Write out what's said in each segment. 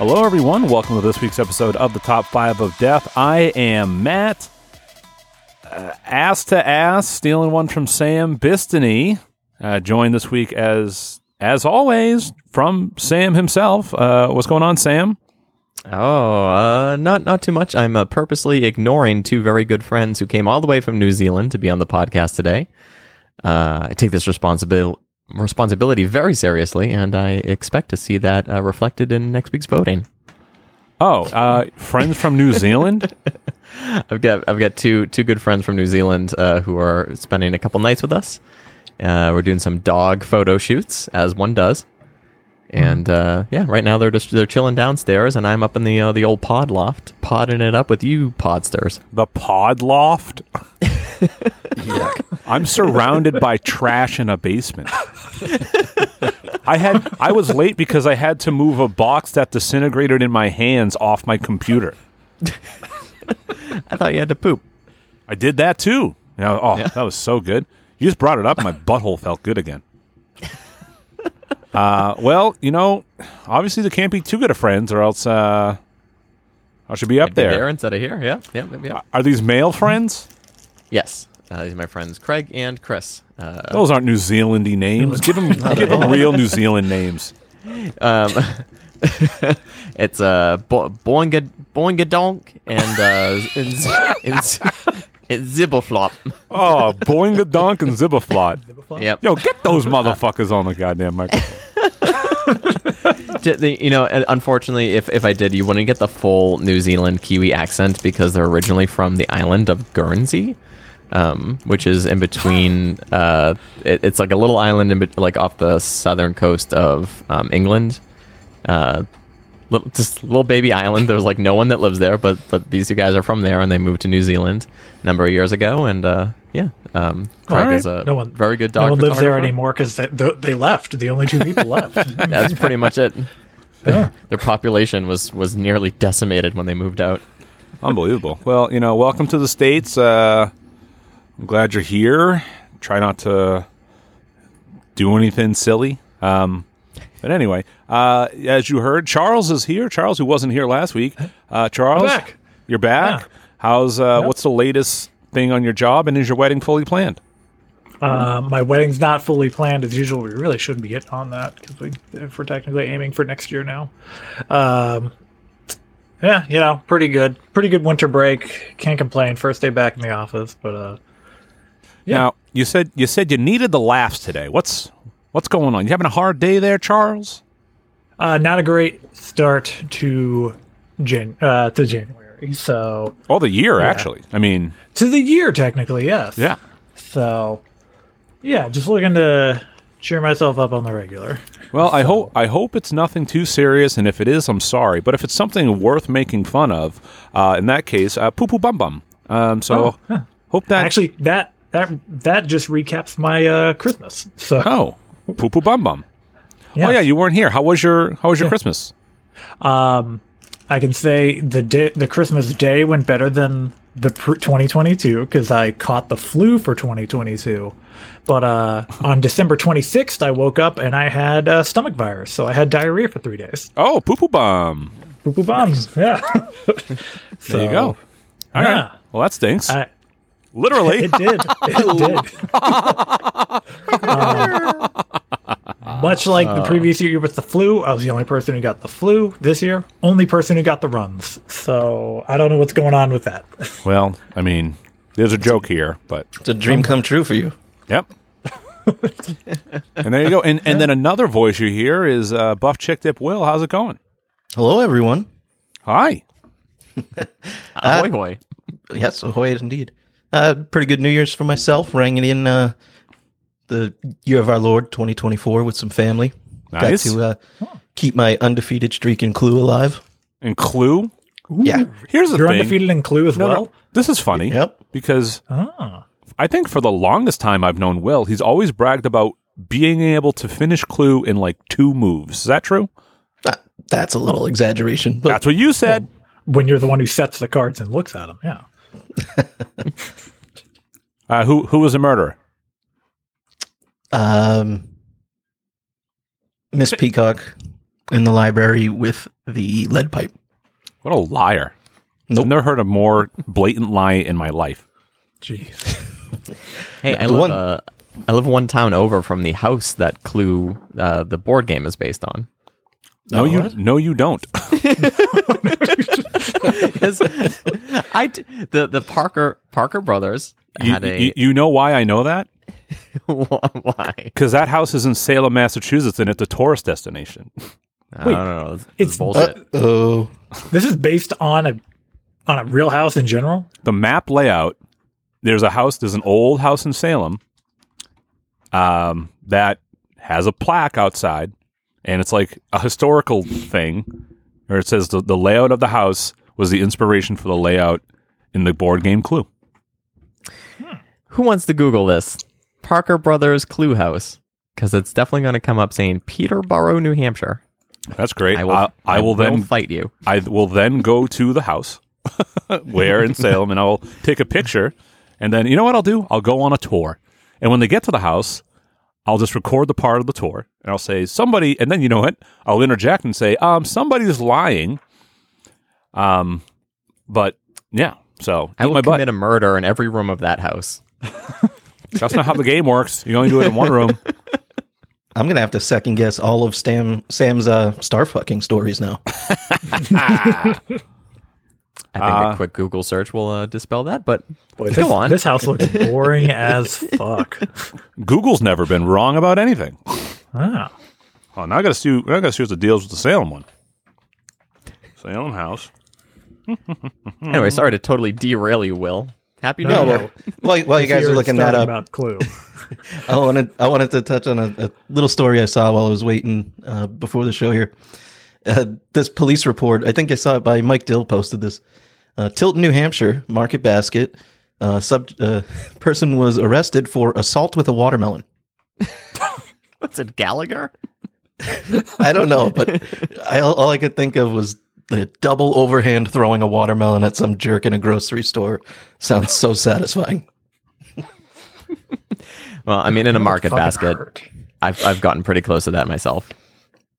Hello, everyone. Welcome to this week's episode of the Top 5 of Death. I am Matt. Uh, ass to ass, stealing one from Sam Bistany. Uh, joined this week as as always from Sam himself. Uh, what's going on, Sam? Oh, uh, not not too much. I'm uh, purposely ignoring two very good friends who came all the way from New Zealand to be on the podcast today. Uh, I take this responsibility responsibility very seriously, and I expect to see that uh, reflected in next week's voting. Oh, uh, friends from New Zealand? I've got I've got two two good friends from New Zealand uh, who are spending a couple nights with us. Uh, we're doing some dog photo shoots, as one does. And uh, yeah, right now they're just they're chilling downstairs, and I'm up in the uh, the old pod loft, podding it up with you podsters. The Pod Loft? I'm surrounded by trash in a basement. I had I was late because I had to move a box that disintegrated in my hands off my computer. I thought you had to poop. I did that too. You know, oh, that was so good. You just brought it up, and my butthole felt good again. Uh, well, you know, obviously there can't be too good of friends, or else uh, I should be up There there. instead of here. Yeah, yeah, yeah. yeah. Are these male friends? Yes, uh, these are my friends Craig and Chris. Uh, Those aren't New Zealandy names. Give them, give them real New Zealand names. um, it's uh, Bo- Boinga Boinga Donk and uh, and, and, and Zibbleflop. Oh, Boing the Donk and Zibaflot. Yep. Yo, get those motherfuckers on the goddamn microphone. You know, unfortunately, if, if I did, you wouldn't get the full New Zealand Kiwi accent because they're originally from the island of Guernsey, um, which is in between. Uh, it, it's like a little island in bet like off the southern coast of um, England. Uh, little, just little baby island. There's like no one that lives there, but but these two guys are from there, and they moved to New Zealand a number of years ago, and uh, yeah, um, Craig Alright. is a No one- very good dog. No one lives there anymore because they, they they left. The only two people left. That's pretty much it. Their population was was nearly decimated when they moved out. Unbelievable. Well, you know, welcome to the States. Uh, I'm glad you're here. Try not to do anything silly. Um, but anyway, uh, as you heard, Charles is here. Charles, who wasn't here last week. Uh, Charles, back. you're back. Yeah. How's uh, Yep. what's the latest thing on your job, and is your wedding fully planned? Uh, my wedding's not fully planned as usual. We really shouldn't be getting on that because we, if we're technically aiming for next year now. Um, yeah, you know, pretty good. Pretty good winter break. Can't complain. First day back in the office, but uh, Yeah. Now, you said you said you needed the laughs today. What's what's going on? You having a hard day there, Charles? uh, not a great start to Jan- uh, to January. So all the year actually. I mean, to the year technically, yes. yeah. So yeah, just looking to cheer myself up on the regular. Well, I hope I hope it's nothing too serious, and if it is, I'm sorry. But if it's something worth making fun of, uh, in that case, uh, poo poo bum bum. Um, so hope that Actually, that that that just recaps my uh, Christmas. So oh poo poo bum bum. yeah. Oh yeah, you weren't here. How was your How was your Christmas? Um, I can say the day, the Christmas day went better than the pr- 2022 because I caught the flu for 2022. But uh, on December 26th, I woke up and I had uh, stomach virus, so I had diarrhea for three days. Oh, poo poo bum. Boo boo bombs, yeah. There you go. All right. yeah. Well, that stinks. I, Literally. it did. It did. Um, much like the previous year with the flu, I was the only person who got the flu. This year, only person who got the runs. So I don't know what's going on with that. well, I mean, there's a joke here, but It's a dream come true for you. Yep. and there you go. And and then another voice you hear is uh, Buff Chick Dip Will. How's it going? Hello, everyone. Hi. Ahoy hoy. Yes, ahoy is indeed. Uh, pretty good New Year's for myself, ringing in uh, the year of our Lord 2024 with some family. Nice. Got to uh, keep my undefeated streak in Clue alive. And Clue. Yeah. Here's the thing. You're thing. undefeated in Clue as No, well. no, this is funny. Yep. Because Ah. I think for the longest time I've known Will, he's always bragged about being able to finish Clue in like two moves. Is that true? Uh, That's a little exaggeration, but That's what you said. When you're the one who sets the cards and looks at them, yeah. Uh, who who was a murderer? um, Miss Peacock in the library with the lead pipe. What a liar! Nope. I've never heard a more blatant lie in my life. Jeez. Hey, I The live, one- uh, I live one town over from the house that Clue, uh, the board game, is based on. No, you what? no, you don't. Yes. I d- the the Parker Parker brothers you, had a you, you know why I know that? why? Because that house is in Salem, Massachusetts, and it's a tourist destination. I don't know. It's, it's- bullshit. Oh, This is based on a on a real house in general. The map layout. There's a house. There's an old house in Salem. Um, that has a plaque outside, and it's like a historical thing, or it says the, the layout of the house was the inspiration for the layout in the board game Clue. Hmm. Who wants to Google this? Parker Brothers Clue House, because it's definitely going to come up saying Peterborough, New Hampshire. That's great. I will. I, I will then fight you. I will then go to the house where in Salem and I'll take a picture and then you know what I'll do? I'll go on a tour. And when they get to the house, I'll just record the part of the tour and I'll say somebody and then you know what? I'll interject and say, um, somebody's lying. Um but yeah, so I eat will my butt. a murder in every room of that house. That's not how the game works. You only do it in one room. I'm gonna have to second guess all of Sam Sam's uh, star fucking stories now. I think Uh, a quick Google search will uh, dispel that. But Boy, go on. this house looks boring as fuck. Google's never been wrong about anything. Ah. Oh, now I gotta see now I gotta see what the deals with the Salem one. Salem house. anyway, sorry to totally derail you, Will. Happy New No, Year. well, while, while you guys You're looking that up, about Clue. I wanted I wanted to touch on a, a little story I saw while I was waiting uh, before the show here. Uh, this police report, I think I saw it by Mike Dill posted this. Uh, Tilton, New Hampshire, Market Basket. Uh, sub uh, person was arrested for assault with a watermelon. What's it, Gallagher? I don't know, but I, all I could think of was the double overhand throwing a watermelon at some jerk in a grocery store. Sounds so satisfying. Well, I mean, in a market basket, hurt. I've I've gotten pretty close to that myself.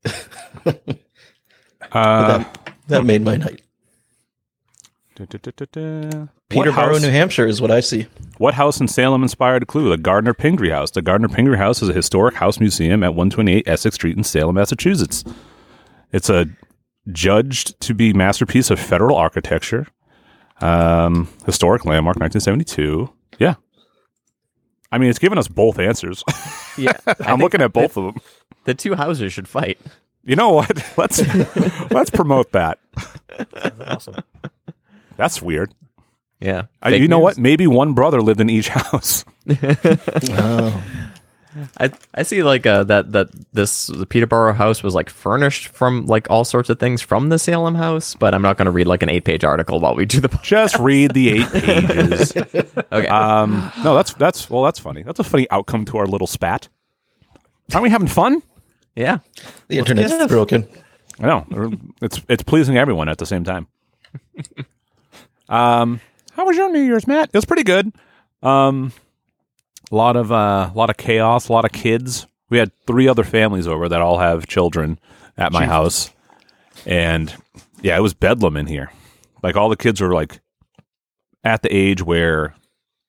Uh, that, that made my night. Peterborough, house- New Hampshire is what I see. What house in Salem inspired Clue? The Gardner Pingree House. The Gardner Pingree House is a historic house museum at 128 Essex Street in Salem, Massachusetts. It's a judged to be masterpiece of federal architecture. Um, historic landmark, 1972. Yeah. I mean, it's given us both answers. Yeah, I'm looking at both of them. The two houses should fight. You know what? Let's let's promote that. Awesome. That's weird. Yeah, Uh, Fake you know news. what? Maybe one brother lived in each house. Oh, I I see like uh, that that this the Peterborough house was like furnished from like all sorts of things from the Salem house, but I'm not going to read like an eight page article while we do the. podcast. Just read the eight pages. Okay, Um, no, that's that's well, that's funny. That's a funny outcome to our little spat. Aren't we having fun? yeah, the internet's broken. I know it's it's pleasing everyone at the same time. Um, how was your New Year's, Matt? It was pretty good. Um, a lot of uh, a lot of chaos, a lot of kids. We had three other families over that all have children at my house, and yeah, it was bedlam in here. Like all the kids were like at the age where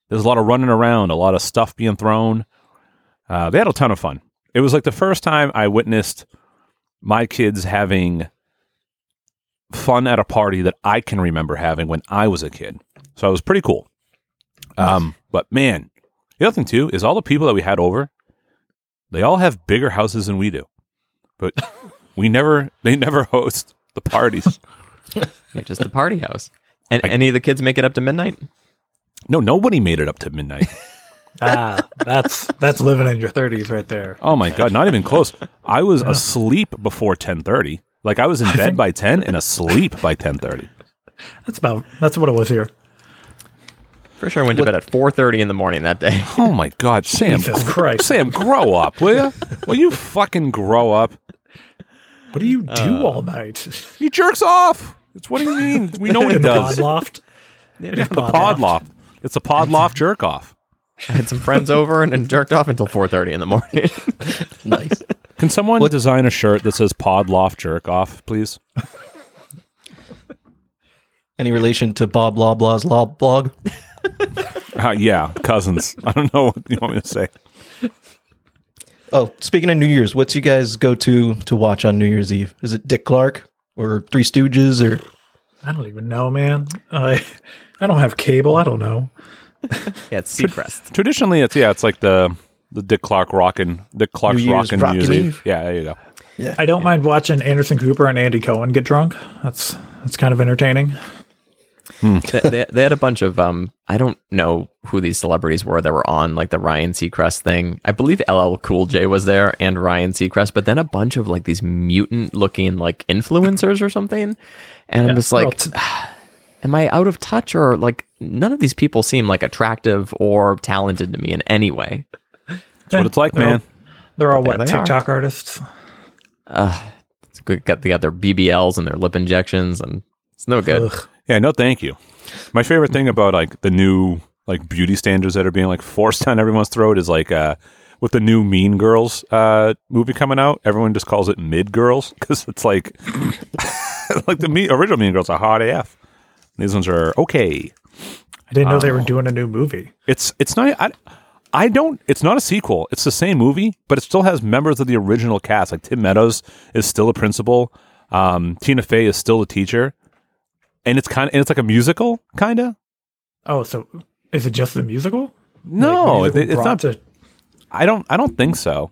there's a lot of running around, a lot of stuff being thrown. Uh, they had a ton of fun. It was like the first time I witnessed my kids having fun at a party that I can remember having when I was a kid. So it was pretty cool. Um, but man, the other thing too is all the people that we had over, they all have bigger houses than we do, but we never, they never host the parties. yeah, just the party house. And any of the kids make it up to midnight? no, nobody made it up to midnight. Ah, that's that's living in your 30s right there. Oh my god, not even close. I was asleep before ten thirty. Like I was in bed by ten and asleep by ten thirty. That's about that's what it was here. For sure, I went to bed at 4:30 in the morning that day. Oh my God, Sam! Jesus Christ. Sam, grow up, will you? Will you fucking grow up? What do you do Uh, all night? He jerks off. It's what do you mean? We know what he In the does. pod loft? the pod loft. It's a pod loft jerk off. I had some friends over and then jerked off until 4:30 in the morning. Nice. Can someone design a shirt that says pod loft jerk off, please? Any relation to Bob Loblaw's law blog? Uh, yeah, cousins. I don't know what you want me to say. Oh, speaking of New Year's, what's you guys go to to watch on New Year's Eve? Is it Dick Clark or Three Stooges or I don't even know, man. I I don't have cable. I don't know. yeah, it's Seacrest. Traditionally, it's yeah, it's like the the Dick Clark rockin' Dick Clark's New Year's rockin' Rockin' music. Eve. Yeah, there you go. Yeah, I don't mind watching Anderson Cooper and Andy Cohen get drunk. That's that's kind of entertaining. they, they, they had a bunch of um I don't know who these celebrities were that were on like the Ryan Seacrest thing. I believe LL Cool J was there and Ryan Seacrest, but then a bunch of like these mutant looking like influencers or something. And I'm just like t- am I out of touch or like none of these people seem like attractive or talented to me in any way. That's what it's like, they're man. all- They're all what they are. TikTok artists. It's good got they got their BBLs and their lip injections and it's no good. Ugh. Yeah, no, thank you. My favorite thing about like the new like beauty standards that are being like forced down everyone's throat is like uh with the new Mean Girls uh movie coming out, everyone just calls it Mid Girls because it's like like the me- original Mean Girls are hot AF. These ones are okay. I didn't know they were Oh. doing a new movie. It's it's not. I, I don't. It's not a sequel. It's the same movie, but it still has members of the original cast. Like Tim Meadows is still a principal. Um, Tina Fey is still a teacher, and it's kind of and it's like a musical, kind of. Oh, so is it just the musical? No, Like, it, musical it's not. to I don't. I don't think so.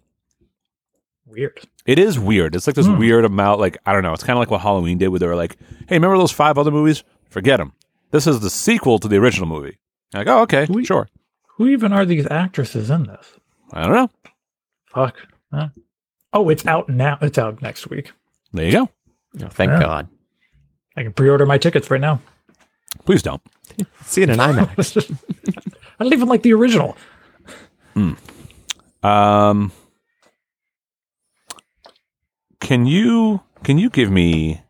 weird. It is weird. It's like this Hmm. weird amount. Like I don't know. It's kind of like what Halloween did, where they were like, "Hey, remember those five other movies? Forget them. This is the sequel to the original movie." Like, oh, okay, We- sure. Who even are these actresses in this? I don't know. Fuck. Huh? Oh, it's out now. It's out next week. There you go. Oh, thank Yeah. God. I can pre-order my tickets right now. Please don't. See it in IMAX. I don't even like the original. Um, can you can you give me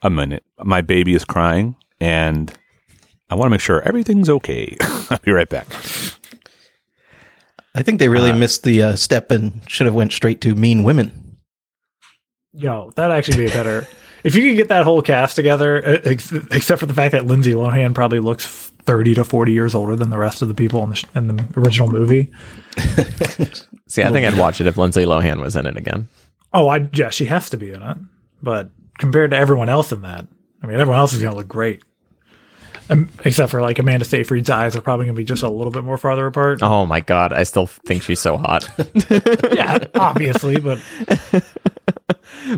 a minute? My baby is crying, and I want to make sure everything's okay. I'll be right back. I think they really missed the uh, step and should have went straight to Mean Women. Yo, that'd actually be a better. if you could get that whole cast together, uh, ex- except for the fact that Lindsay Lohan probably looks thirty to forty years older than the rest of the people in the, sh- in the original movie. See, I think I'd watch it if Lindsay Lohan was in it again. Oh, I yeah, she has to be in it. But compared to everyone else in that, I mean, everyone else is gonna look great. Um, except for like Amanda Seyfried's eyes are probably gonna be just a little bit more farther apart. Oh my God, I still think she's so hot. yeah, obviously, but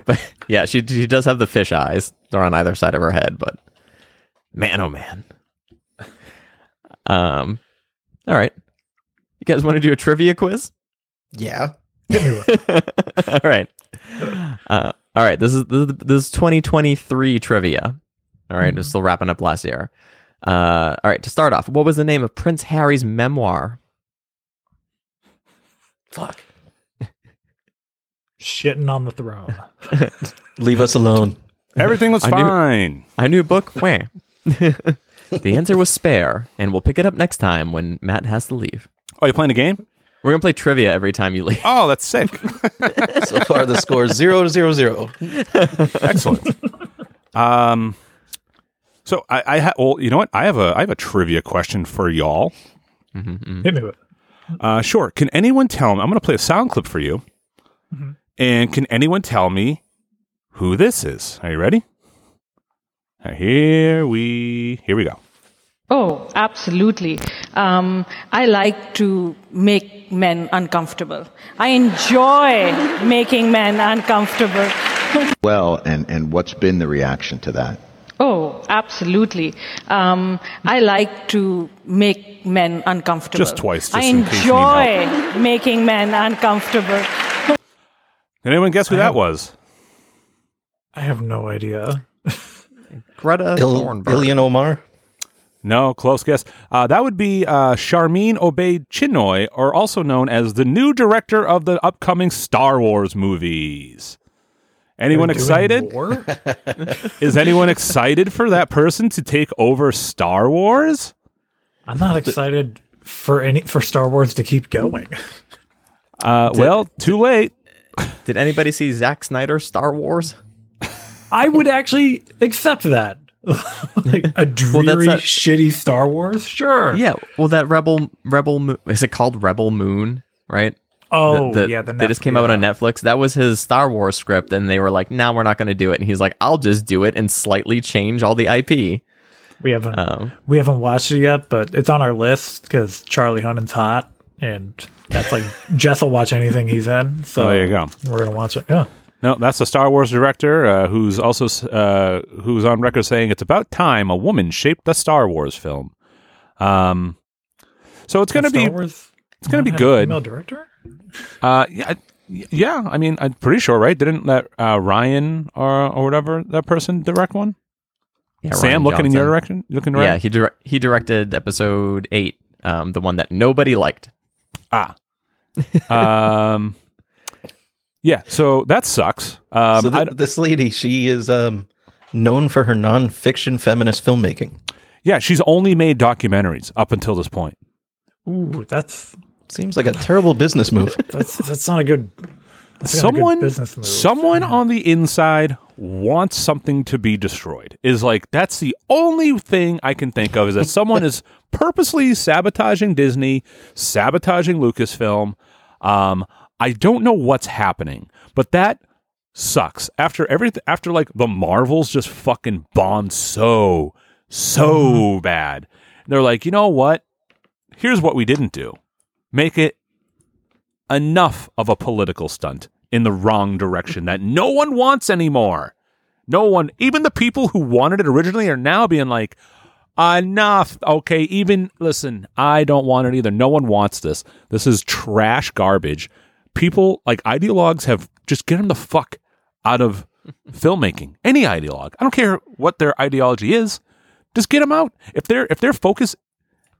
but yeah, she she does have the fish eyes. They're on either side of her head, but man, oh man. Um, all right. You guys want to do a trivia quiz? Yeah. all right. Uh, all right. This is this is, this is 2023 trivia. All right, We're still wrapping up last year. Uh, all right. To start off, what was the name of Prince Harry's memoir? Fuck. shitting on the throne. Leave us alone. Everything was fine. I knew- A new book? Wah. the answer was spare, and we'll pick it up next time when Matt has to leave. Oh, you playing a game? We're gonna play trivia every time you leave. Oh, that's sick. So far, the score is zero to zero zero. Excellent. Um, so I, I ha- well, you know what? I have a I have a trivia question for y'all. Hit me with it. Uh, sure. Can anyone tell me? I'm going to play a sound clip for you, and can anyone tell me who this is? Are you ready? Uh, Here we here we go. Oh, absolutely. Um, I like to make men uncomfortable. I enjoy making men uncomfortable. well and, and what's been the reaction to that? Oh, absolutely. Um, I like to make men uncomfortable. Just twice, just I in case you need enjoy making men uncomfortable. Can anyone guess who that was? I have no idea. Greta Il- Thunberg. Ilhan Omar. No, close guess. Uh, that would be uh, Sharmeen Obaid Chinoy, or also known as the new director of the upcoming Star Wars movies. Anyone excited? Is anyone excited for that person to take over Star Wars? I'm not excited for any for Star Wars to keep going. Uh, well, too late. Did anybody see Zack Snyder's Star Wars? I would actually accept that. like a dreary, a- shitty Star Wars? Sure. Yeah. Well, that Rebel Rebel Moon is it called Rebel Moon? Right. Oh, The- the- yeah. The they just came out on Netflix. That was his Star Wars script, and they were like, "Now we're not going to do it." And he's like, "I'll just do it and slightly change all the IP." We haven't Um, we haven't watched it yet, but it's on our list because Charlie Hunnam's hot, and that's like Jess will watch anything he's in. So Oh, there you go. We're gonna watch it. Yeah. No, that's the Star Wars director uh, who's also uh, who's on record saying it's about time a woman shaped the Star Wars film. Um, so it's going to Star be Wars it's going to be good. Female director. Uh, yeah, I- yeah. I mean, I'm pretty sure, right? Didn't that uh, Rian or or whatever that person direct one? yeah, Sam, Ryan looking in your direction, looking right. Yeah, he dir- he directed episode eight, um, the one that nobody liked. Ah. um. Yeah. So that sucks. Um. so th- this lady, she is um, known for her non-fiction feminist filmmaking. yeah, she's only made documentaries up until this point. Ooh, that's Seems like a terrible business move. that's that's not a good. that's a good someone business move. someone on the inside wants something to be destroyed is like that's the only thing i can think of is that someone is purposely sabotaging disney sabotaging lucasfilm um i don't know what's happening but that sucks after everything after like the marvels just fucking bombed so so bad they're like you know what here's what we didn't do make it enough of a political stunt in the wrong direction that no one wants anymore. No one, even the people who wanted it originally, are now being like, enough. Okay, even listen, I don't want it either. No one wants this. This is trash garbage. People like ideologues have just get them the fuck out of filmmaking. Any ideologue, I don't care what their ideology is, just get them out. If their if their focus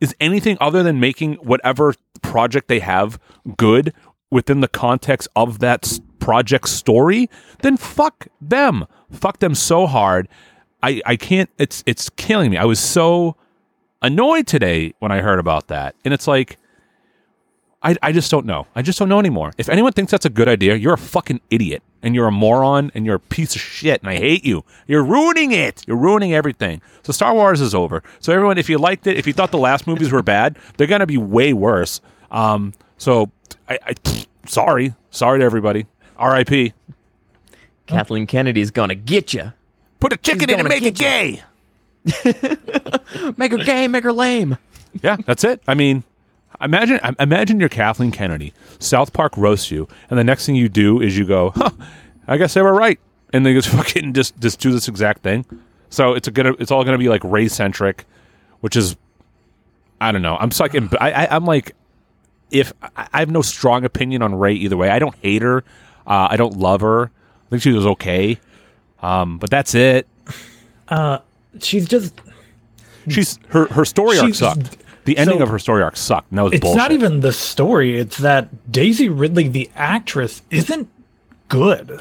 is anything other than making whatever project they have good within the context of that project story, then fuck them. Fuck them so hard. I, I can't it's it's killing me. I was so annoyed today when I heard about that. And it's like I, I just don't know. I just don't know anymore. If anyone thinks that's a good idea, you're a fucking idiot and you're a moron and you're a piece of shit and I hate you. You're ruining it. You're ruining everything. So Star Wars is over. So everyone, if you liked it, if you thought the last movies were bad, they're gonna be way worse. Um, so I, I sorry, sorry to everybody. R.I.P. Kathleen Kennedy's gonna get you. Put a chicken in and make it gay. Make her gay, make her lame. Yeah, that's it. I mean, imagine imagine you're Kathleen Kennedy. South Park roasts you, and the next thing you do is you go, huh, "I guess they were right," and they just fucking just just do this exact thing. So it's a gonna it's all gonna be like Rey centric, which is I don't know. I'm like I, I I'm like if I I have no strong opinion on Rey either way. I don't hate her. Uh, I don't love her. I think she was okay. Um, but that's it. She's just. She's her her story arc She's- sucked. The ending so- of her story arc sucked. Was It's bullshit. not even the story. It's that Daisy Ridley, the actress, isn't good.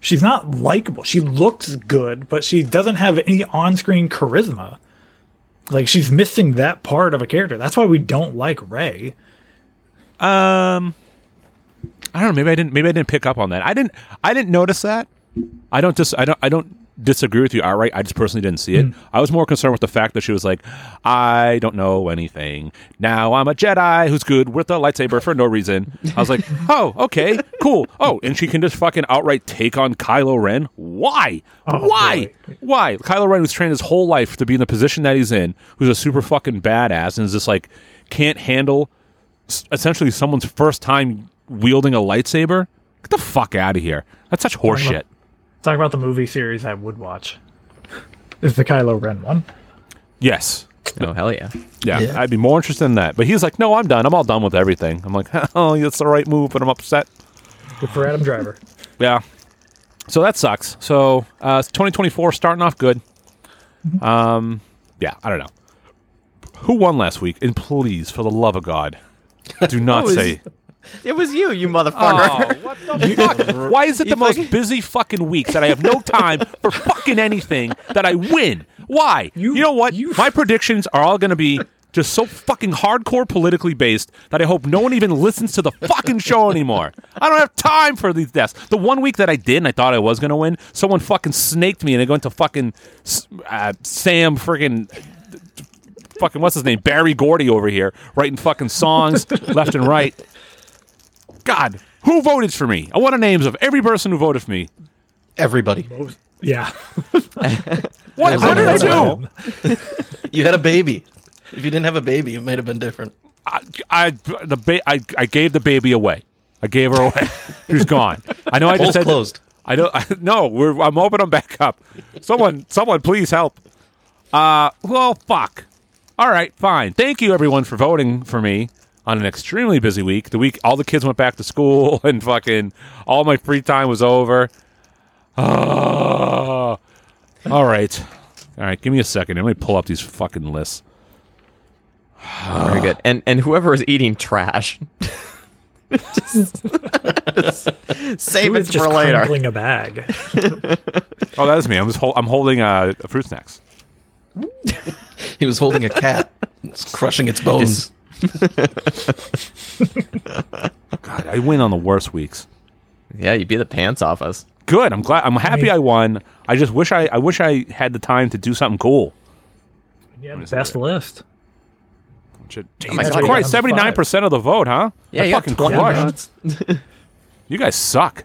She's not likable. She looks good, but she doesn't have any on-screen charisma. Like she's missing that part of a character. That's why we don't like Rey. Um, I don't know. Maybe I didn't. Maybe I didn't pick up on that. I didn't. I didn't notice that. I don't just. I don't. I don't disagree with you outright. I just personally didn't see it. Mm. I was more concerned with the fact that she was like, I don't know anything. Now I'm a Jedi who's good with a lightsaber for no reason. I was like, oh, okay, cool. Oh, and she can just fucking outright take on Kylo Ren. Why? Oh, Why? Why? Kylo Ren was trained his whole life to be in the position that he's in, who's a super fucking badass, and is just like can't handle essentially someone's first time wielding a lightsaber. Get the fuck out of here. That's such horseshit. Talk about the movie series I would watch. Is the Kylo Ren one? Yes. Oh hell yeah. Yeah, Yeah. I'd be more interested in that. But he's like, no, I'm done. I'm all done with everything. I'm like, oh, that's the right move, but I'm upset. Good for Adam Driver. Yeah. So that sucks. So uh, 2024 starting off good. Um, yeah, I don't know. Who won last week? And please, for the love of God, do not was- say. It was you, you motherfucker. Oh, what the fuck? Why is it the most busy fucking week that I have no time for fucking anything that I win? Why? You, You- know what? you- My predictions are all going to be just so fucking hardcore politically based that I hope no one even listens to the fucking show anymore. I don't have time for these deaths. The one week that I did and I thought I was going to win, someone fucking snaked me and I went to fucking uh, Sam friggin' fucking what's his name Berry Gordy over here writing fucking songs left and right. God, who voted for me? I want the names of every person who voted for me. Everybody. Yeah. What, what did I do? You had a baby. If you didn't have a baby, it might have been different. I, I the ba- I, I gave the baby away. I gave her away. She's gone. I know I just said closed. I know. I, no, we're, I'm opening I'm back up. Someone, someone, please help. Uh, well, fuck. All right, fine. Thank you, everyone, for voting for me on an extremely busy week. The week all the kids went back to school and fucking all my free time was over. Ah. all right, all right. Give me a second. Let me pull up these fucking lists. Very good. And and whoever is eating trash, just, just save it it is just for later. crumbling a bag? Oh, that is me. I'm just hol- I'm holding uh, fruit snacks. He was holding a cat, it's crushing its bones. God, I win on the worst weeks. Yeah, you beat the pants off us. Good. I'm glad. I'm happy I won. I just wish I. I wish I had the time to do something cool. Yeah, pass the best list. Shit. Oh Jesus God, Christ, seventy nine percent of the vote, huh? Yeah, I you fucking 20 crushed. votes. You guys suck.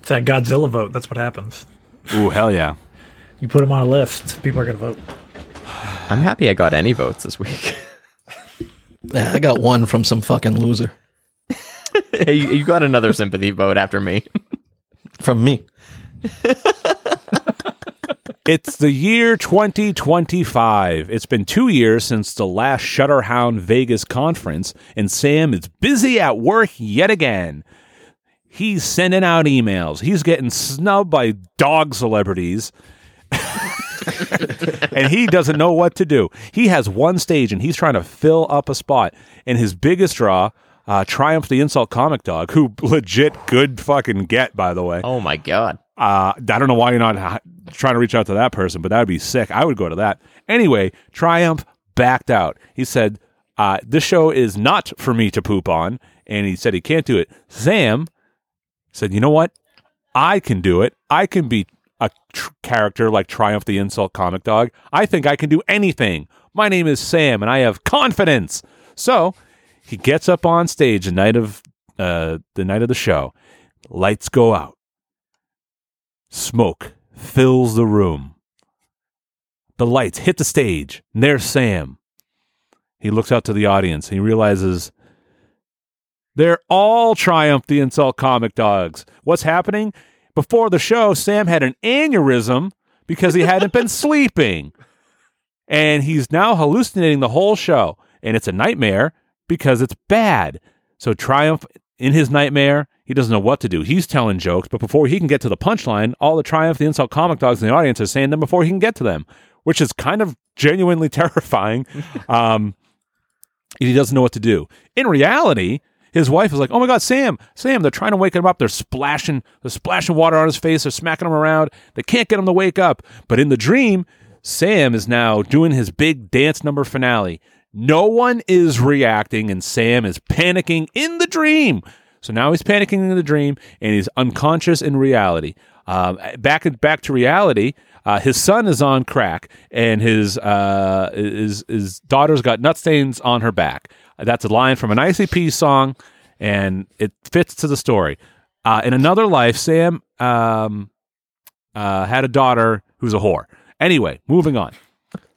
It's that Godzilla vote. That's what happens. Ooh, hell yeah. You put them on a list, people are going to vote. I'm happy I got any votes this week. Yeah, I got one from some fucking loser. hey, you, you got another sympathy vote after me. From me. It's the year 2025. It's been two years since the last Shutterhound Vegas conference, and Sam is busy at work yet again. He's sending out emails. He's getting snubbed by dog celebrities. and he doesn't know what to do. He has one stage and he's trying to fill up a spot. And his biggest draw, uh, Triumph the Insult Comic Dog, who legit good fucking get, by the way. Oh my god. Uh, I don't know why you're not trying to reach out to that person, but that would be sick. I would go to that. Anyway, Triumph backed out. He said, uh, This show is not for me to poop on. And he said he can't do it. Sam said, You know what? I can do it. I can be a tr- character like Triumph the Insult Comic Dog. I think I can do anything. My name is Sam and I have confidence. So he gets up on stage the night of uh, the night of the show. Lights go out. Smoke fills the room. The lights hit the stage. And there's Sam. He looks out to the audience. He realizes they're all Triumph the Insult comic dogs. What's happening? Before the show, Sam had an aneurysm because he hadn't been sleeping. And he's now hallucinating the whole show. And it's a nightmare because it's bad. So Triumph, in his nightmare, he doesn't know what to do. He's telling jokes, but before he can get to the punchline, all the Triumph, the insult comic dogs in the audience are saying them before he can get to them, which is kind of genuinely terrifying. um, and he doesn't know what to do. In reality, his wife is like, "Oh my God, Sam, Sam!" They're trying to wake him up. They're splashing, they're splashing water on his face. They're smacking him around. They can't get him to wake up. But in the dream, Sam is now doing his big dance number finale. No one is reacting, and Sam is panicking in the dream. So now he's panicking in the dream, and he's unconscious in reality. Um, back back to reality. Uh, his son is on crack, and his uh, his his daughter's got nut stains on her back. That's a line from an ICP song, and it fits to the story. Uh, in another life, Sam um, uh, had a daughter who's a whore. Anyway, moving on.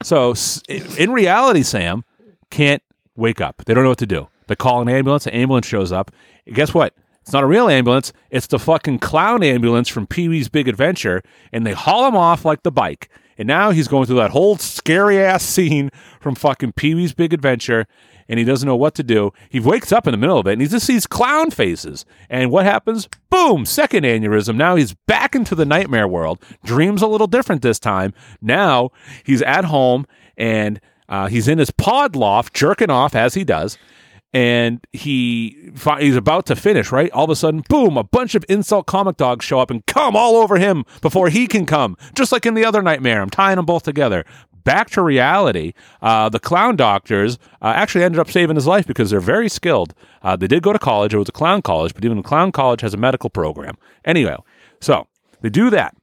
So in reality, Sam can't wake up. They don't know what to do. They call an ambulance. The ambulance shows up. And guess what? It's not a real ambulance. It's the fucking clown ambulance from Pee Wee's Big Adventure, and they haul him off like the bike. And now he's going through that whole scary ass scene from fucking Pee Wee's Big Adventure, and he doesn't know what to do. He wakes up in the middle of it, and he just sees clown faces. And what happens? Boom! Second aneurysm. Now he's back into the nightmare world. Dreams a little different this time. Now he's at home, and uh, he's in his pod loft, jerking off as he does and he he's about to finish right all of a sudden boom a bunch of insult comic dogs show up and come all over him before he can come just like in the other nightmare i'm tying them both together back to reality uh, the clown doctors uh, actually ended up saving his life because they're very skilled uh, they did go to college it was a clown college but even the clown college has a medical program anyway so they do that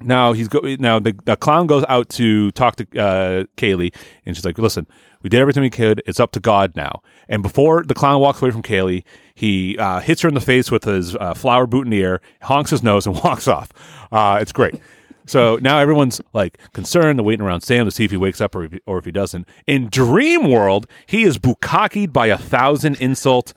now he's go now the, the clown goes out to talk to uh, Kaylee and she's like, "Listen, we did everything we could. It's up to God now." And before the clown walks away from Kaylee, he uh, hits her in the face with his uh, flower air, honks his nose, and walks off. It's great. So now everyone's like concerned. They're waiting around Sam to see if he wakes up or if he, or if he doesn't. In Dream World, he is bukakied by a thousand insult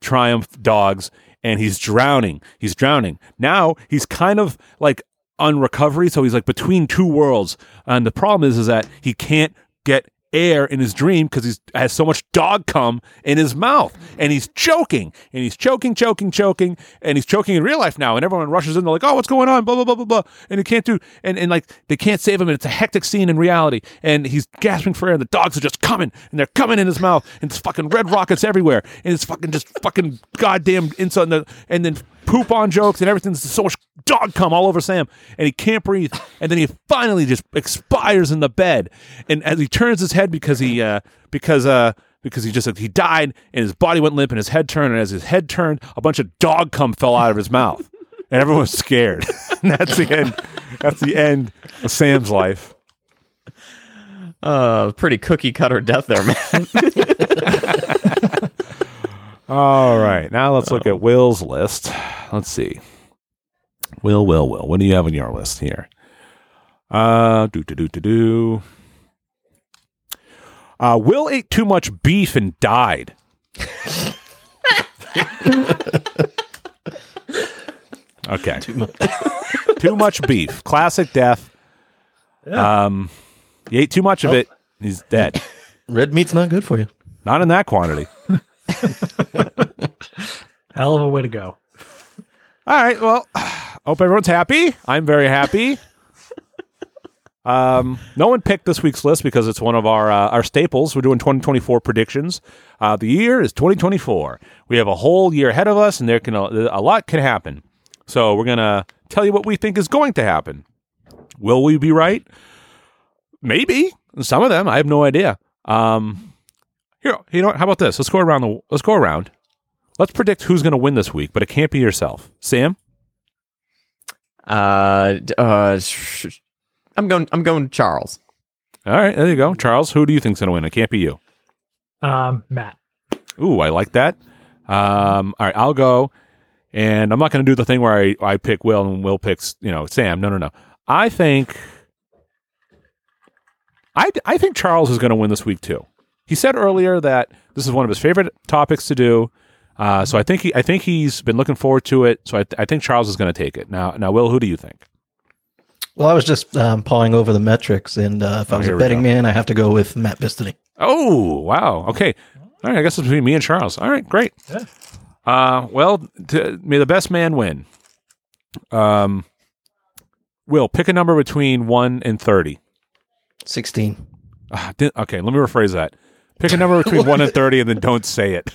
triumph dogs and he's drowning. He's drowning. Now he's kind of like on recovery, so he's like between two worlds. And the problem is, is that he can't get air in his dream because he has so much dog cum in his mouth, and he's choking, and he's choking, choking, choking, and he's choking in real life now. And everyone rushes in, they're like, "Oh, what's going on?" Blah blah blah blah blah, and he can't do, and and like they can't save him, and it's a hectic scene in reality, and he's gasping for air, and the dogs are just coming, and they're coming in his mouth, and it's fucking red rockets everywhere, and it's fucking just fucking goddamn insult, and, the, and then poop on jokes and everything's so much dog cum all over Sam. And he can't breathe. And then he finally just expires in the bed. And as he turns his head because he uh because uh because he just he died and his body went limp and his head turned. And as his head turned a bunch of dog cum fell out of his mouth. And everyone was scared. And that's the end. That's the end of Sam's life. Uh, pretty cookie cutter death there, man. All right, now let's look at Will's list. Let's see. Will, Will, Will. What do you have on your list here? Uh, do do do do do. Uh, Will ate too much beef and died. okay. Too much. beef. Classic death. Um, he ate too much of it. He's dead. Red meat's not good for you. Not in that quantity. Hell of a way to go. All right. Well, hope everyone's happy. I'm very happy. Um, no one picked this week's list because it's one of our uh, our staples. We're doing 2024 predictions. Uh, the year is 2024. We have a whole year ahead of us, and there can a, lot can happen. So we're gonna tell you what we think is going to happen. Will we be right? Maybe some of them. I have no idea. Um, here, you know, what? how about this? Let's go around the. Let's go around. Let's predict who's going to win this week, but it can't be yourself. Sam? uh, uh, sh- sh- I'm going. I'm going Charles. All right, there you go. Charles, who do you think's going to win? It can't be you. Um, Matt. Ooh, I like that. Um, all right, I'll go. And I'm not going to do the thing where I, I pick Will and Will picks, you know, Sam. No, no, no. I think I, I think Charles is going to win this week too. He said earlier that this is one of his favorite topics to do. Uh, so I think he I think he's been looking forward to it. So I, I think Charles is going to take it. Now now Will, who do you think? Well, I was just um, pawing over the metrics, and uh, if Oh, I was a betting man, I have to go with Matt Bistany. Oh, wow. Okay. All right. I guess it's between me and Charles. All right. Great. Yeah. Uh, well, may the best man win. Um, Will, pick a number between 1 and 30. 16. Ah, di- okay. Let me rephrase that. Pick a number between one and thirty, and then don't say it.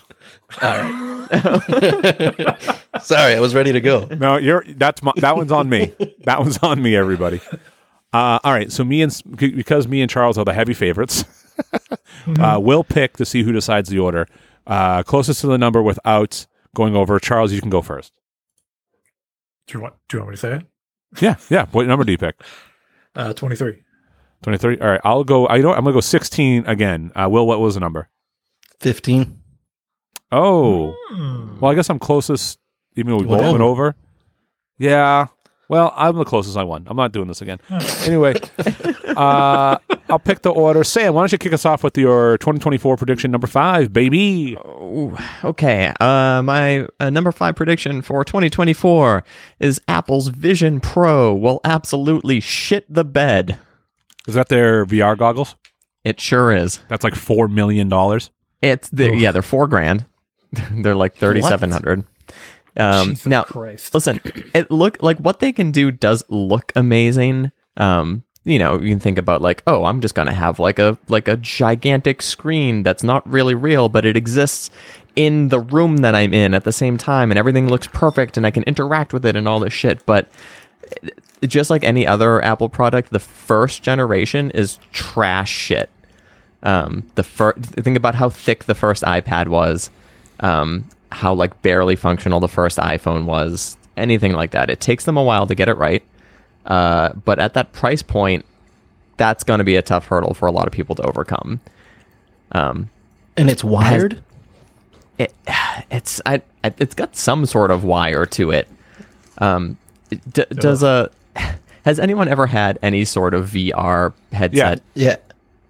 All right. Sorry, I was ready to go. No, you're that's my, that one's on me. That one's on me, everybody. Uh, all right, so me and because me and Charles are the heavy favorites, uh, we'll pick to see who decides the order uh, closest to the number without going over. Charles, you can go first. Do you want Do you want me to say it? Yeah, yeah. What number do you pick? Uh, Twenty three. 23. All right, I'll go. I know. I'm going to go 16 again. Uh, Will, what was the number? 15. Oh. Mm. Well, I guess I'm closest, even though we both went over. Yeah. Well, I'm the closest I won. I'm not doing this again. anyway, uh, I'll pick the order. Sam, why don't you kick us off with your 2024 prediction number five, baby? Oh, okay. Uh, my uh, number five prediction for 2024 is Apple's Vision Pro will absolutely shit the bed. Is that their VR goggles? It sure is. That's like four million dollars. It's the, yeah, they're four grand. they're like thirty seven hundred. Um, Jesus now, Christ. listen, it look like what they can do does look amazing. Um, you know, you can think about like, oh, I'm just gonna have like a like a gigantic screen that's not really real, but it exists in the room that I'm in at the same time, and everything looks perfect, and I can interact with it and all this shit. But just like any other Apple product, the first generation is trash shit. Um, the first think about how thick the first iPad was, um, how like barely functional the first iPhone was, anything like that. It takes them a while to get it right, uh, but at that price point, that's going to be a tough hurdle for a lot of people to overcome. Um, And it's wired. it, it's I, I it's got some sort of wire to it. Um, d- does a has anyone ever had any sort of VR headset? Yeah.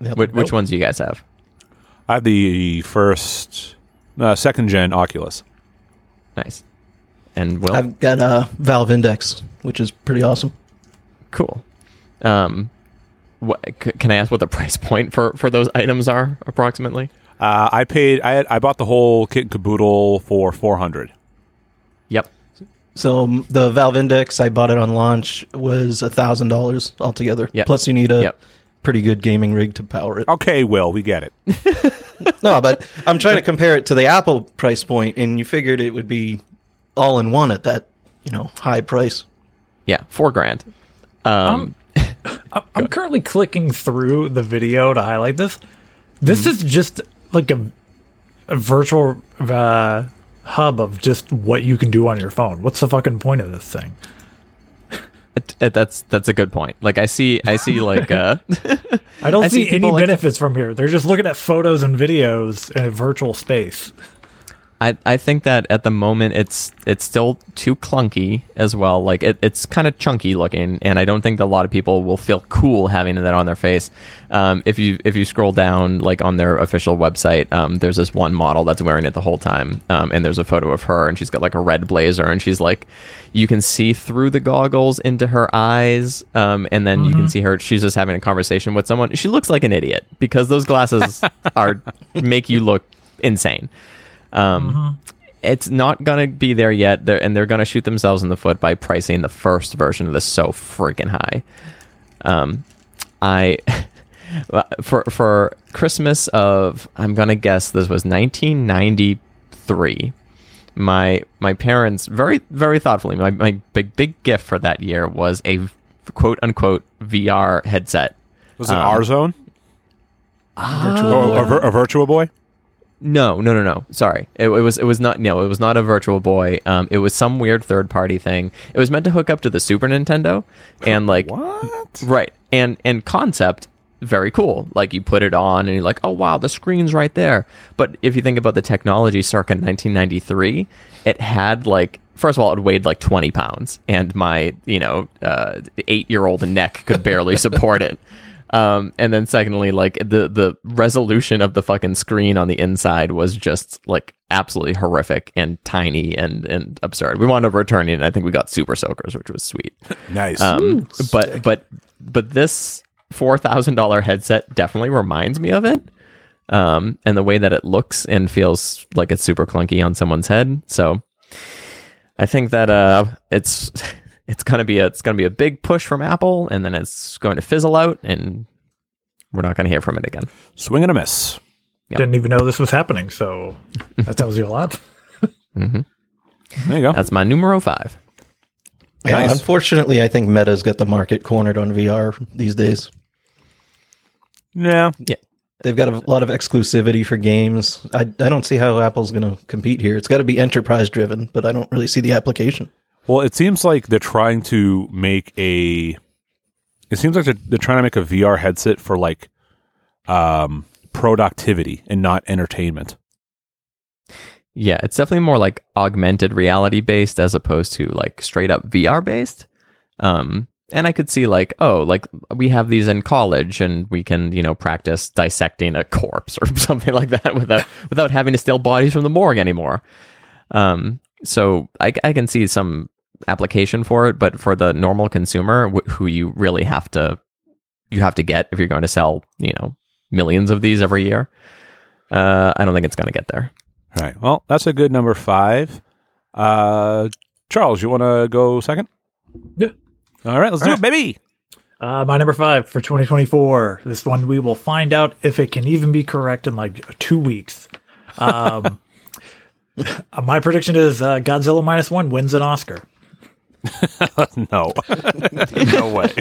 Yep. Which, which ones do you guys have? I have the first, uh, second gen Oculus. Nice. And Will, I've got a Valve Index, which is pretty awesome. cool. Um, what, c- can I ask what the price point for for those items are approximately? Uh, I paid. I had, I bought the whole kit and caboodle for four hundred. Yep. So the Valve Index, I bought it on launch, was a thousand dollars altogether. Yep. Plus, you need a Yep. pretty good gaming rig to power it. Okay, well we get it. No, but I'm trying to compare it to the Apple price point, and you figured it would be all in one at that, you know, high price. Yeah, four grand. Um, I'm, I'm currently clicking through the video to highlight this. This is just like a, a virtual uh, hub of just what you can do on your phone. What's the fucking point of this thing? that's that's a good point. Like I see, I see like uh, I don't I see see, any like- benefits from here. They're just looking at photos and videos in a virtual space. I, I think that at the moment it's it's still too clunky as well. Like it, it's kind of chunky looking, and I don't think that a lot of people will feel cool having that on their face. Um, if you if you scroll down like on their official website, um, there's this one model that's wearing it the whole time, um, and there's a photo of her, and she's got like a red blazer, and she's like, you can see through the goggles into her eyes, um, and then you can see her. She's just having a conversation with someone. She looks like an idiot because those glasses are make you look insane. Um, It's not gonna be there yet, they're, and they're gonna shoot themselves in the foot by pricing the first version of this so freaking high. Um, I for for Christmas of I'm gonna guess this was 1993. My my parents very very thoughtfully my, my big big gift for that year was a quote unquote VR headset. Was it Um, R-Zone? Or a, vir- a Virtual Boy? No, no, no, no. Sorry, it, it was it was not no, it was not a Virtual Boy. Um, it was some weird third party thing. It was meant to hook up to the Super Nintendo, and like What? right, and and concept very cool. Like you put it on, and you're like, oh wow, the screen's right there. But if you think about the technology, circa 1993, it had like. First of all, it weighed like 20 pounds, and my, you know, uh, eight year old neck could barely support it. Um, and then secondly, like the the resolution of the fucking screen on the inside was just like absolutely horrific and tiny and and absurd. We wound up returning, and I think we got Super Soakers, which was sweet. Nice. Um, but but but this four thousand dollar headset definitely reminds me of it. Um, and the way that it looks and feels like it's super clunky on someone's head. So I think that uh, it's it's gonna be a it's gonna be a big push from Apple, and then it's going to fizzle out, and we're not gonna hear from it again. Swing and a miss. Yep. Didn't even know this was happening, so that tells you a lot. Mm-hmm. There you go. That's my numero five. Yeah, Nice. unfortunately, I think Meta's got the market cornered on VR these days. Yeah, yeah. They've got a lot of exclusivity for games. I, I don't see how Apple's going to compete here. It's got to be enterprise driven, but I don't really see the application. Well, it seems like they're trying to make a. It seems like they're, they're trying to make a VR headset for like um, productivity and not entertainment. Yeah, it's definitely more like augmented reality based as opposed to like straight up VR based. Um, and I could see like, oh, like we have these in college and we can, you know, practice dissecting a corpse or something like that without without having to steal bodies from the morgue anymore. Um, so I, I can see some application for it, but for the normal consumer wh- who you really have to you have to get if you're going to sell, you know, millions of these every year. Uh, I don't think it's going to get there. All right. Well, that's a good number five. Uh, Charles, you want to go second? Yeah. All right, let's do it, baby. Uh, my number five for 2024. This one we will find out if it can even be correct in like two weeks. Um, my prediction is uh, Godzilla minus one wins an Oscar. No, no way.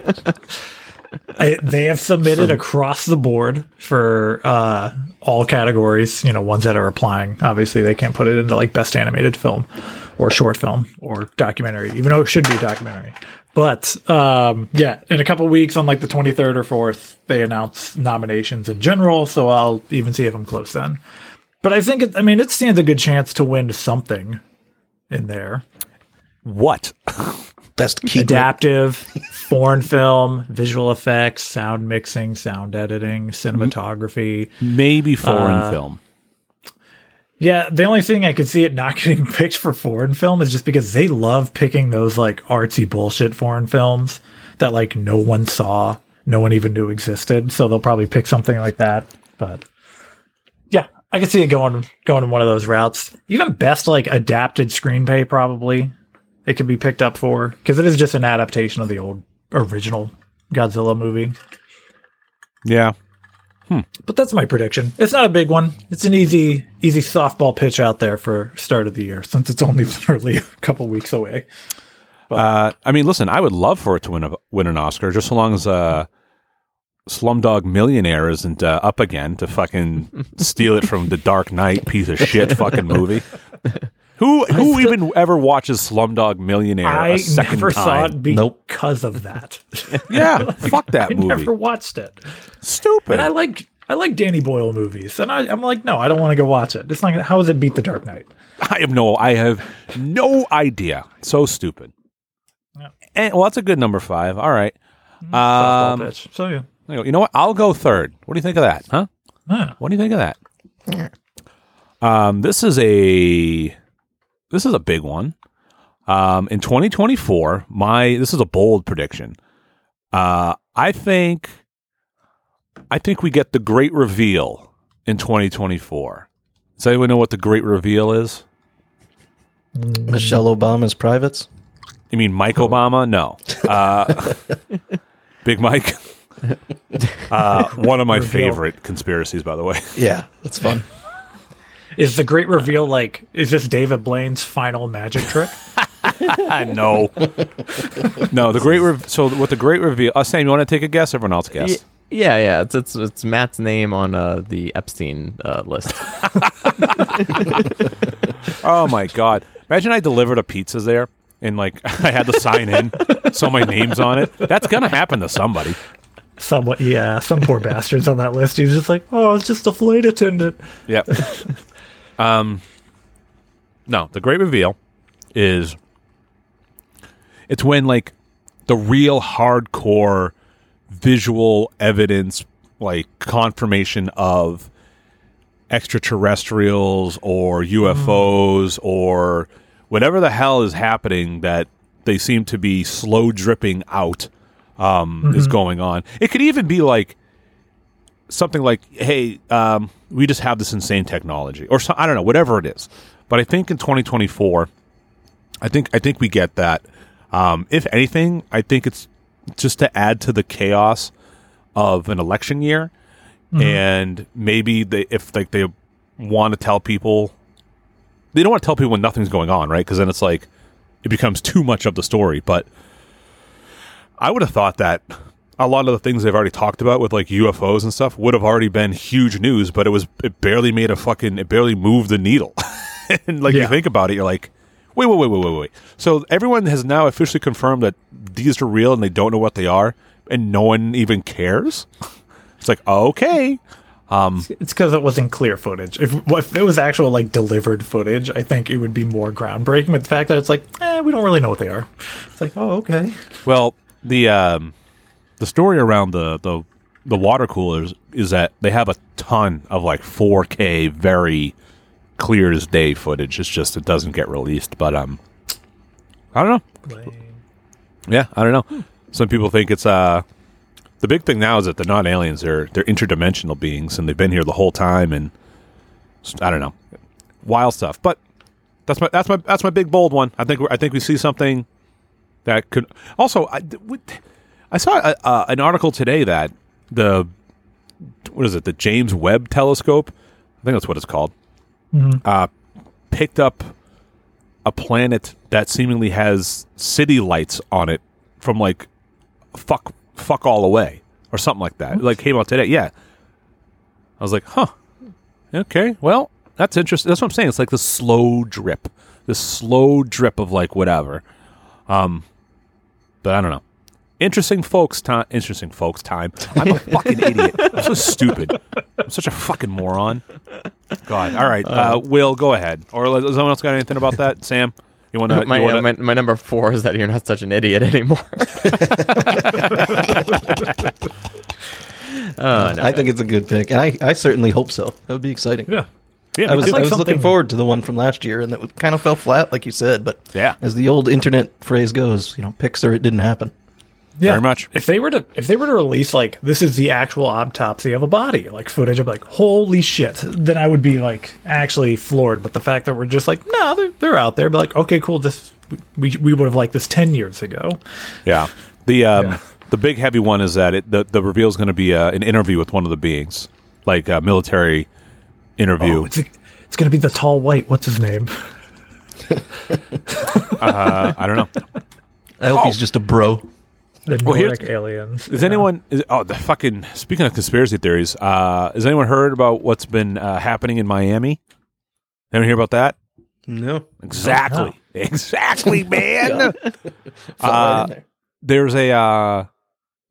I, they have submitted across the board for uh, all categories. You know, ones that are applying. Obviously, they can't put it into like best animated film or short film or documentary, even though it should be documentary. But um, yeah, in a couple weeks, on like the twenty third or fourth, they announce nominations in general. So I'll even see if I'm close then. But I think it, I mean it stands a good chance to win something in there. What? Best key adaptive foreign film visual effects sound mixing sound editing cinematography Maybe foreign Uh, film. yeah the only thing i could see it not getting picked for foreign film is just because they love picking those like artsy bullshit foreign films that like no one saw no one even knew existed so they'll probably pick something like that but yeah i could see it going going in one of those routes even best like adapted screenplay probably it could be picked up for because it is just an adaptation of the old original Godzilla movie. Yeah. But that's my prediction. It's not a big one. It's an easy, easy softball pitch out there for start of the year since it's only literally a couple weeks away. Uh, I mean, listen, I would love for it to win a, win an Oscar, just so long as uh, Slumdog Millionaire isn't uh, up again to fucking steal it from the Dark Knight piece of shit fucking movie. Who who even ever watches Slumdog Millionaire I a second never time? saw it Nope. because of that. Yeah, fuck that I movie. never watched it. Stupid. And I like I like Danny Boyle movies, and I, I'm like, no, I don't want to go watch it. It's like, how does it beat The Dark Knight? I have no, I have no idea. So stupid. Yeah. And well, that's a good number five. All right. Softball Um. So yeah, you know what? I'll go third. What do you think of that? Huh? Yeah. What do you think of that? Um, this is a this is a big one. Um, in 2024, my this is a bold prediction. Uh, I think I think we get the great reveal in 2024. Does anyone know what the great reveal is? Michelle Obama's privates. You mean Mike Obama? No. Uh, Big Mike. Uh, one of my favorite conspiracies, by the way. Yeah, that's fun. Is the great reveal like is this David Blaine's final magic trick? no. no, the great rev- so with the great reveal uh, Sam, you want to take a guess? Everyone else guess. Yeah, yeah. It's it's, it's Matt's name on uh, the Epstein uh, list. Oh my god. Imagine I delivered a pizza there and like I had to sign in so my name's on it. That's gonna happen to somebody. Somewhat, yeah. Some poor bastards on that list. He's just like, oh, it's just a flight attendant. Yep. Um No, the great reveal is it's when like the real hardcore visual evidence like confirmation of extraterrestrials or UFOs or whatever the hell is happening that they seem to be slow dripping out um, is going on. It could even be like something like, "Hey, um, we just have this insane technology," or so, I don't know, whatever it is. But I think in 2024, I think I think we get that. Um, if anything, I think it's just to add to the chaos of an election year, and maybe they if like they want to tell people, they don't want to tell people when nothing's going on, right? Because then it's like it becomes too much of the story. But I would have thought that a lot of the things they've already talked about with like UFOs and stuff would have already been huge news, but it was it barely made a fucking it barely moved the needle. and like you think about it, you're like, wait, wait, wait, wait, wait, wait. So everyone has now officially confirmed that these are real and they don't know what they are, and no one even cares. It's like okay, Um, It's because it wasn't clear footage. If, if it was actual like delivered footage, I think it would be more groundbreaking. But the fact that it's like, eh, we don't really know what they are. It's like, oh, okay. Well, the um, the story around the, the the water coolers is that they have a ton of like 4K, very clear as day footage. It's just it doesn't get released. But um, I don't know. Yeah, I don't know. Some people think it's uh the big thing now is that they're not aliens; they're they're interdimensional beings, and they've been here the whole time. And I don't know, wild stuff. But that's my that's my that's my big bold one. I think we're, I think we see something that could also. I, we- I saw a, uh, an article today that the what is it? The James Webb Telescope. I think that's what it's called. Uh, picked up a planet that seemingly has city lights on it from like fuck fuck all away or something like that. Like came out today. Yeah. I was like, huh. Okay. Well, that's interesting. That's what I'm saying. It's like the slow drip. The slow drip of like whatever. Um but I don't know. Interesting folks time interesting folks time. I'm a fucking idiot. I'm so stupid. I'm such a fucking moron. God. All right. Uh, Will, go ahead. Or has someone else got anything about that? Sam? You want to my, uh, my my number four is that you're not such an idiot anymore. oh, no. I think it's a good pick, and I, I certainly hope so. That would be exciting. Yeah. Yeah, I was, me too. I was looking forward to the one from last year, and that kind of fell flat, like you said. But Yeah. as the old internet phrase goes, you know, picks or it didn't happen. Yeah. Very much. If they were to if they were to release like this is the actual autopsy of a body, like footage, of like, holy shit, then I would be like actually floored. But the fact that we're just like, no, they're they're out there, but like, okay, cool, this we we would have liked this ten years ago. Yeah. The um, Yeah. the big heavy one is that it, the the reveal is going to be uh, an interview with one of the beings, like a military interview. Oh, it's it's gonna be the tall white. What's his name? uh, I don't know. I hope he's just a bro. The Well, here's- aliens. Is Yeah. anyone? Is, oh, the fucking. Speaking of conspiracy theories, uh, has anyone heard about what's been uh, happening in Miami? Anyone hear about that? No, Exactly. Exactly, man. Fall right in there. there's a uh,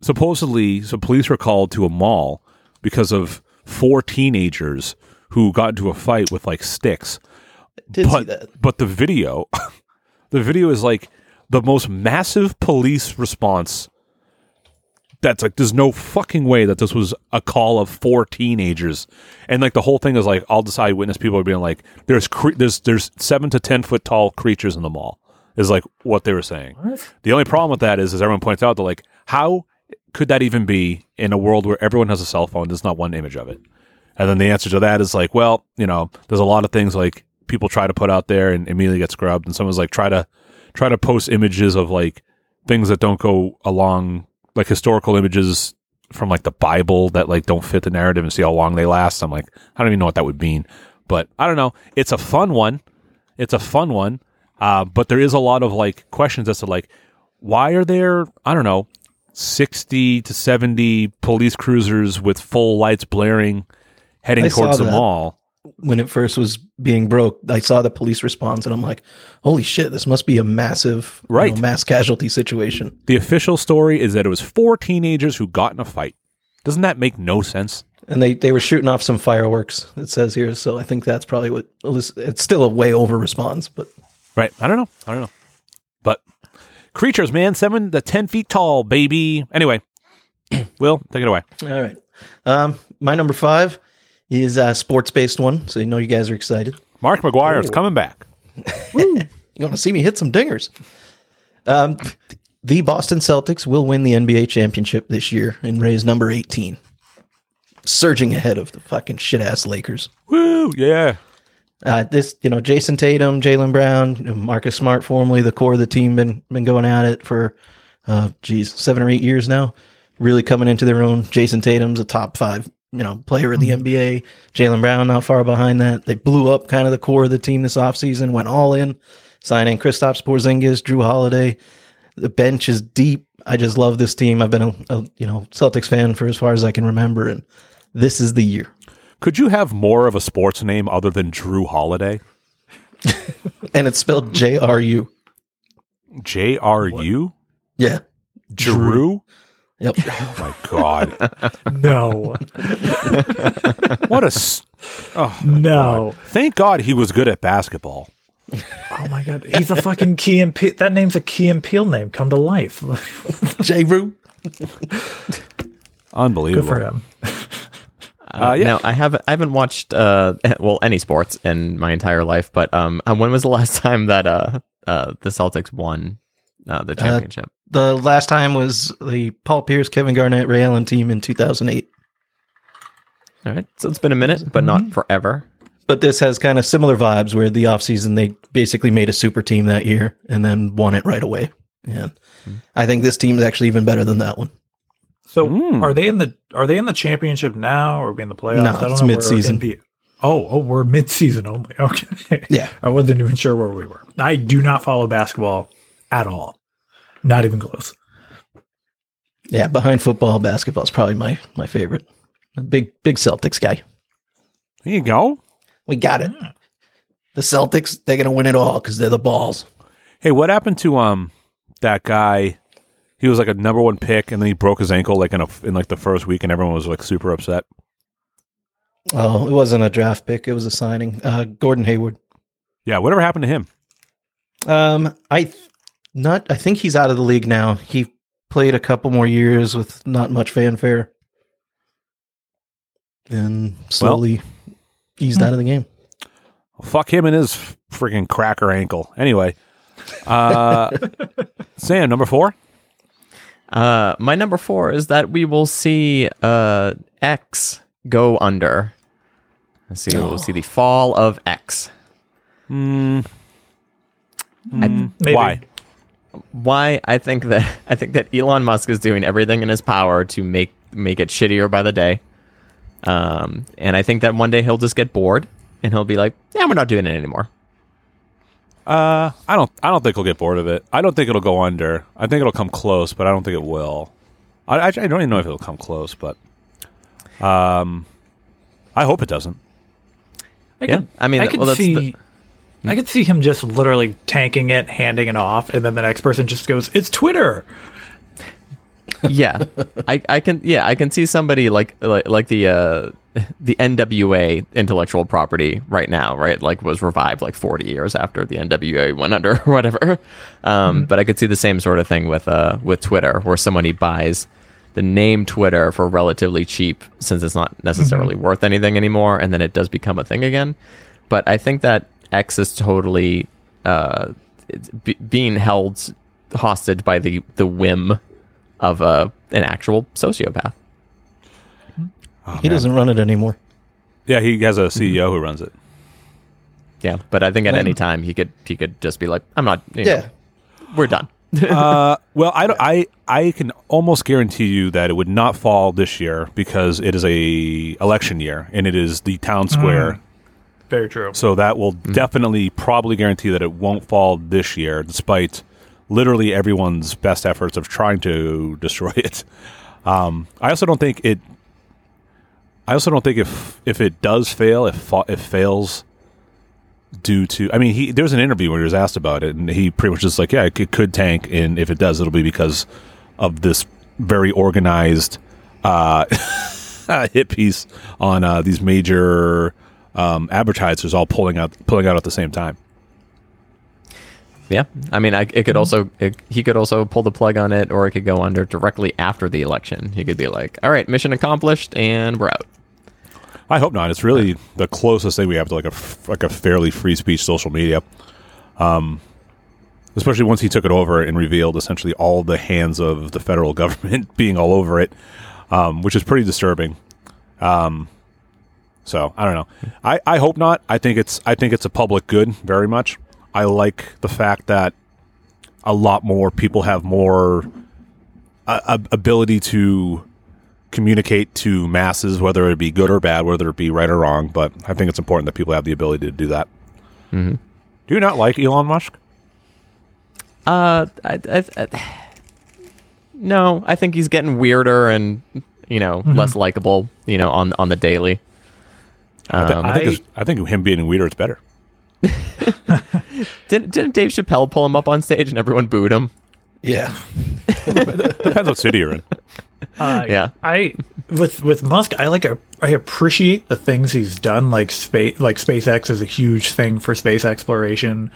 supposedly some police were called to a mall because of four teenagers who got into a fight with like sticks. did see that. but the video, the video is like the most massive police response. That's like there's no fucking way that this was a call of four teenagers, and like the whole thing is like all decide witness people are being like there's cre- there's there's seven to ten foot tall creatures in the mall is like what they were saying. The only problem with that is, as everyone points out, that like how could that even be in a world where everyone has a cell phone? There's not one image of it. And then the answer to that is like, well, you know, there's a lot of things like people try to put out there and immediately get scrubbed. And someone's like, try to try to post images of like things that don't go along, like historical images from like the Bible that like don't fit the narrative and see how long they last. I'm like, I don't even know what that would mean, but I don't know. It's a fun one. It's a fun one. Uh, but there is a lot of like questions as to like, why are there, I don't know, 60 to 70 police cruisers with full lights blaring heading I towards the that. mall. When it first was being broke, I saw the police response, and I'm like, "Holy shit! This must be a massive, you know, Right. mass casualty situation." The official story is that it was four teenagers who got in a fight. Doesn't that make no sense? And they, they were shooting off some fireworks. It says here, so I think that's probably what. It's still a way over response, but Right. I don't know. I don't know. But creatures, man, seven to 10 feet tall, baby. Anyway, Will, take it away. all right. Um, my number five is a sports based one, so you know you guys are excited. Mark McGwire is coming back. You want to see me hit some dingers? Um, the Boston Celtics will win the NBA championship this year and raise number 18, surging ahead of the fucking shit ass Lakers. Woo, yeah. Uh, this, you know, Jayson Tatum, Jaylen Brown, you know, Marcus Smart, formerly the core of the team, been been going at it for, uh, geez, seven or eight years now. Really coming into their own. Jayson Tatum's a top five, you know, player in the mm-hmm. NBA. Jaylen Brown not far behind that. They blew up kind of the core of the team this offseason, went all in, signing Kristaps Porzingis, Jrue Holiday. The bench is deep. I just love this team. I've been a, a you know Celtics fan for as far as I can remember, and this is the year. Could you have more of a sports name other than Jrue Holiday? And it's spelled J R U. J R U? Yeah. Drew? Yep. Oh my God. No, What a. s- Oh, no. thank God he was good at basketball. Oh my god, he's a fucking Key and Peele. That name's a Key and Peele name come to life. J Rue. Unbelievable. Good for him. Uh, yeah. Now I haven't I haven't watched uh well any sports in my entire life, but um uh, when was the last time that uh uh the Celtics won uh, the championship? The last time was the Paul Pierce, Kevin Garnett, Ray Allen team in 2008. All right. So it's been a minute, but not forever. But this has kind of similar vibes where the offseason they basically made a super team that year and then won it right away. And I think this team is actually even better than that one. So Mm. are they in the are they in the championship now or are we in the playoffs? No, I don't it's know mid-season. NBA Oh, oh, we're mid-season only. Okay. Yeah. I wasn't even sure where we were. I do not follow basketball at all. Not even close. Yeah, behind football, basketball is probably my my favorite. A big big Celtics guy. There you go. We got it. The Celtics, they're gonna win it all because they're the balls. Hey, what happened to um that guy? He was like a number one pick, and then he broke his ankle like in a in like the first week, and everyone was like super upset. Oh, it wasn't a draft pick; it was a signing. Uh, Gordon Hayward. Yeah, whatever happened to him? Um, I th- not. I think he's out of the league now. He played a couple more years with not much fanfare, and slowly eased out of the game. Fuck him and his freaking cracker ankle. Anyway, uh, Sam, number four. Uh, my number four is that we will see uh, X go under. Let's see, we'll see the fall of X. Maybe. Why? Why? I think that I think that Elon Musk is doing everything in his power to make make it shittier by the day. Um, and I think that one day he'll just get bored and he'll be like, "Yeah, we're not doing it anymore." Uh, I don't. I don't think he'll get bored of it. I don't think it'll go under. I think it'll come close, but I don't think it will. I, I, I don't even know if it'll come close, but um, I hope it doesn't. I Yeah, could, I mean, I that- could well, that's see, the- I could see him just literally tanking it, handing it off, and then the next person just goes, "It's Twitter." yeah, I, I can yeah I can see somebody like like, like the uh, the NWA intellectual property right now right like was revived like 40 years after the NWA went under or whatever. Um, But I could see the same sort of thing with uh with Twitter where somebody buys the name Twitter for relatively cheap since it's not necessarily worth anything anymore, and then it does become a thing again. But I think that X is totally uh, it's be- being held hostage by the the whim of a an actual sociopath. he doesn't run it anymore. Yeah, he has a CEO who runs it. Yeah, but I think at any time he could he could just be like, I'm not. You know, Yeah, we're done. uh, well, I, don't- I I can almost guarantee you that it would not fall this year because it is a election year and it is the town square. Very true. So that will definitely probably guarantee that it won't fall this year, despite literally everyone's best efforts of trying to destroy it. Um, I also don't think it. I also don't think if if it does fail, if fa- if fails due to, I mean, he there was an interview where he was asked about it, and he pretty much just like, yeah, it could, could tank, and if it does, it'll be because of this very organized uh, hit piece on uh, these major um, advertisers all pulling out pulling out at the same time. yeah, I mean, I, it could also it, he could also pull the plug on it, or it could go under directly after the election. He could be like, "All right, mission accomplished, and we're out." I hope not. It's really the closest thing we have to like a like a fairly free speech social media. Um, especially once he took it over and revealed essentially all the hands of the federal government being all over it, um, which is pretty disturbing. Um, so I don't know. I, I hope not. I think it's I think it's a public good very much. I like the fact that a lot more people have more uh, ability to communicate to masses, whether it be good or bad, whether it be right or wrong. But I think it's important that people have the ability to do that. Mhm. Do you not like Elon Musk? Uh, I, I, I, no, I think he's getting weirder and you know less likable. You know, on on the daily. I, thi- Um, I think I- I think him being weirder is better. didn't didn't Dave Chappelle pull him up on stage and everyone booed him? yeah. Depends what city you're in. Uh, Yeah. I with with Musk, I like a, I appreciate the things he's done. Like space, like SpaceX is a huge thing for space exploration.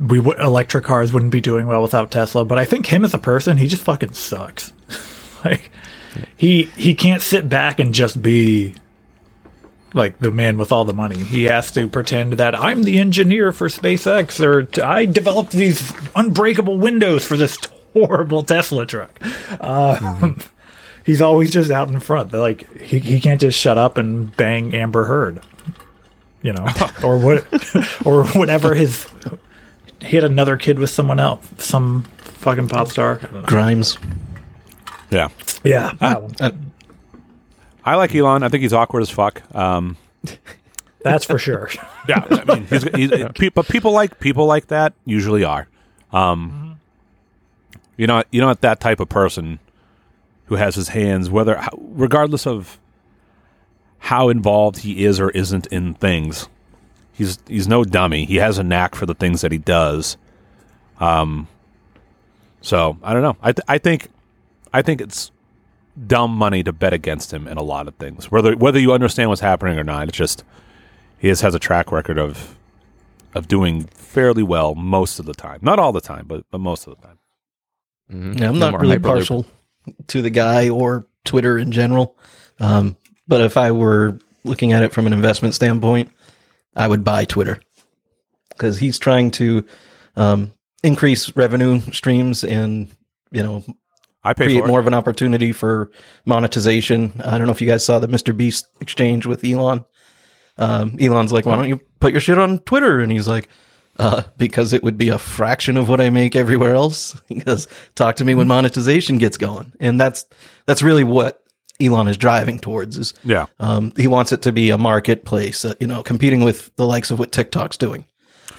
We w- electric cars wouldn't be doing well without Tesla. But I think him as a person, he just fucking sucks. like he he can't sit back and just be like the man with all the money. He has to pretend that I'm the engineer for SpaceX or I developed these unbreakable windows for this horrible Tesla truck. Um, mm-hmm. He's always just out in front. They're like he, he can't just shut up and bang Amber Heard, you know, or what, or whatever his. He had another kid with someone else, some fucking pop star. I don't know. Grimes. Yeah. Yeah, wow. I like Elon. I think he's awkward as fuck. Um, that's for sure. yeah, I mean, he's, he's, pe- but people like people like that usually are. Um, you know, you know, not that type of person who has his hands, whether regardless of how involved he is or isn't in things. He's he's no dummy. He has a knack for the things that he does. Um. So I don't know. I th- I think I think it's dumb money to bet against him in a lot of things. Whether whether you understand what's happening or not, it's just he just has a track record of of doing fairly well most of the time. Not all the time, but but most of the time. Mhm. Yeah, I'm No not more really Hyperloop. partial to the guy or Twitter in general. Um, but if I were looking at it from an investment standpoint, I would buy Twitter because he's trying to um, increase revenue streams and you know I pay create more of an opportunity for monetization. I don't know if you guys saw the Mr. Beast exchange with Elon. Um, Elon's like, why don't you put your shit on Twitter? And he's like, uh, because it would be a fraction of what I make everywhere else. Because talk to me when monetization gets going, and that's that's really what Elon is driving towards. Is Yeah. um, he wants it to be a marketplace, uh, you know, competing with the likes of what TikTok's doing.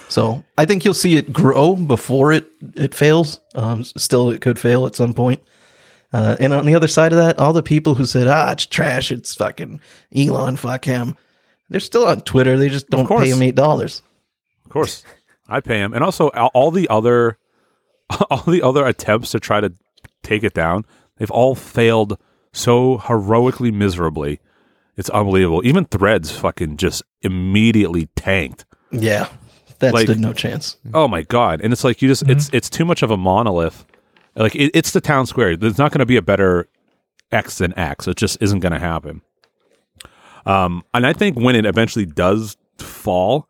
So I think you'll see it grow before it it fails. Um, still, it could fail at some point. Uh, and on the other side of that, all the people who said, "Ah, it's trash. It's fucking Elon. Fuck him." They're still on Twitter. They just don't pay him eight dollars. Of course, I pay him, and also all all the other, all the other attempts to try to take it down, they've all failed so heroically miserably. It's unbelievable. Even Threads fucking just immediately tanked. Yeah, that Like- stood no chance. Oh my god! And it's like you just it's it's too much of a monolith. Like it, it's the town square. There's not going to be a better X than X. It just isn't going to happen. Um, and I think when it eventually does fall,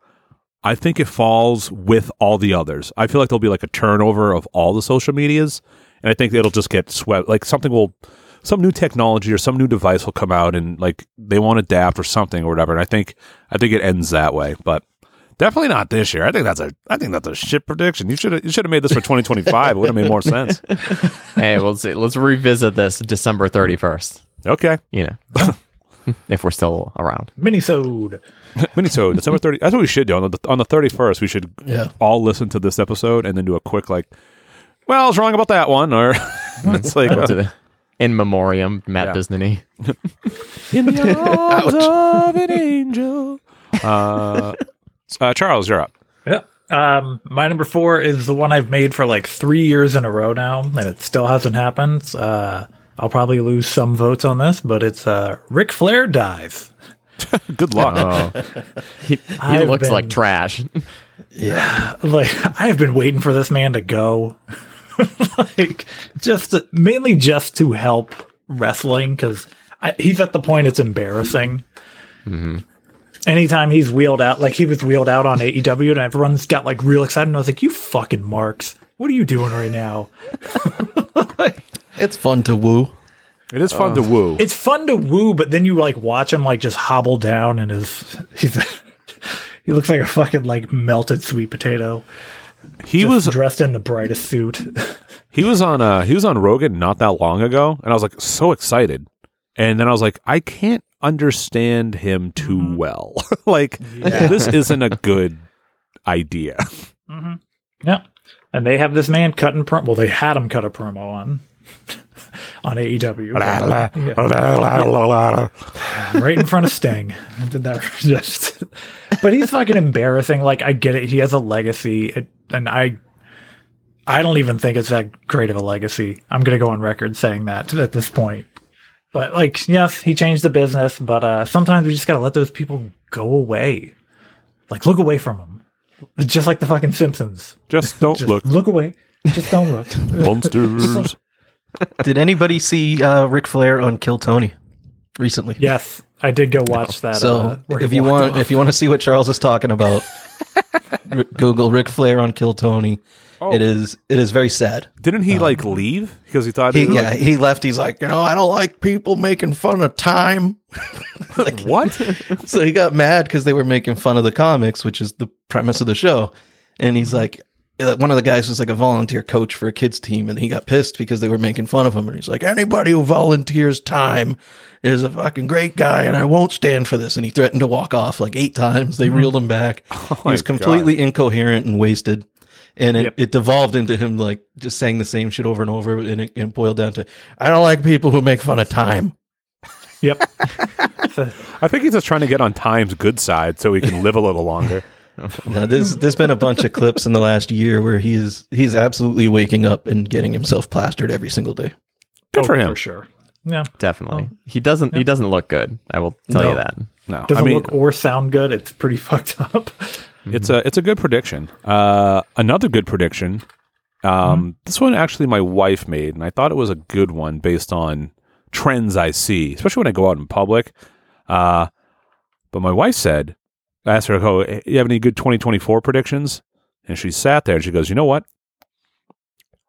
I think it falls with all the others. I feel like there'll be like a turnover of all the social medias, and I think it'll just get swept. Like something will, some new technology or some new device will come out, and like they won't adapt or something or whatever. And I think I think it ends that way, but. Definitely not this year. I think that's a I think that's a shit prediction. You should have you should have made this for 2025. It would have made more sense. hey, we'll see. Let's revisit this December 31st. Okay. You know, if we're still around. Minisode. Minisode, December 30. That's what we should do. On the, on the 31st, we should Yeah. all listen to this episode and then do a quick, like, well, I was wrong about that one. Or it's like, Go to the in memoriam, Matt Yeah. Disney. in the arms of an angel. Uh, uh, Charles, you're up. Yeah. Um, my number four is the one I've made for like three years in a row now, and it still hasn't happened. Uh, I'll probably lose some votes on this, but it's uh, Ric Flair dies. Good luck. Oh, he, he I've looks like trash. yeah, Like I have been waiting for this man to go, like just to- mainly just to help wrestling because he's at the point it's embarrassing. Anytime he's wheeled out, like he was wheeled out on AEW, and everyone's got like real excited. And I was like, "You fucking marks! What are you doing right now?" It's fun to woo. it is fun to woo. it's fun to woo, but then you like watch him like just hobble down and his he's he looks like a fucking like melted sweet potato. He Just was dressed in the brightest suit. he was on uh he was on Rogan not that long ago, and I was like so excited, and then I was like, I can't understand him too mm-hmm. well. like this isn't a good idea. Mm-hmm. yeah, and they have this man cutting promo. Well, they had him cut a promo on on AEW Yeah. right in front of Sting. I did that just, but he's fucking embarrassing. Like I get it. He has a legacy, it, and I. I don't even think it's that great of a legacy. I'm going to go on record saying that at this point. But like, yes, he changed the business, but uh, sometimes we just got to let those people go away. Like, look away from them. Just like the fucking Simpsons. Just don't Just look look away. Just don't look. monsters. Did anybody see uh, Ric Flair on Kill Tony recently? yes, I did go watch that. So uh, if you want, off. if you want to see what Charles is talking about, Google Ric Flair on Kill Tony. Oh. It is it is very sad. Didn't he like leave because he thought He he, yeah, he left. He's like, you know, I don't like people making fun of time. like, what? so he got mad because they were making fun of the comics, which is the premise of the show. And he's like, one of the guys was like a volunteer coach for a kids team, and he got pissed because they were making fun of him. And he's like, anybody who volunteers time is a fucking great guy, and I won't stand for this. And he threatened to walk off like eight times. They reeled him back. he Mm-hmm. Oh my was God. completely incoherent and wasted. And it, Yep. it devolved into him like just saying the same shit over and over, and it, it boiled down to, "I don't like people who make fun of time." Yep. I think he's just trying to get on Time's good side so he can live a little longer. Now, there's there's been a bunch of clips in the last year where he's he's absolutely waking up and getting himself plastered every single day. Good oh, for him. For sure. Yeah. Definitely. He doesn't. He doesn't look good. I will tell No. you that. No, I Doesn't mean look or sound good. It's pretty fucked up. It's a it's a good prediction. Uh, another good prediction. Um, This one actually my wife made, and I thought it was a good one based on trends I see, especially when I go out in public. Uh, but my wife said, I asked her, "Oh, you have any good 2024 predictions?" And she sat there and she goes, "You know what?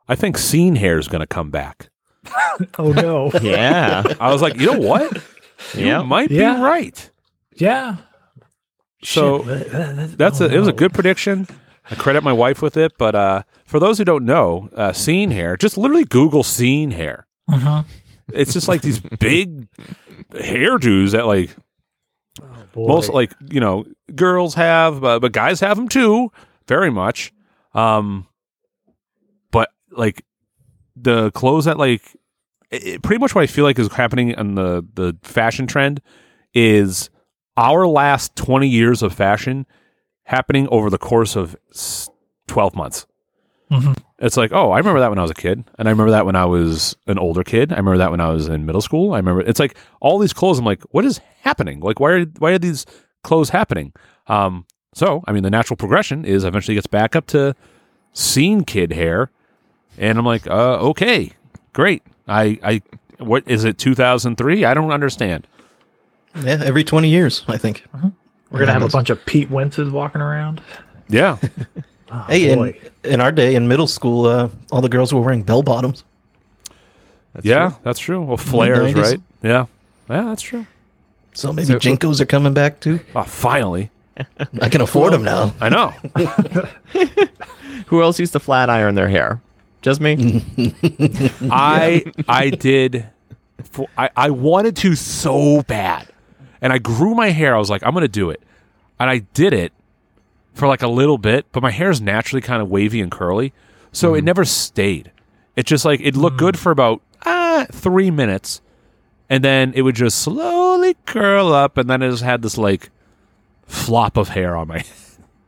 I think scene hair is going to come back." oh no. Yeah. I was like, "You know what? yeah. You might Yeah. be right." Yeah. So Shit, that- that- That's oh, a, it was a good prediction. I credit my wife with it, but uh, for those who don't know, uh, scene hair, just literally Google scene hair. Mhm. It's just like these big hairdos that like Boy. most like you know girls have, uh, but guys have them too, very much. Um, but like the clothes that like it, pretty much what I feel like is happening in the the fashion trend is our last 20 years of fashion happening over the course of 12 months. Mhm. It's like, oh, I remember that when I was a kid, and I remember that when I was an older kid. I remember that when I was in middle school. I remember it's like all these clothes. I'm like, what is happening? Like, why are why are these clothes happening? Um, so I mean, the natural progression is eventually gets back up to scene kid hair, and I'm like, uh, okay, great. I I what is it? 2003? I don't understand. Yeah, every twenty years, I think. We're gonna have a bunch of Pete Wentzes walking around. Yeah, Oh, Hey, in, in our day in middle school, uh, all the girls were wearing bell bottoms. yeah, that's true. Well, flares, right? Yeah, yeah, that's true. So maybe So- JNCOs are coming back too. Oh, finally, I can afford them now. I know. Who else used to flat iron their hair? Just me. I I did. For, I I wanted to so bad, and I grew my hair. I was like, I'm gonna do it, and I did it for like a little bit. But my hair is naturally kind of wavy and curly, so it never stayed. It just like it looked good for about ah three minutes, and then it would just slowly curl up, and then it just had this like flop of hair on my.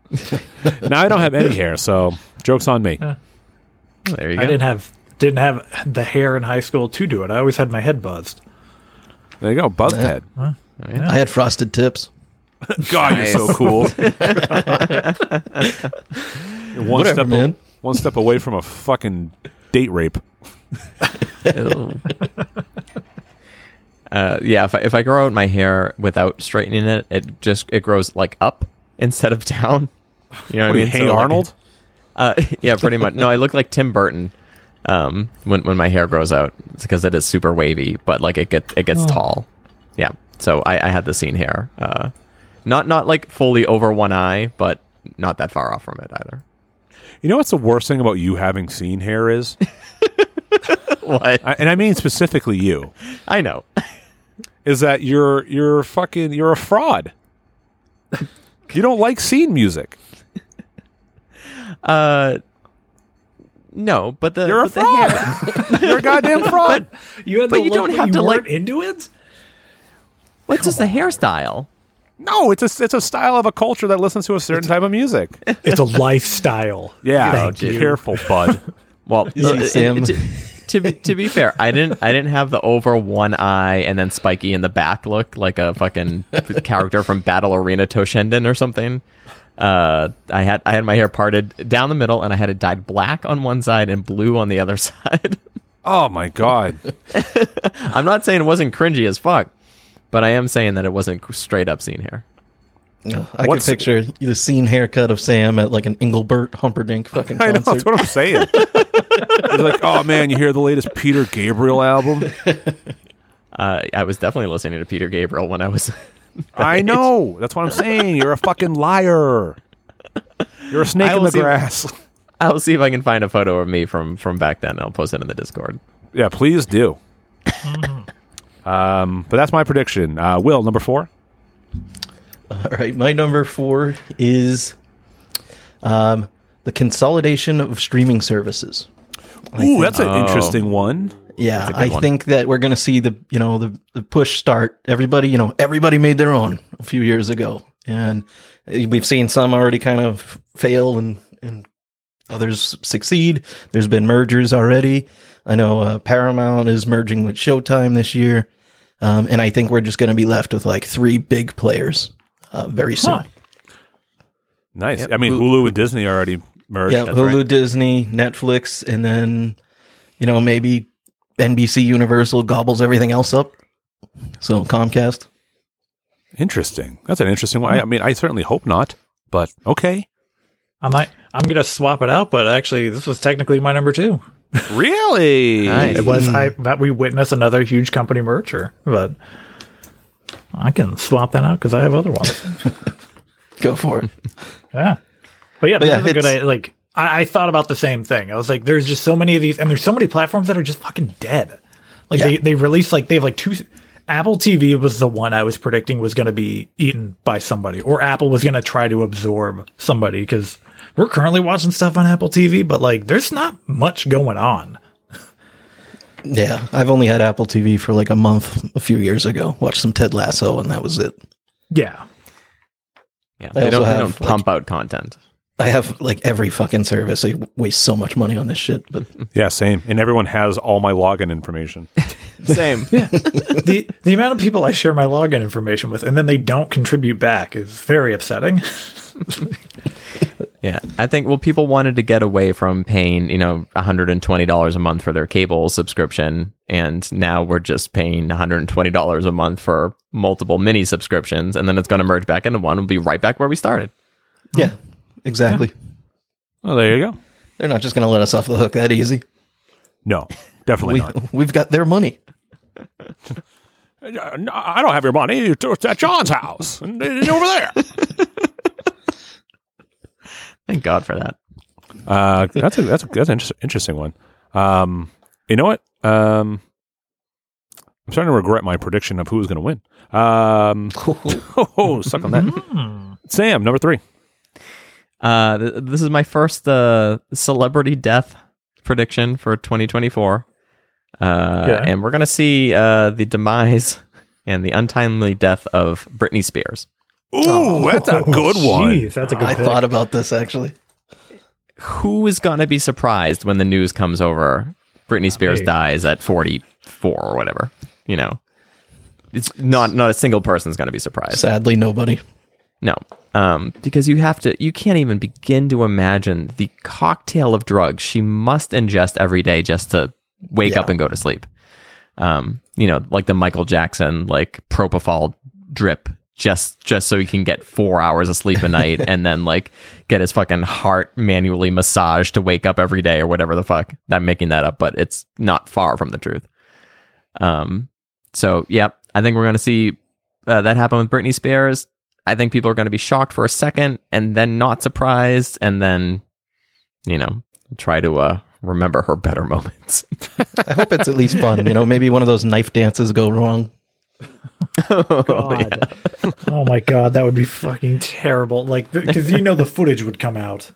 now I don't have any hair, so jokes on me. There you go. I didn't have didn't have the hair in high school to do it. I always had my head buzzed. There you go, buzzed head. I had frosted tips. God, you're so cool. One Whatever, step, man. one step away from a fucking date rape. Ew. uh, yeah, if I, if I grow out my hair without straightening it, it just it grows like up instead of down. You know what What, I mean? Hey So, like- Arnold? Uh, yeah, pretty much. No, I look like Tim Burton um, when when my hair grows out because it is super wavy, but like it gets it gets tall. Yeah. So I, I had the scene hair. Uh, not not like fully over one eye, but not that far off from it either. You know what's the worst thing about you having seen hair is, What? I, and I mean specifically you, I know. is that you're you're fucking you're a fraud. You don't like scene music. Uh, no, but the You're a but the hair- fraud. you're a goddamn fraud. You had But the you look, don't have you to, like- weren't into it. What's just the hairstyle? No, it's a it's a style of a culture that listens to a certain type of music. It's a lifestyle. Yeah, Thank you. careful, bud. Well, You see, uh, Sam? to, to be to be fair, I didn't I didn't have the over one eye and then spiky in the back look like a fucking character from Battle Arena Toshinden or something. Uh, I had I had my hair parted down the middle and I had it dyed black on one side and blue on the other side. Oh my god. I'm not saying it wasn't cringy as fuck, but I am saying that it wasn't straight up scene hair. I What's- could picture the scene haircut of Sam at like an Engelbert Humperdinck fucking concert. I know concert. that's what I'm saying. It's like, oh man, you hear the latest Peter Gabriel album? Uh, I was definitely listening to Peter Gabriel when I was. I know. That's what I'm saying. You're a fucking liar. You're a snake in the see- grass. I'll see if I can find a photo of me from from back then. and I'll post it in the Discord. Yeah, please do. Um, but that's my prediction. Uh, Will number four. All right, my number four is um, the consolidation of streaming services. Ooh, that's an Oh. interesting one. Yeah, That's a I good one. think that we're going to see the you know the, the push start. Everybody, you know, everybody made their own a few years ago, and we've seen some already kind of fail and and others succeed. There's been mergers already. I know uh, Paramount is merging with Showtime this year, um, and I think we're just going to be left with like three big players uh, very soon. Huh. Nice. Yep. I mean, Hulu and Disney already merged. Yeah, Hulu, Disney, Netflix, and then you know maybe NBC Universal gobbles everything else up. So Comcast. Interesting. That's an interesting one. I, I mean, I certainly hope not, but okay. I might. I'm gonna swap it out, but actually, this was technically my number two. Really? Nice. It was I that we witnessed another huge company merger, but I can swap that out because I have other ones. Go for it. Yeah, but yeah, But this yeah, a good. idea. Like I, I thought about the same thing. I was like, there's just so many of these, and there's so many platforms that are just fucking dead. Like they they release like they have like two. Apple TV was the one I was predicting was going to be eaten by somebody, or Apple was going to try to absorb somebody because we're currently watching stuff on Apple TV, but like there's not much going on. Yeah, I've only had Apple TV for like a month a few years ago. Watched some Ted Lasso, and that was it. Yeah, Yeah, I they don't, they don't like- pump out content. I have like every fucking service. I waste so much money on this shit, but Yeah, same. And everyone has all my login information. Same. the the amount of people I share my login information with, and then they don't contribute back, is very upsetting. Yeah, I think well, people wanted to get away from paying, you know, hundred and twenty dollars a month for their cable subscription, and now we're just paying one hundred and twenty dollars a month for multiple mini subscriptions, and then it's going to merge back into one. We'll be right back where we started. yeah, exactly. Oh, there you go. They're not just going to let us off the hook that easy. No, definitely We, not. we've got their money. I don't have your money. It's at John's house and over there. Thank God for that. Uh, that's a that's a, that's an inter- interesting one. Um, you know what? Um, I'm starting to regret my prediction of who's going to win. Um, oh, suck on that. Hmm. Sam, number three. Uh, th- this is my first uh, celebrity death prediction for 2024. Uh, Okay. And we're going to see uh, the demise and the untimely death of Britney Spears. Ooh, that's a good one. Jeez, that's a good. I pick. thought about this actually. Who is going to be surprised when the news comes over Britney Spears dies at 44 or whatever? You know, it's not not a single person's going to be surprised. Sadly, nobody. No, um, because you have to, you can't even begin to imagine the cocktail of drugs she must ingest every day just to wake Yeah. up and go to sleep. Um, you know, like the Michael Jackson like propofol drip, just just so he can get four hours of sleep a night, and then like get his fucking heart manually massaged to wake up every day or whatever the fuck. I'm making that up, but it's not far from the truth. Um, so yeah, I think we're gonna see uh, that happen with Britney Spears. I think people are going to be shocked for a second and then not surprised and then, you know, try to uh, remember her better moments. I hope it's at least fun. You know, maybe one of those knife dances go wrong. God. oh my god, that would be fucking terrible. Like, because you know the footage would come out.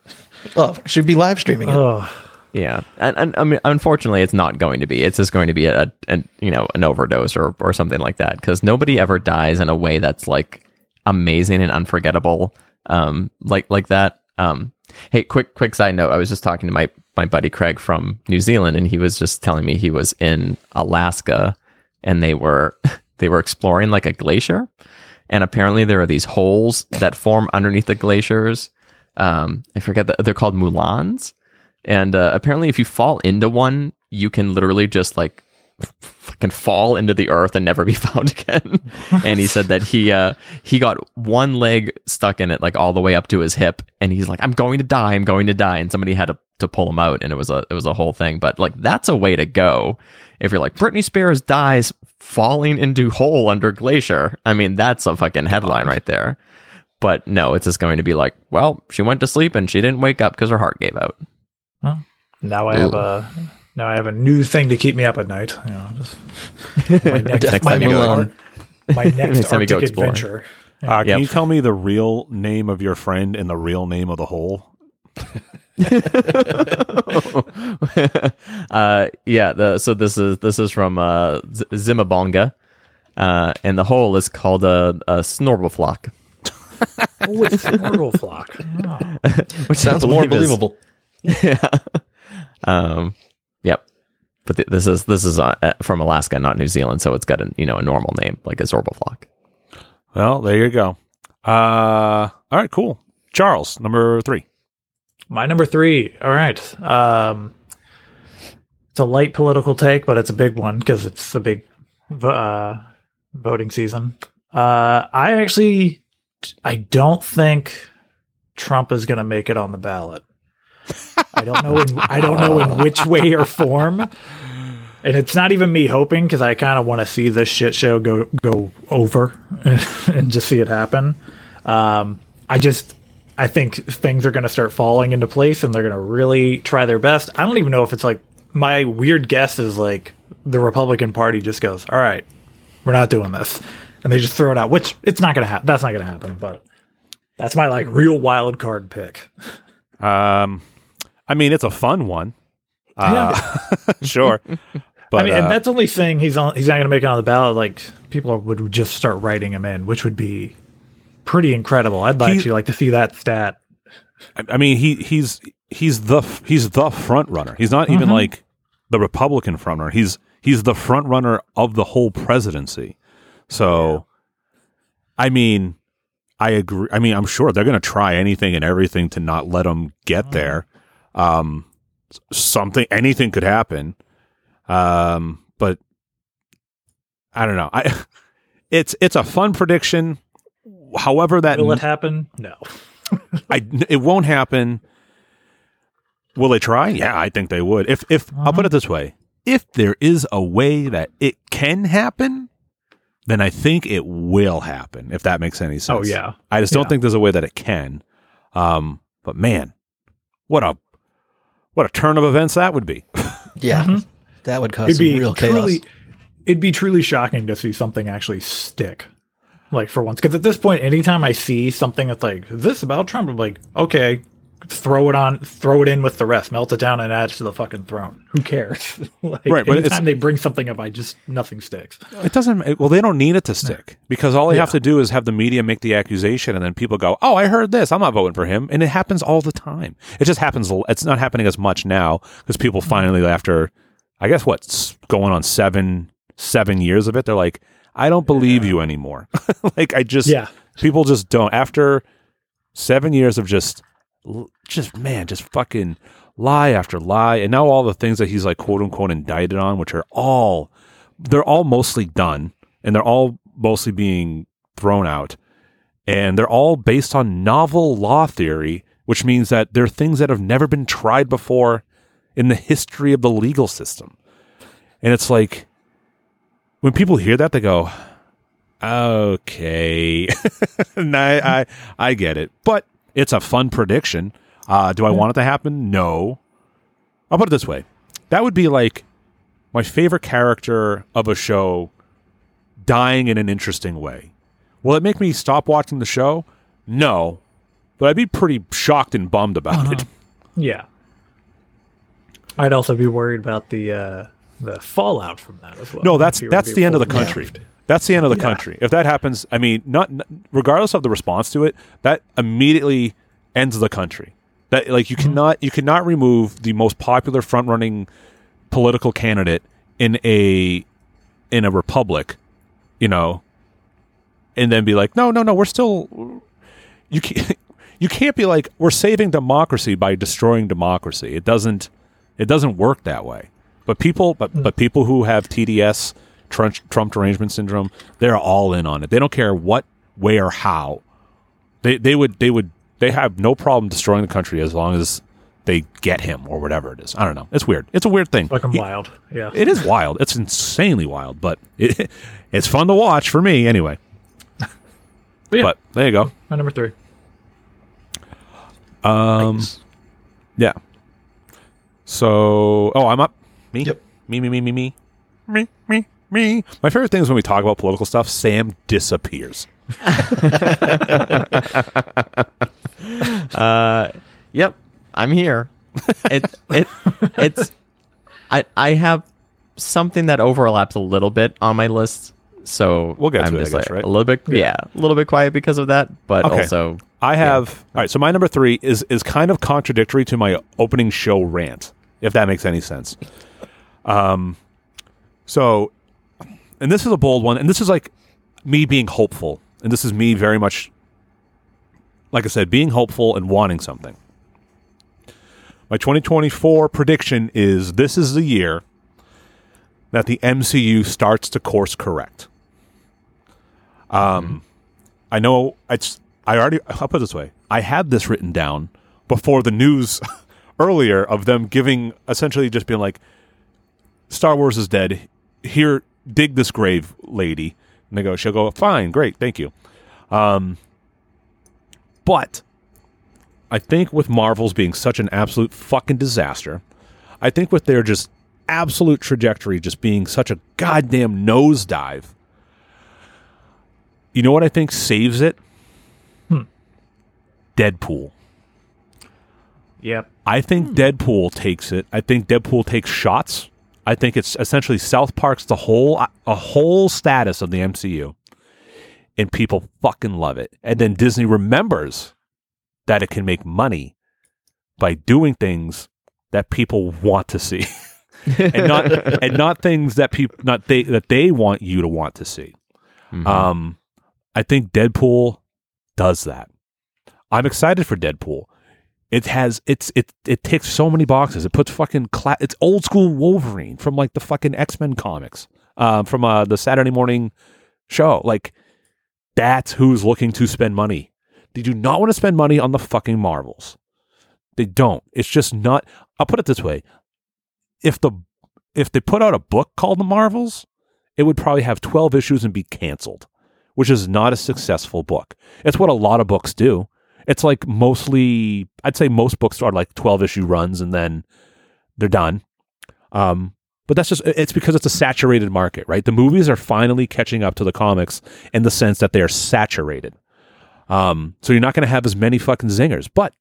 Oh, should be live streaming it. Oh, yeah. And, and I mean, unfortunately, it's not going to be. It's just going to be a, a you know, an overdose or, or something like that because nobody ever dies in a way that's like amazing and unforgettable um, like like that. Um, hey, quick quick side note. I was just talking to my my buddy Craig from New Zealand, and he was just telling me he was in Alaska, and they were they were exploring like a glacier, and apparently there are these holes that form underneath the glaciers. Um, I forget that they're called moulins, and uh, apparently if you fall into one, you can literally just like can fall into the earth and never be found again. and he said that he uh he got one leg stuck in it like all the way up to his hip. And he's like I'm going to die, I'm going to die. And somebody had to to pull him out and it was a it was a whole thing. But like that's a way to go. If you're like Britney Spears dies falling into hole under glacier. I mean, that's a fucking headline right there. But no, it's just going to be like, well, she went to sleep and she didn't wake up because her heart gave out. Now I have a now I have a new thing to keep me up at night. You know, just my next, Next my next, go- my next Next go Arctic adventure. Uh, can Yep. you tell me the real name of your friend and the real name of the hole? uh, yeah. The, so this is this is from uh, Z- Zimabonga, uh, and the hole is called a, a snorkelflock, Oh, it's Snorkel Flock. Oh. which Sounds more believable. yeah. Um. Yep. But th- this is this is uh, uh, from Alaska, not New Zealand, so it's got a you know a normal name like a zorbaflock. Well, there you go. Uh, all right, cool. Charles, number three. My number three. All right. Um, it's a light political take, but it's a big one because it's a big uh, voting season. Uh, I actually, I don't think Trump is going to make it on the ballot. I don't know. In, I don't know in which way or form. And it's not even me hoping because I kind of want to see this shit show go go over and just see it happen. Um, I just I think things are going to start falling into place and they're going to really try their best. I don't even know if it's like my weird guess is like the Republican Party just goes, "All right, we're not doing this," and they just throw it out. Which it's not going to happen. That's not going to happen. But that's my like real wild card pick. Um, I mean, it's a fun one. Uh, sure. But I mean, uh, and that's only saying he's on. He's not going to make it on the ballot. Like people would just start writing him in, which would be pretty incredible. I'd He- actually like to see that stat. I- mean, he he's he's the he's the front runner. He's not even Mhm. like the Republican front runner. He's he's the front runner of the whole presidency. So, I mean, I agree. I mean, I'm sure they're going to try anything and everything to not let him get there. Um, something, anything could happen. Um, but I don't know. I it's it's a fun prediction. However, that Will it happen? No. I it won't happen. Will they try? Yeah, I think they would. If if I'll put it this way, if there is a way that it can happen, then I think it will happen. If that makes any sense. Oh yeah. I just don't Yeah. think there's a way that it can. Um, but man, what a what a turn of events that would be. Yeah, Mhm. that would cause It'd some be real chaos. truly, it'd be truly shocking to see something actually stick. Like for once, because at this point, anytime I see something that's like this about Trump, I'm like, okay, throw it on, throw it in with the rest, melt it down, and add it to the fucking throne. Who cares? like, Right, but anytime they bring something up, I just nothing sticks. It doesn't. it- Well, they don't need it to stick because all they have to do is have the media make the accusation, and then people go, "Oh, I heard this. I'm not voting for him." And it happens all the time. It just happens. It's not happening as much now because people Mm-hmm. finally, after I guess what's going on seven seven years of it, they're like, "I don't believe you anymore." like I just Yeah. people just don't. After seven years of just just man, just fucking lie after lie, and now all the things that he's like quote unquote indicted on, which are all they're all mostly done, and they're all mostly being thrown out, and they're all based on novel law theory, which means that they're things that have never been tried before in the history of the legal system, and it's like when people hear that, they go. Okay, and I, I I get it, but it's a fun prediction. Uh, do I want it to happen? No. I'll put it this way: that would be like my favorite character of a show dying in an interesting way. Will it make me stop watching the show? No, but I'd be pretty shocked and bummed about it. Yeah. I'd also be worried about the uh, the fallout from that as well. No, that's If you were that's the end of the country. left. That's the end of the Yeah. country. If that happens, I mean, not regardless of the response to it, that immediately ends the country. That like you mm-hmm. cannot you cannot remove the most popular front running political candidate in a in a republic, you know, and then be like, no, no, no, we're still you can't you can't be like we're saving democracy by destroying democracy. It doesn't it doesn't work that way. But people, but but people who have TDS, Trump, Trump derangement syndrome, they're all in on it. They don't care what, where, how. They they would they would they have no problem destroying the country as long as they get him or whatever it is. I don't know. It's weird. It's a weird thing. Fucking He- wild. Yeah. It is wild. It's insanely wild, but it, it's fun to watch for me anyway. But yeah, But there you go. my number three. Um, yeah. So, oh, I'm up. Me? Yep. Me, me, me, me, me. Me, me, me. My favorite thing is when we talk about political stuff, Sam disappears. uh, yep. I'm here. It, it, it's, I, I have something that overlaps a little bit on my list. So we'll get I'm to it, guess, like, right? A little bit, yeah. yeah. a little bit quiet because of that, but okay. also I have yeah. all right. So my number three is is kind of contradictory to my opening show rant, if that makes any sense. Um, so, and this is a bold one, and this is like me being hopeful, and this is me very much, like I said, being hopeful and wanting something. My 2024 prediction is this is the year that the MCU starts to course correct. Um, I know it's. I already. I'll put it this way. I had this written down before the news earlier of them giving essentially just being like, "Star Wars is dead. Here, dig this grave, lady." And they go, she'll go, "Fine, great, thank you." Um, but I think with Marvel's being such an absolute fucking disaster, I think with their just absolute trajectory just being such a goddamn nosedive. You know what I think saves it? Deadpool. Yep. I think Deadpool takes it. I think Deadpool takes shots. I think it's essentially South Park's the whole a whole status of the MCU, and people fucking love it. And then Disney remembers that it can make money by doing things that people want to see, and not and not things that people not they that they want you to want to see. Um, I think Deadpool does that. I'm excited for Deadpool. It has it's it it ticks so many boxes. It puts fucking cla- it's old school Wolverine from like the fucking X Men comics, um, from uh, the Saturday morning show. Like that's who's looking to spend money. They do not want to spend money on the fucking Marvels. They don't. It's just not. I'll put it this way: if the if they put out a book called The Marvels, it would probably have twelve issues and be canceled, which is not a successful book. It's what a lot of books do. It's like mostly, I'd say most books are like 12 issue runs and then they're done. Um, but that's just, it's because it's a saturated market, right? The movies are finally catching up to the comics in the sense that they are saturated. Um, so you're not going to have as many fucking zingers. But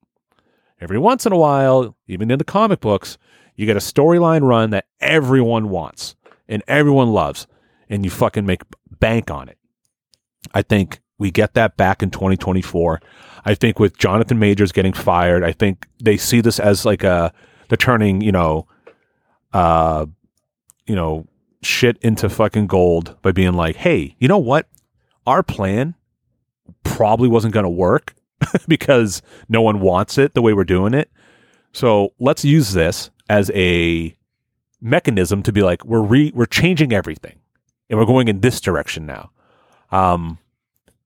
every once in a while, even in the comic books, you get a storyline run that everyone wants and everyone loves, and you fucking make bank on it. I think we get that back in 2024. I think with Jonathan Majors getting fired, I think they see this as like a they're turning, you know, uh, you know, shit into fucking gold by being like, hey, you know what? Our plan probably wasn't going to work because no one wants it the way we're doing it. So let's use this as a mechanism to be like, we're re- we're changing everything and we're going in this direction now. Um,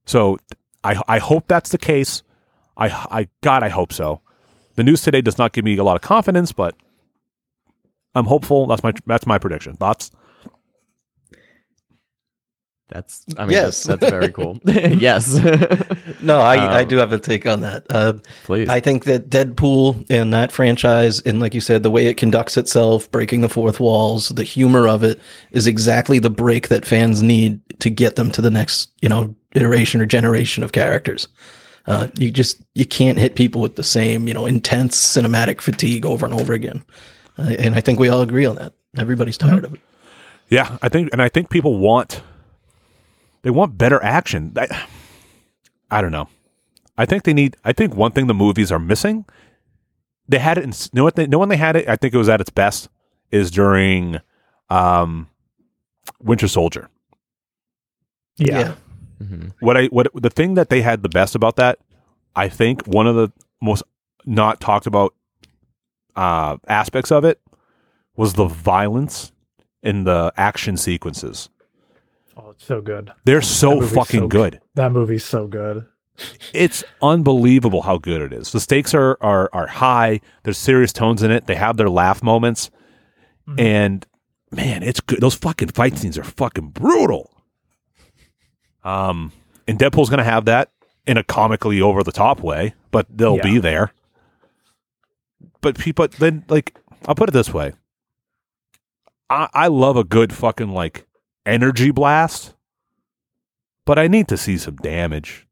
so I I hope that's the case. I I God I hope so. The news today does not give me a lot of confidence, but I'm hopeful. That's my that's my prediction. Thoughts? That's I mean Yes. that's, that's very cool. yes. No, I, I Um, do have a take on that. Uh, Please. I think that Deadpool and that franchise, and like you said, the way it conducts itself, breaking the fourth walls, the humor of it, is exactly the break that fans need to get them to the next, you know, iteration or generation of characters. Uh, you just you can't hit people with the same, you know, intense cinematic fatigue over and over again. Uh, and I think we all agree on that. Everybody's tired of it. Yeah, I think, and I think people want they want better action. I, I don't know. I think they need. I think one thing the movies are missing. They had it. In, know what? They, know when they had it. I think it was at its best. Is during um, Winter Soldier. Yeah. Mhm. what I what the thing that they had the best about that, I think one of the most not talked about uh, aspects of it was the violence in the action sequences. Oh, it's so good. They're so fucking so good. That movie's so good. It's unbelievable how good it is. The stakes are are are high. There's serious tones in it. They have their laugh moments, and man, it's good. Those fucking fight scenes are fucking brutal. Um, and Deadpool's gonna have that in a comically over the top way, but they'll Yeah. be there. But people, then like, I'll put it this way: I I love a good fucking like energy blast, but I need to see some damage.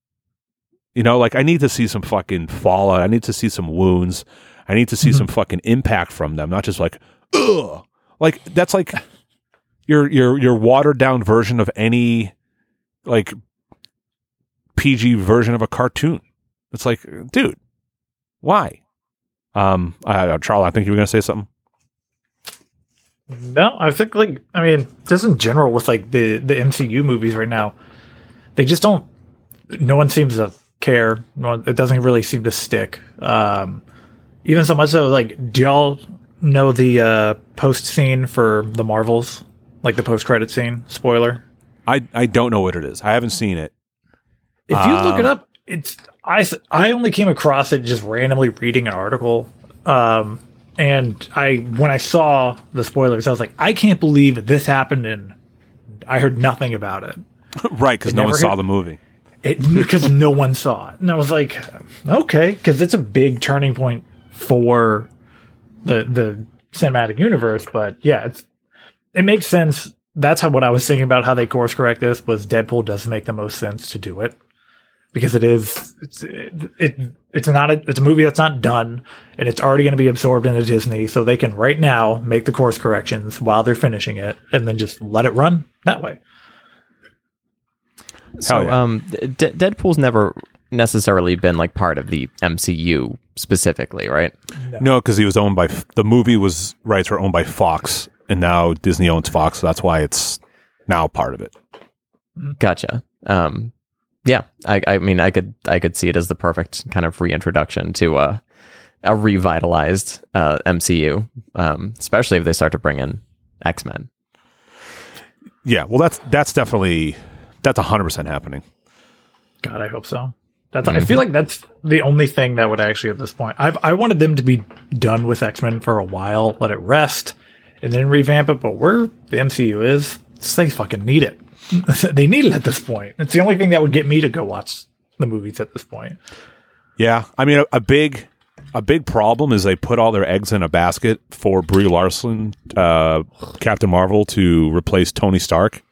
You know, like I need to see some fucking fallout. I need to see some wounds. I need to see some fucking impact from them, not just like, ugh. Like that's like your your your watered down version of any like PG version of a cartoon. It's like, dude, why? Um, uh, Charlie, I think you were gonna say something. No, I think like I mean, just in general with like the the MCU movies right now, they just don't. No one seems to care. No one, it doesn't really seem to stick. Um, even so much so, like, do y'all know the uh, post scene for the Marvels, like the post credit scene? Spoiler. I I don't know what it is. I haven't seen it. If you look it Um, up, it's I I only came across it just randomly reading an article. Um, and I when I saw the spoilers, I was like, I can't believe this happened, and I heard nothing about it. right, because no one saw hit- the movie. It because no one saw it, and I was like, okay, because it's a big turning point for the the cinematic universe. But yeah, it's it makes sense. That's how what I was thinking about how they course correct this was Deadpool does make the most sense to do it because it is it's it, it it's not a, it's a movie that's not done and it's already going to be absorbed into Disney, so they can right now make the course corrections while they're finishing it and then just let it run that way. So, yeah. um, D- Deadpool's never necessarily been like part of the MCU specifically, right? No, because he was owned by the movie was rights were owned by Fox, and now Disney owns Fox, so that's why it's now part of it. Gotcha. Um, yeah, I, I mean, I could, I could see it as the perfect kind of reintroduction to a, a revitalized uh, MCU, um, especially if they start to bring in X Men. Yeah, well, that's that's definitely that's hundred percent happening. God, I hope so. That's I feel like that's the only thing that would actually at this point. I've I wanted them to be done with X Men for a while, let it rest, and then revamp it. But where the MCU is, they fucking need it. they need it at this point. It's the only thing that would get me to go watch the movies at this point. Yeah, I mean, a, a big a big problem is they put all their eggs in a basket for Brie Larson, uh, Captain Marvel, to replace Tony Stark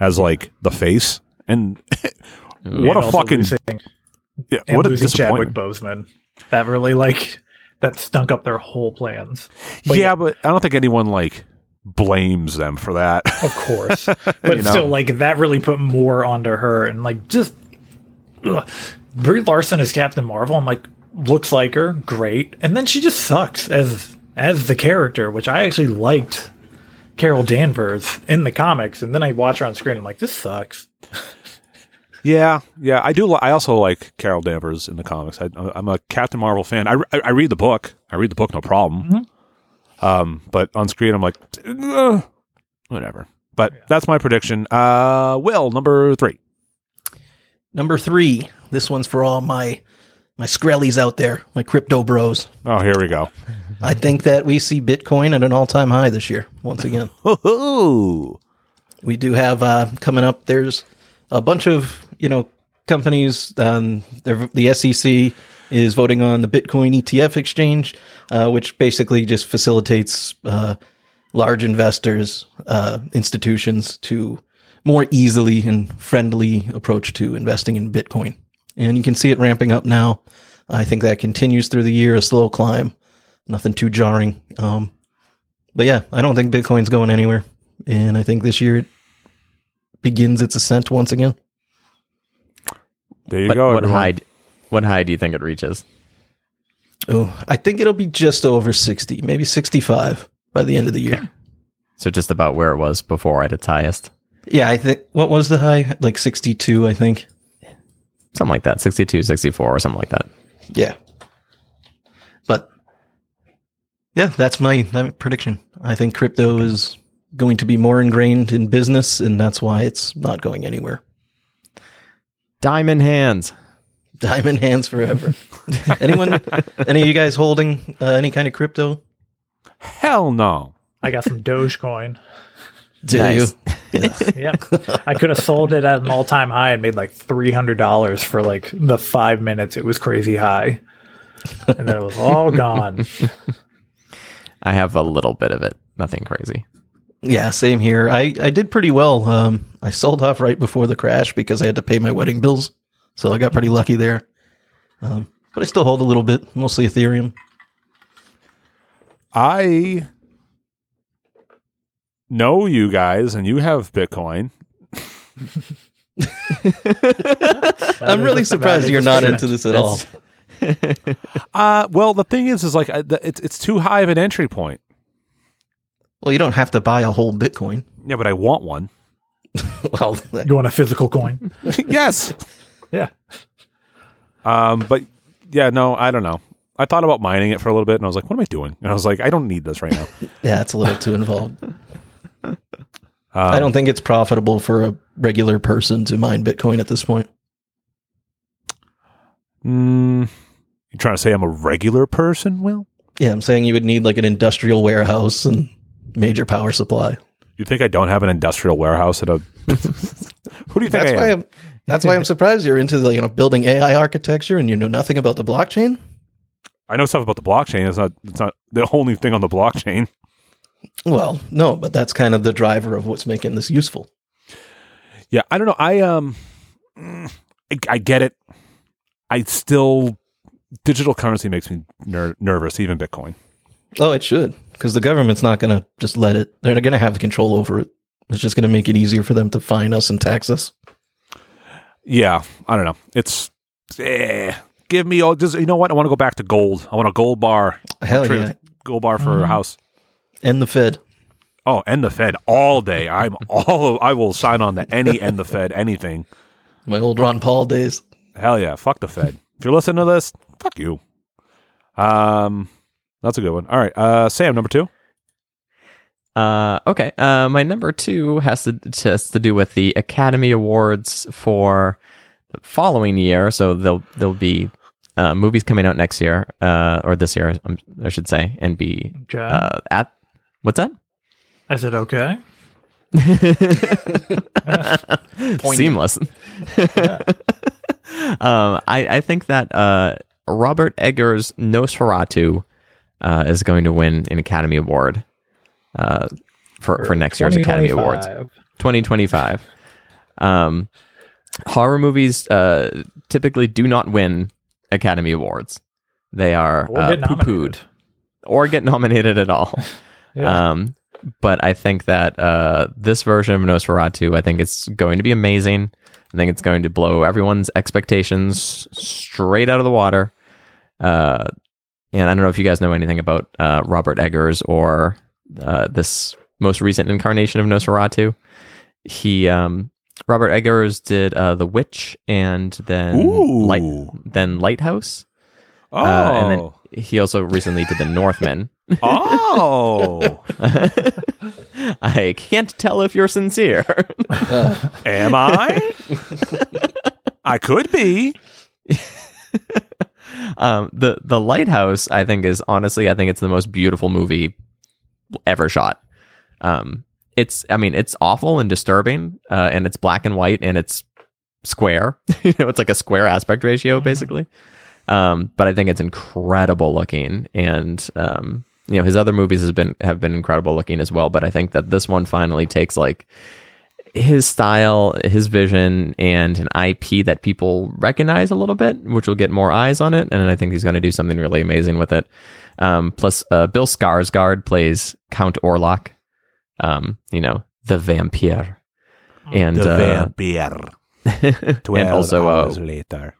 as like the face, and what And a fucking losing, yeah, and what a losing Chadwick disappointment. Boseman. That really like that stunk up their whole plans. But yeah, but I don't think anyone like blames them for that. Of course. But You know? still, like, that really put more onto her. And, like, just. Ugh. Brie Larson as Captain Marvel, I'm like, looks like her, great. And then she just sucks as as the character, which I actually liked Carol Danvers in the comics. And then I watch her on screen, I'm like, this sucks. Yeah, yeah, I do. Li- I also like Carol Danvers in the comics. I, I'm a Captain Marvel fan. I, re- I read the book. I read the book, no problem. Um, but on screen, I'm like, "Ugh," whatever. But that's my prediction. Uh, Will number three. Number three. This one's for all my my Skrellies out there, my crypto bros. Oh, here we go. I think that we see Bitcoin at an all time high this year once again. We do have uh, coming up. There's a bunch of you know companies. Um, the SEC is voting on the Bitcoin ETF exchange, uh, which basically just facilitates uh, large investors, uh, institutions to more easily and friendly approach to investing in Bitcoin. And you can see it ramping up now. I think that continues through the year, a slow climb, nothing too jarring. Um, but yeah, I don't think Bitcoin's going anywhere. And I think this year it begins its ascent once again. There you What, go. what everyone. high? What high do you think it reaches? Oh, I think it'll be just over 60, maybe 65 by the end of the year. So just about where it was before at its highest, Yeah, I think, what was the high? Like 62, I think. something like that, 62, 64 or something like that. Yeah. But Yeah, that's my, my prediction. I think crypto is going to be more ingrained in business, and that's why it's not going anywhere. Diamond hands. Diamond hands forever. Anyone? any of you guys holding uh, any kind of crypto? Hell no. I got some Dogecoin. Do Nice. you? yeah, I could have sold it at an all-time high and made like three hundred dollars for like the five minutes it was crazy high, and then it was all gone. I have a little bit of it. Nothing crazy. Yeah, same here. I, I did pretty well. Um, I sold off right before the crash because I had to pay my wedding bills, so I got pretty lucky there. Um, but I still hold a little bit, mostly Ethereum. I know you guys and you have Bitcoin. I'm really surprised you're not into this at all. Uh, well, the thing is, is like the- it's it's too high of an entry point. Well, you don't have to buy a whole Bitcoin. Yeah, but I want one. Well, You want a physical coin? yes. Yeah. Um, but yeah, no, I don't know. I thought about mining it for a little bit, and I was like, "What am I doing?" And I was like, "I don't need this right now." yeah, it's a little too involved. Um, I don't think it's profitable for a regular person to mine Bitcoin at this point. Mm, you trying to say I'm a regular person? Will Yeah, I'm saying you would need like an industrial warehouse and major power supply. you think I don't have an industrial warehouse at a? Who do you think That's I why am? I'm. That's why I'm surprised you're into the you know building AI architecture and you know nothing about the blockchain. I know stuff about the blockchain. It's not. It's not the only thing on the blockchain. Well, no, but that's kind of the driver of what's making this useful. Yeah, I don't know. I um, I, I get it. I still digital currency makes me ner- nervous. Even Bitcoin. Oh, it should, because the government's not going to just let it. They're going to have control over it. It's just going to make it easier for them to fine us and tax us. Yeah, I don't know. It's eh, give me all. Just you know what? I want to go back to gold. I want a gold bar. Hell yeah, Gold bar for a house. and the Fed. Oh, and the Fed all day. I'm all. I will sign on to any and the Fed anything. My old Ron Paul days. Hell yeah, fuck the Fed. If you're listening to this, fuck you. Um, that's a good one. All right, uh, Sam, number two. Uh, okay. Uh, my number two has to has to do with the Academy Awards for the following year. So there'll there'll be uh, movies coming out next year, uh, or this year, um, I should say, and be Okay. uh, at what's that? I said okay. Seamless. um, I, I think that uh, Robert Eggers' Nosferatu uh, is going to win an Academy Award uh, for, for next year's Academy Awards. 2025. 2025. Um, horror movies uh, typically do not win Academy Awards. They are Or uh, poo-pooed or get nominated at all. Yeah. Um, but I think that uh, this version of Nosferatu, I think it's going to be amazing. I think it's going to blow everyone's expectations straight out of the water. Uh, and I don't know if you guys know anything about uh, Robert Eggers or uh, this most recent incarnation of Nosferatu. He um, Robert Eggers did uh, The Witch and then Ooh. Light, then Lighthouse. Oh, and then he also recently did The Northman. oh, I can't tell if you're sincere. am I? I could be. um, the the lighthouse, I think, is honestly, I think it's the most beautiful movie ever shot. Um, it's, I mean, it's awful and disturbing, uh, and it's black and white and it's square. you know, it's like a square aspect ratio, basically. Um, but I think it's incredible looking, and um, you know, his other movies has been have been incredible looking as well. But I think that this one finally takes like his style, his vision, and an IP that people recognize a little bit, which will get more eyes on it. And I think he's going to do something really amazing with it. Um, plus, uh, Bill Skarsgård plays Count Orlok, um, you know, the vampire. And, uh, vampire. and also uh, later.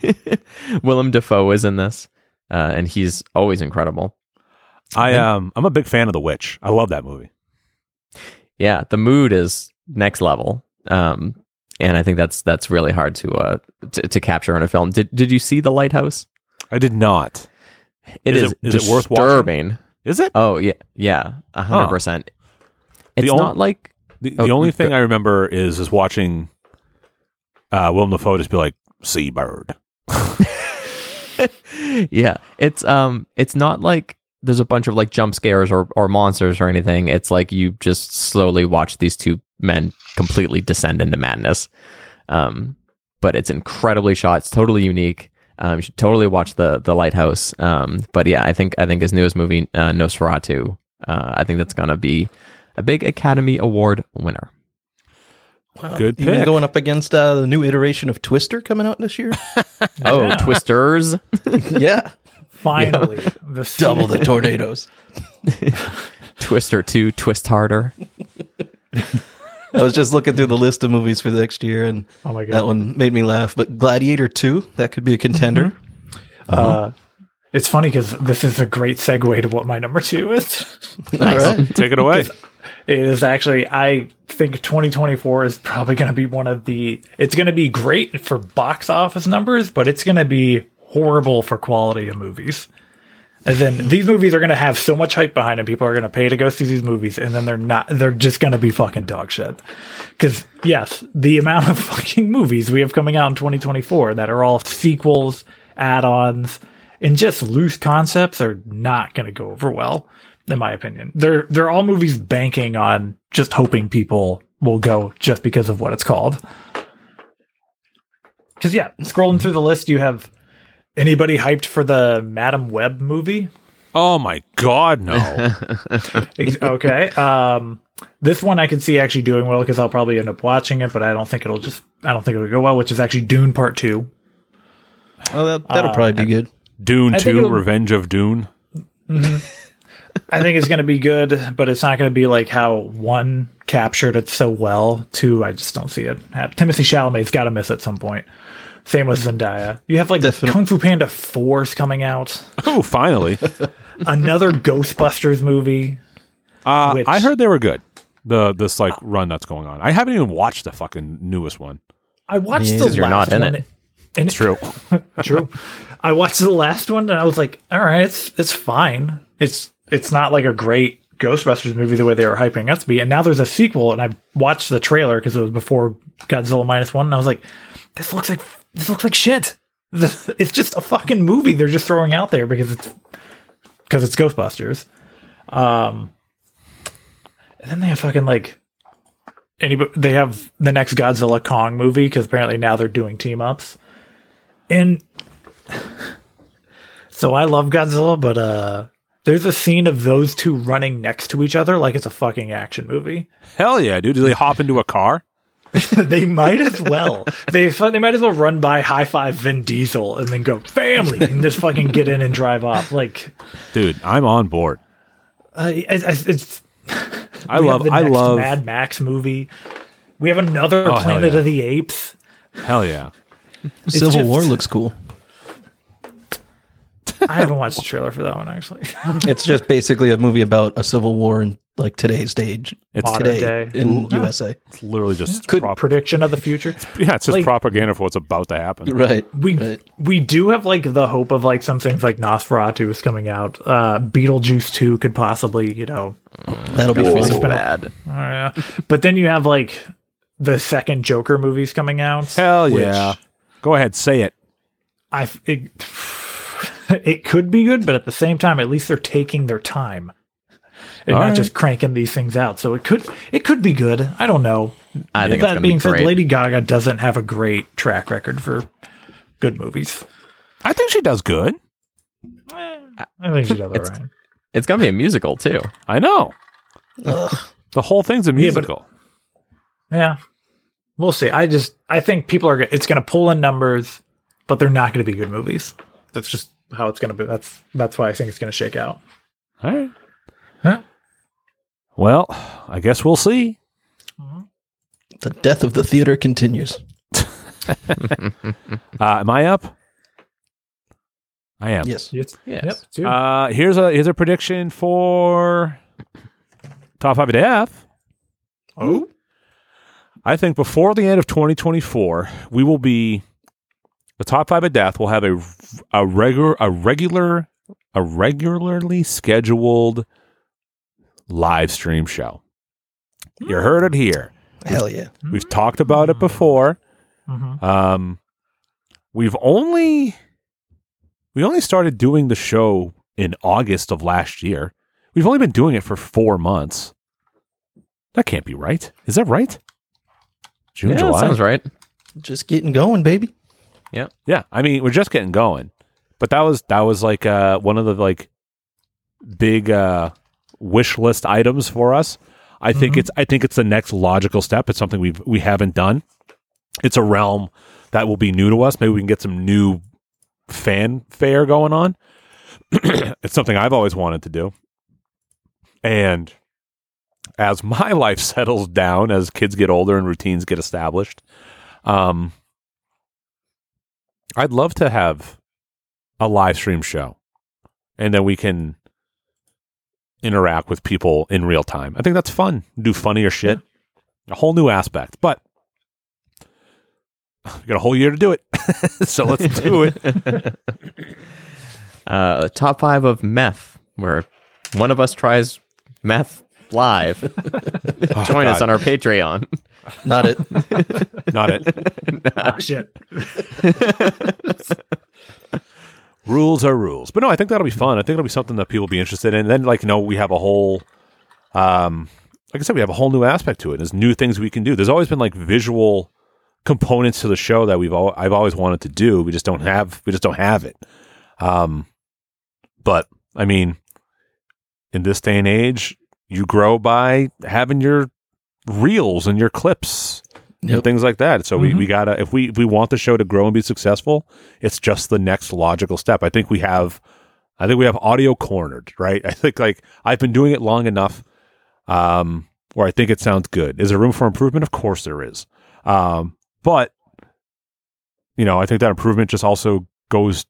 Willem Dafoe is in this, uh, and he's always incredible. I um, I'm a big fan of The Witch. I love that movie. Yeah, the mood is next level. Um, and I think that's that's really hard to uh to, to capture in a film. Did did you see The Lighthouse? I did not. It Is is, it- is it worth watching? disturbing. Is it? Oh yeah, yeah, a hundred percent. It's The not like The, Oh, the only go- thing I remember is is watching uh, Willem Dafoe just be like seabird. yeah, it's um, it's not like there's a bunch of like jump scares or or monsters or anything. It's like you just slowly watch these two men completely descend into madness. Um, but it's incredibly shot. It's totally unique. Um, you should totally watch the the Lighthouse. Um, but yeah, I think I think his newest movie, uh, Nosferatu, uh, I think that's gonna be a big Academy Award winner. Good Even going up against uh, the new iteration of Twister coming out this year. Oh, Yeah. Twisters. yeah, Finally, the double the tornadoes. Twister 2, Twist Harder. I was just looking through the list of movies for the next year, and Oh my god. that one made me laugh. But Gladiator Two, that could be a contender. Uh, it's funny because this is a great segue to what my number two is. All right. Take it away. It is actually, I think 2024 is probably going to be one of the. It's going to be great for box office numbers, but it's going to be horrible for quality of movies. And then these movies are going to have so much hype behind them. People are going to pay to go see these movies, and then they're not. They're just going to be fucking dog shit. Because yes, the amount of fucking movies we have coming out in 2024 that are all sequels, add-ons, and just loose concepts are not going to go over well, in my opinion. They're they're all movies banking on just hoping people will go just because of what it's called. Because yeah, scrolling through the list, you have anybody hyped for the Madame Web movie? Oh my god, no. Okay. Um, this one I can see actually doing well because I'll probably end up watching it, but I don't think it'll just. I don't think it'll go well. Which is actually Dune Part Two. Well, that, that'll Uh, probably be good. Dune I 2 Revenge of Dune. I think it's going to be good, but it's not going to be like how one captured it so well. Two, I just don't see it. Timothée Chalamet's got to miss at some point. Same with Zendaya. You have like Definitely. Kung Fu Panda Force coming out, Oh, finally. another Ghostbusters movie. Uh, Which- I heard they were good. The this like run that's going on. I haven't even watched the fucking newest one. I watched Yeah, the 'cause you're last not in one. it. And It's true. True. I watched the last one and I was like, all right, it's it's fine. It's it's not like a great Ghostbusters movie the way they were hyping it up to be. And now there's a sequel, and I watched the trailer because it was before Godzilla minus one, and I was like, this looks like this looks like shit. This, it's just a fucking movie they're just throwing out there because it's because it's Ghostbusters. Um, and then they have fucking like anybody. They have the next Godzilla Kong movie because apparently now they're doing team ups. And so I love Godzilla, but uh there's a scene of those two running next to each other like it's a fucking action movie. Hell yeah, dude. Do they hop into a car? they might as well. They they might as well run by high five Vin Diesel and then go family and just fucking get in and drive off. Like Dude, I'm on board. uh, it's, it's- it's I love the I love Mad Max movie. We have another Oh, Planet yeah. of the Apes. hell yeah. Civil just- War looks cool. I haven't watched the trailer for that one actually. It's just basically a movie about a civil war in like today's stage. It's Modern today day. in Yeah. USA. It's literally just Good prop- prediction of the future. yeah, it's just like- propaganda for what's about to happen. Right. we Right. we do have like the hope of like some things like Nosferatu is coming out. Uh Beetlejuice 2 could possibly, you know. That'll be Oh, fun. so been a- bad. uh, yeah. But then you have like the second Joker movies coming out. Hell which yeah. Go ahead, say it. I it, it could be good, but at the same time at least they're taking their time. And All not right. just cranking these things out. So it could it could be good. I don't know. I think that gonna being be said. Lady Gaga doesn't have a great track record for good movies. I think she does good. Eh, I think she does all It's- right. It's gonna be a musical too. I know. Ugh. The whole thing's a Yeah, but- musical. Yeah, we'll see. I just I think people are. go- It's going to pull in numbers, but they're not going to be good movies. That's just how it's going to be. That's that's why I think it's going to shake out. All right. Huh? Well, I guess we'll see. The death of the theater continues. Uh, am I up? I am. Yes. Yes. Yes. Yep. Uh, here's a here's a prediction for top five of death. oh, I think before the end of 2024, we will be the top five of death will have a a regular a regular a regularly scheduled live stream show. You heard it here. Hell yeah. We've talked about it before. Mhm. Um, we've only we only started doing the show in August of last year. We've only been doing it for four months. That can't be right. Is that right? June, yeah, that July. sounds right. Just getting going, baby. Yeah, Yeah. I mean, we're just getting going. But that was that was like uh, one of the like big uh, wish list items for us. I think Mhm. it's I think it's the next logical step. It's something we've we haven't done. It's a realm that will be new to us. Maybe we can get some new fanfare going on. it's something I've always wanted to do. And as my life settles down, as kids get older and routines get established, um, I'd love to have a live stream show, and then we can interact with people in real time. I think that's fun. Do funnier shit, a whole new aspect. But we got a whole year to do it, so let's do it. uh, top five of meth, where one of us tries meth live. Join us on our Patreon. Not it. Not it. Ah, shit. rules are rules. But no, I think that'll be fun. I think it'll be something that people will be interested in. And then, like, you know, we have a whole, um, like I said, we have a whole new aspect to it. There's new things we can do. There's always been like visual components to the show that we've all I've always wanted to do. We just don't have we just don't have it. Um, but I mean, in this day and age, you grow by having your reels and your clips and things like that. So we, we gotta if we if we want the show to grow and be successful, it's just the next logical step. I think we have I think we have audio cornered, right? I think like I've been doing it long enough um where I think it sounds good. Is there room for improvement? Of course there is. Um but you know, I think that improvement just also goes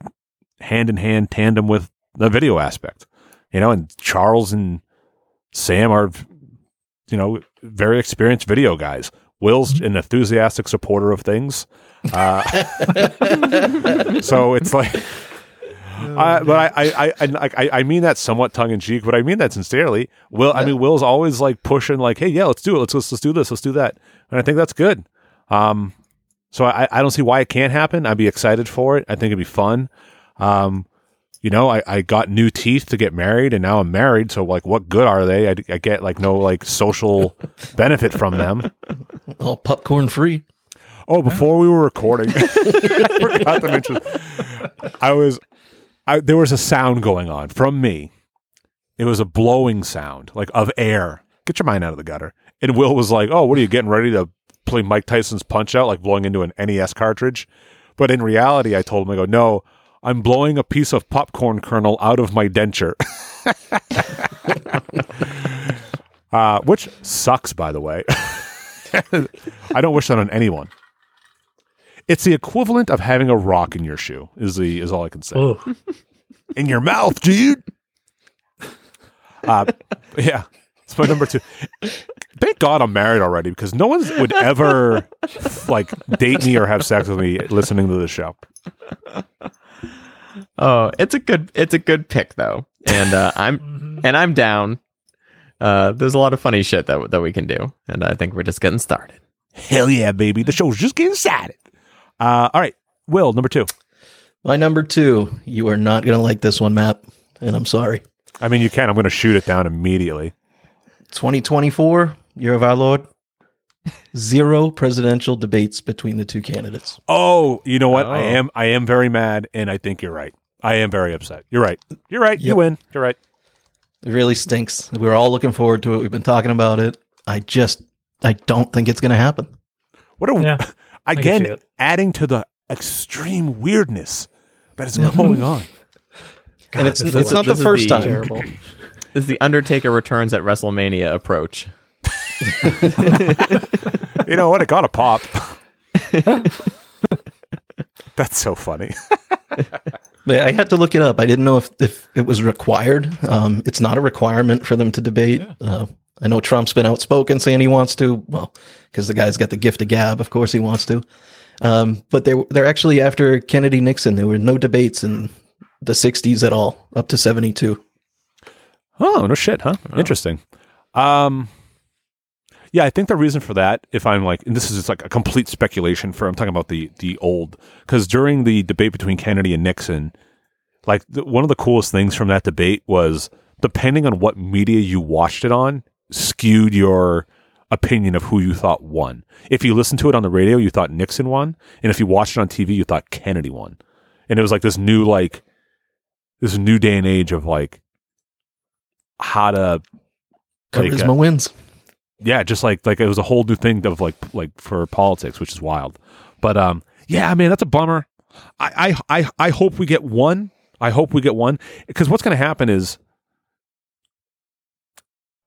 hand in hand tandem with the video aspect. You know, and Charles and Sam are you know, very experienced video guys. Will's an enthusiastic supporter of things. Uh, so it's like, I, but I, I, I, I, mean that somewhat tongue in cheek, but I mean that sincerely. Will, I mean, Will's always like pushing, like, hey, yeah, let's do it. Let's, let's, let's do this. Let's do that. And I think that's good. Um, so I, I don't see why it can't happen. I'd be excited for it. I think it'd be fun. Um, you know, I, I got new teeth to get married and now I'm married. So like, what good are they? I, I get like no like social benefit from them. All popcorn free. Oh, before we were recording, I forgot to mention. I was, I, there was a sound going on from me. It was a blowing sound, like of air. Get your mind out of the gutter. And Will was like, "Oh, what are you getting ready to play Mike Tyson's Punch Out, like blowing into an NES cartridge?" But in reality, I told him, "I go, no, I'm blowing a piece of popcorn kernel out of my denture." uh, which sucks, by the way. I don't wish that on anyone. It's the equivalent of having a rock in your shoe. Is the is all I can say. Oh, In your mouth, dude. Uh, yeah, it's my number two. Thank God I'm married already because no one would ever like date me or have sex with me listening to the show. Oh, it's a good it's a good pick though, and uh, I'm and I'm down. Uh, there's a lot of funny shit that that we can do, and I think we're just getting started. Hell yeah, baby! The show's just getting started. Uh, all right, Will number two. My number two. You are not going to like this one, Matt. And I'm sorry. I mean, you can. I'm going to shoot it down immediately. 2024, year of our Lord. Zero presidential debates between the two candidates. Oh, you know what? I Oh. am I am very mad, and I think you're right. I am very upset. You're right. You're right. You win. You're right. It really stinks. We were all looking forward to it. We've been talking about it. I just, I don't think it's going to happen. What a Yeah, again adding to the extreme weirdness that is going on. and it's, this it's not the first the- time. terrible. This is the Undertaker returns at WrestleMania approach. You know what? It got a pop. That's so funny. I had to look it up. I didn't know if, if it was required. Um, it's not a requirement for them to debate. Uh, I know Trump's been outspoken saying he wants to. Well, because the guy's got the gift of gab, of course he wants to. Um, but they're they're actually after Kennedy Nixon. There were no debates, in the 60s at all, up to 72. Oh, no shit, huh? Interesting. Um, yeah, I think the reason for that, if I'm like, and this is just like a complete speculation for, I'm talking about the the old, because during the debate between Kennedy and Nixon, like the, one of the coolest things from that debate was depending on what media you watched it on, skewed your opinion of who you thought won. If you listened to it on the radio, you thought Nixon won, and if you watched it on TV, you thought Kennedy won. And it was like this new like this new day and age of like how to like, Charisma uh, wins. Yeah, just like like it was a whole new thing of like like for politics, which is wild. But um, yeah, man, that's a bummer. I I I, I hope we get one. I hope we get one because what's going to happen is,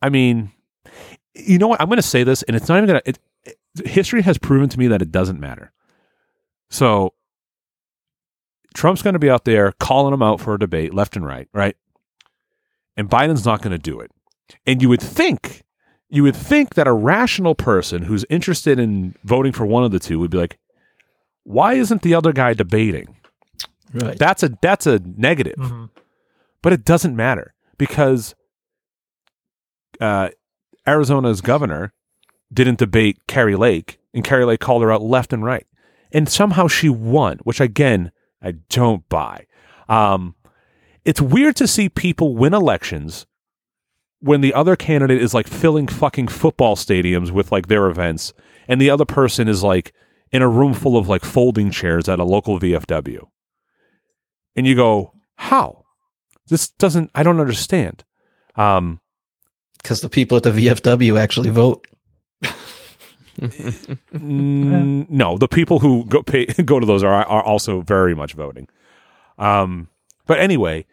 I mean, you know what? I'm going to say this, and it's not even going to. It, history has proven to me that it doesn't matter. So Trump's going to be out there calling them out for a debate, left and right, right? And Biden's not going to do it. And you would think you would think that a rational person who's interested in voting for one of the two would be like, why isn't the other guy debating? Right. That's a that's a negative. Mhm. But it doesn't matter because uh, Arizona's governor didn't debate Kari Lake, and Kari Lake called her out left and right, and somehow she won, which again I don't buy. Um, it's weird to see people win elections when the other candidate is like filling fucking football stadiums with like their events, and the other person is like in a room full of like folding chairs at a local VFW. And you go, how? This doesn't, I don't understand. Um, Because the people at the VFW actually vote. Mm, no, the people who go pay, go to those are are also very much voting. Um, but anyway,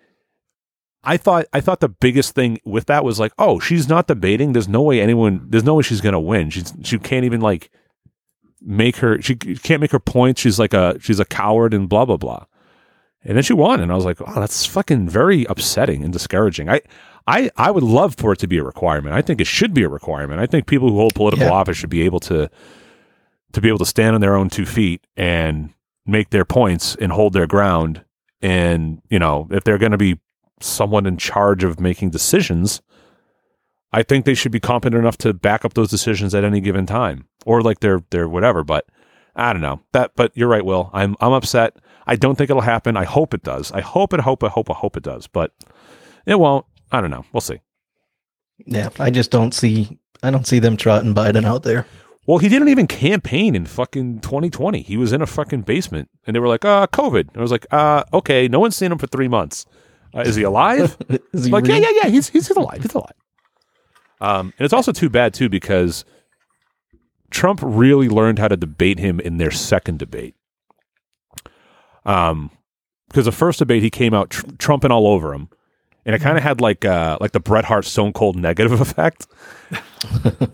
I thought I thought the biggest thing with that was like, oh, she's not debating. There's no way anyone. There's no way she's gonna win. She's she can't even like make her. She can't make her points. She's like a she's a coward and blah blah blah. And then she won, and I was like, oh, that's fucking very upsetting and discouraging. I. I, I would love for it to be a requirement. I think it should be a requirement. I think people who hold political Yeah. office should be able to to be able to stand on their own two feet and make their points and hold their ground. And, you know, if they're going to be someone in charge of making decisions, I think they should be competent enough to back up those decisions at any given time or like they're, they're whatever. But I don't know that, but you're right, Will. I'm, I'm upset. I don't think it'll happen. I hope it does. I hope it, hope, I hope, I hope it does, but it won't. I don't know. We'll see. Yeah, I just don't see. I don't see them trotting Biden out there. Well, he didn't even campaign in fucking 2020. He was in a fucking basement, and they were like, "Uh, COVID." I was like, "Uh, okay." No one's seen him for three months. Uh, is he alive? Is he like, yeah, yeah, yeah. He's he's alive. He's alive. Um, and it's also too bad too because Trump really learned how to debate him in their second debate. Um, because the first debate he came out tr- trumping all over him, and it kind of had like uh like the Bret Hart Stone Cold negative effect.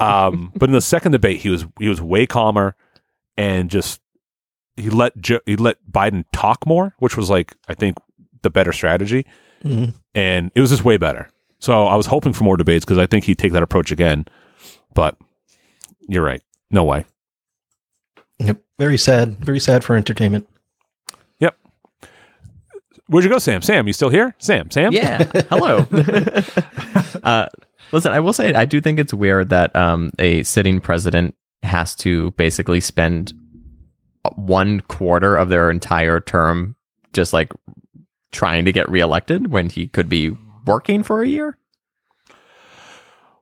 um, but in the second debate, he was he was way calmer and just he let jo- he let Biden talk more, which was like I think the better strategy, Mhm. and it was just way better. So I was hoping for more debates because I think he'd take that approach again. But you're right, no way. Yep. Very sad. Very sad for entertainment. Yep. Where'd you go, Sam? Sam, you still here? Sam, Sam. Yeah. Hello. uh, listen, I will say I do think it's weird that um, a sitting president has to basically spend one quarter of their entire term just like trying to get reelected when he could be working for a year.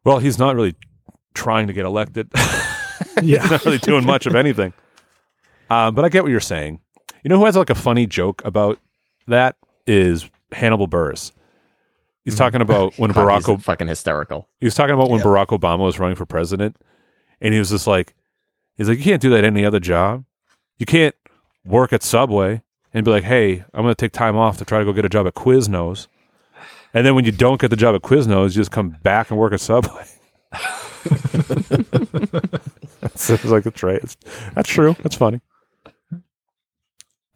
Well, he's not really trying to get elected. Yeah. he's not really doing much of anything. Um, but I get what you're saying. You know who has like a funny joke about that is Hannibal Buress. He's talking about when God, Barack he's O- fucking hysterical. he was talking about when Yeah. Barack Obama was running for president, and he was just like, he's like, you can't do that any other job. You can't work at Subway and be like, hey, I'm going to take time off to try to go get a job at Quiznos. And then when you don't get the job at Quiznos, you just come back and work at Subway. so it's like that's right. It's, that's true. That's funny.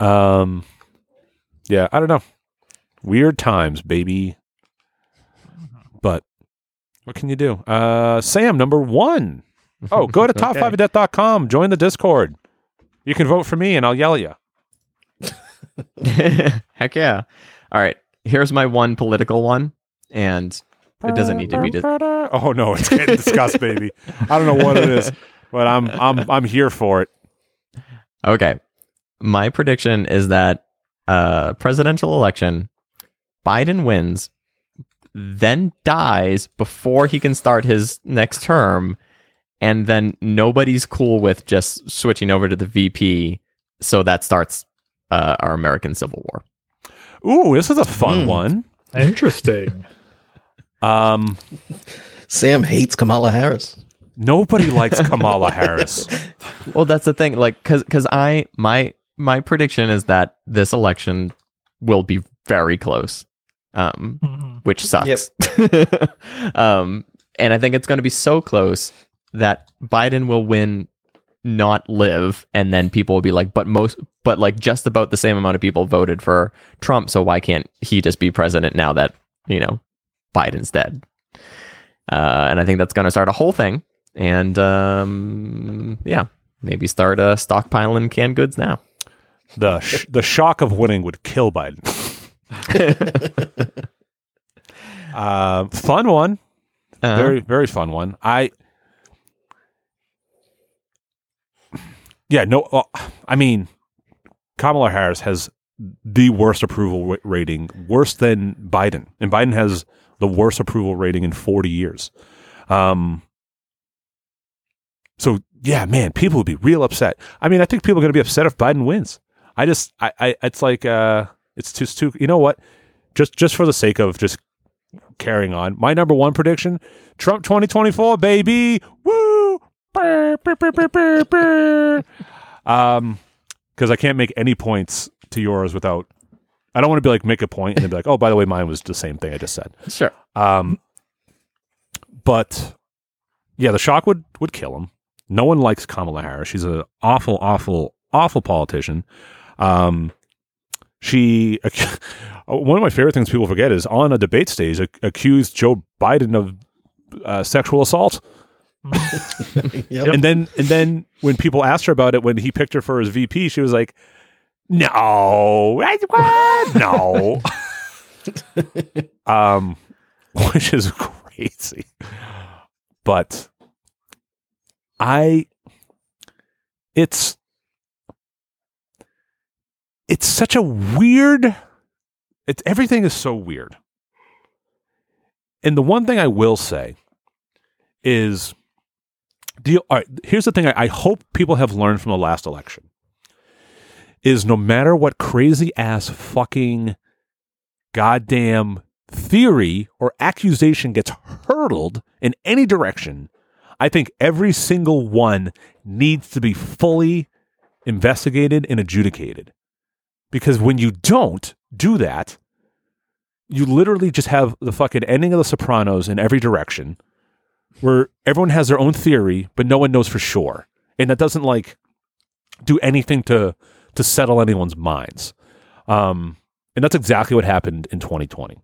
Um, yeah, I don't know. Weird times, baby. But what can you do? Uh, Sam, number one. Oh, go to Okay. top5death.com. Join the Discord. You can vote for me, and I'll yell at you. Heck yeah. All right, here's my one political one, and it doesn't need to be. Dis- Oh no, it's getting discussed, baby. I don't know what it is, but I'm I'm I'm here for it. okay, my prediction is that uh, presidential election, Biden wins, then dies before he can start his next term, and then nobody's cool with just switching over to the VP, so that starts uh, our American Civil War. Ooh, this is a fun Hmm. one. Interesting. Um, Sam hates Kamala Harris. nobody likes Kamala Harris. Well, that's the thing, like, cause, cause I my my prediction is that this election will be very close, um, Mhm. which sucks. um, and I think it's going to be so close that Biden will win, not live, and then people will be like, but most, but like just about the same amount of people voted for Trump, so why can't he just be president now that you know Biden's dead? Uh, and I think that's going to start a whole thing. And um, yeah, maybe start uh, stockpiling canned goods now. The sh- the shock of winning would kill Biden. uh, fun one, Uh, very very fun one. I yeah no, uh, I mean Kamala Harris has the worst approval rating, worse than Biden, and Biden has the worst approval rating in forty years. Um, so yeah, man, people would be real upset. I mean, I think people are going to be upset if Biden wins. I just, I, I, it's like, uh, it's just too. You know what? Just, just for the sake of just carrying on, my number one prediction: Trump twenty twenty four, baby, woo! Um, because I can't make any points to yours without. I don't want to be like make a point and then be like, oh, by the way, mine was the same thing I just said. sure. Um, but yeah, the shock would would kill him. No one likes Kamala Harris. She's an awful, awful, awful politician. Um, she one of my favorite things people forget is on a debate stage accused Joe Biden of uh, sexual assault, Yep. and then and then when people asked her about it when he picked her for his VP, she was like, "No, what? no." um, which is crazy. But I, it's, it's such a weird, it's everything is so weird. And the one thing I will say is, do you, all right, here's the thing I, I hope people have learned from the last election is no matter what crazy ass fucking goddamn theory or accusation gets hurled in any direction, I think every single one needs to be fully investigated and adjudicated. Because when you don't do that, you literally just have the fucking ending of The Sopranos in every direction, where everyone has their own theory, but no one knows for sure, and that doesn't like do anything to to settle anyone's minds. Um, and that's exactly what happened in 2020.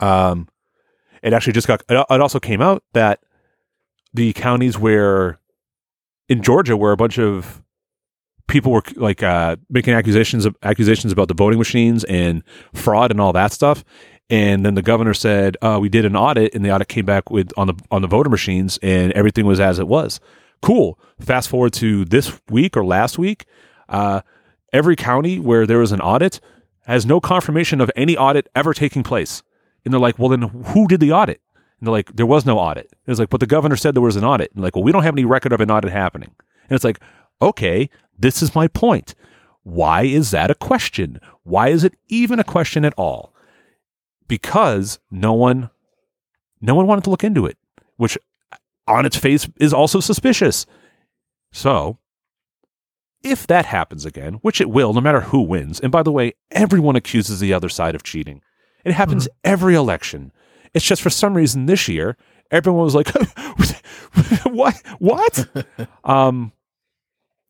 Um, it actually just got. It also came out that the counties where in Georgia, where a bunch of people were like uh, making accusations of accusations about the voting machines and fraud and all that stuff, and then the governor said, uh, "We did an audit, and the audit came back with on the on the voter machines, and everything was as it was." Cool. Fast forward to this week or last week, uh, every county where there was an audit has no confirmation of any audit ever taking place. And they're like, well, then who did the audit? And they're like, there was no audit. And it's like, but the governor said there was an audit. And like, well, we don't have any record of an audit happening. And it's like, okay, this is my point. Why is that a question? Why is it even a question at all? Because no one, no one wanted to look into it, which on its face is also suspicious. So, if that happens again, which it will, no matter who wins, and by the way, everyone accuses the other side of cheating. It happens every election. It's just for some reason this year, everyone was like, "What? What?" um,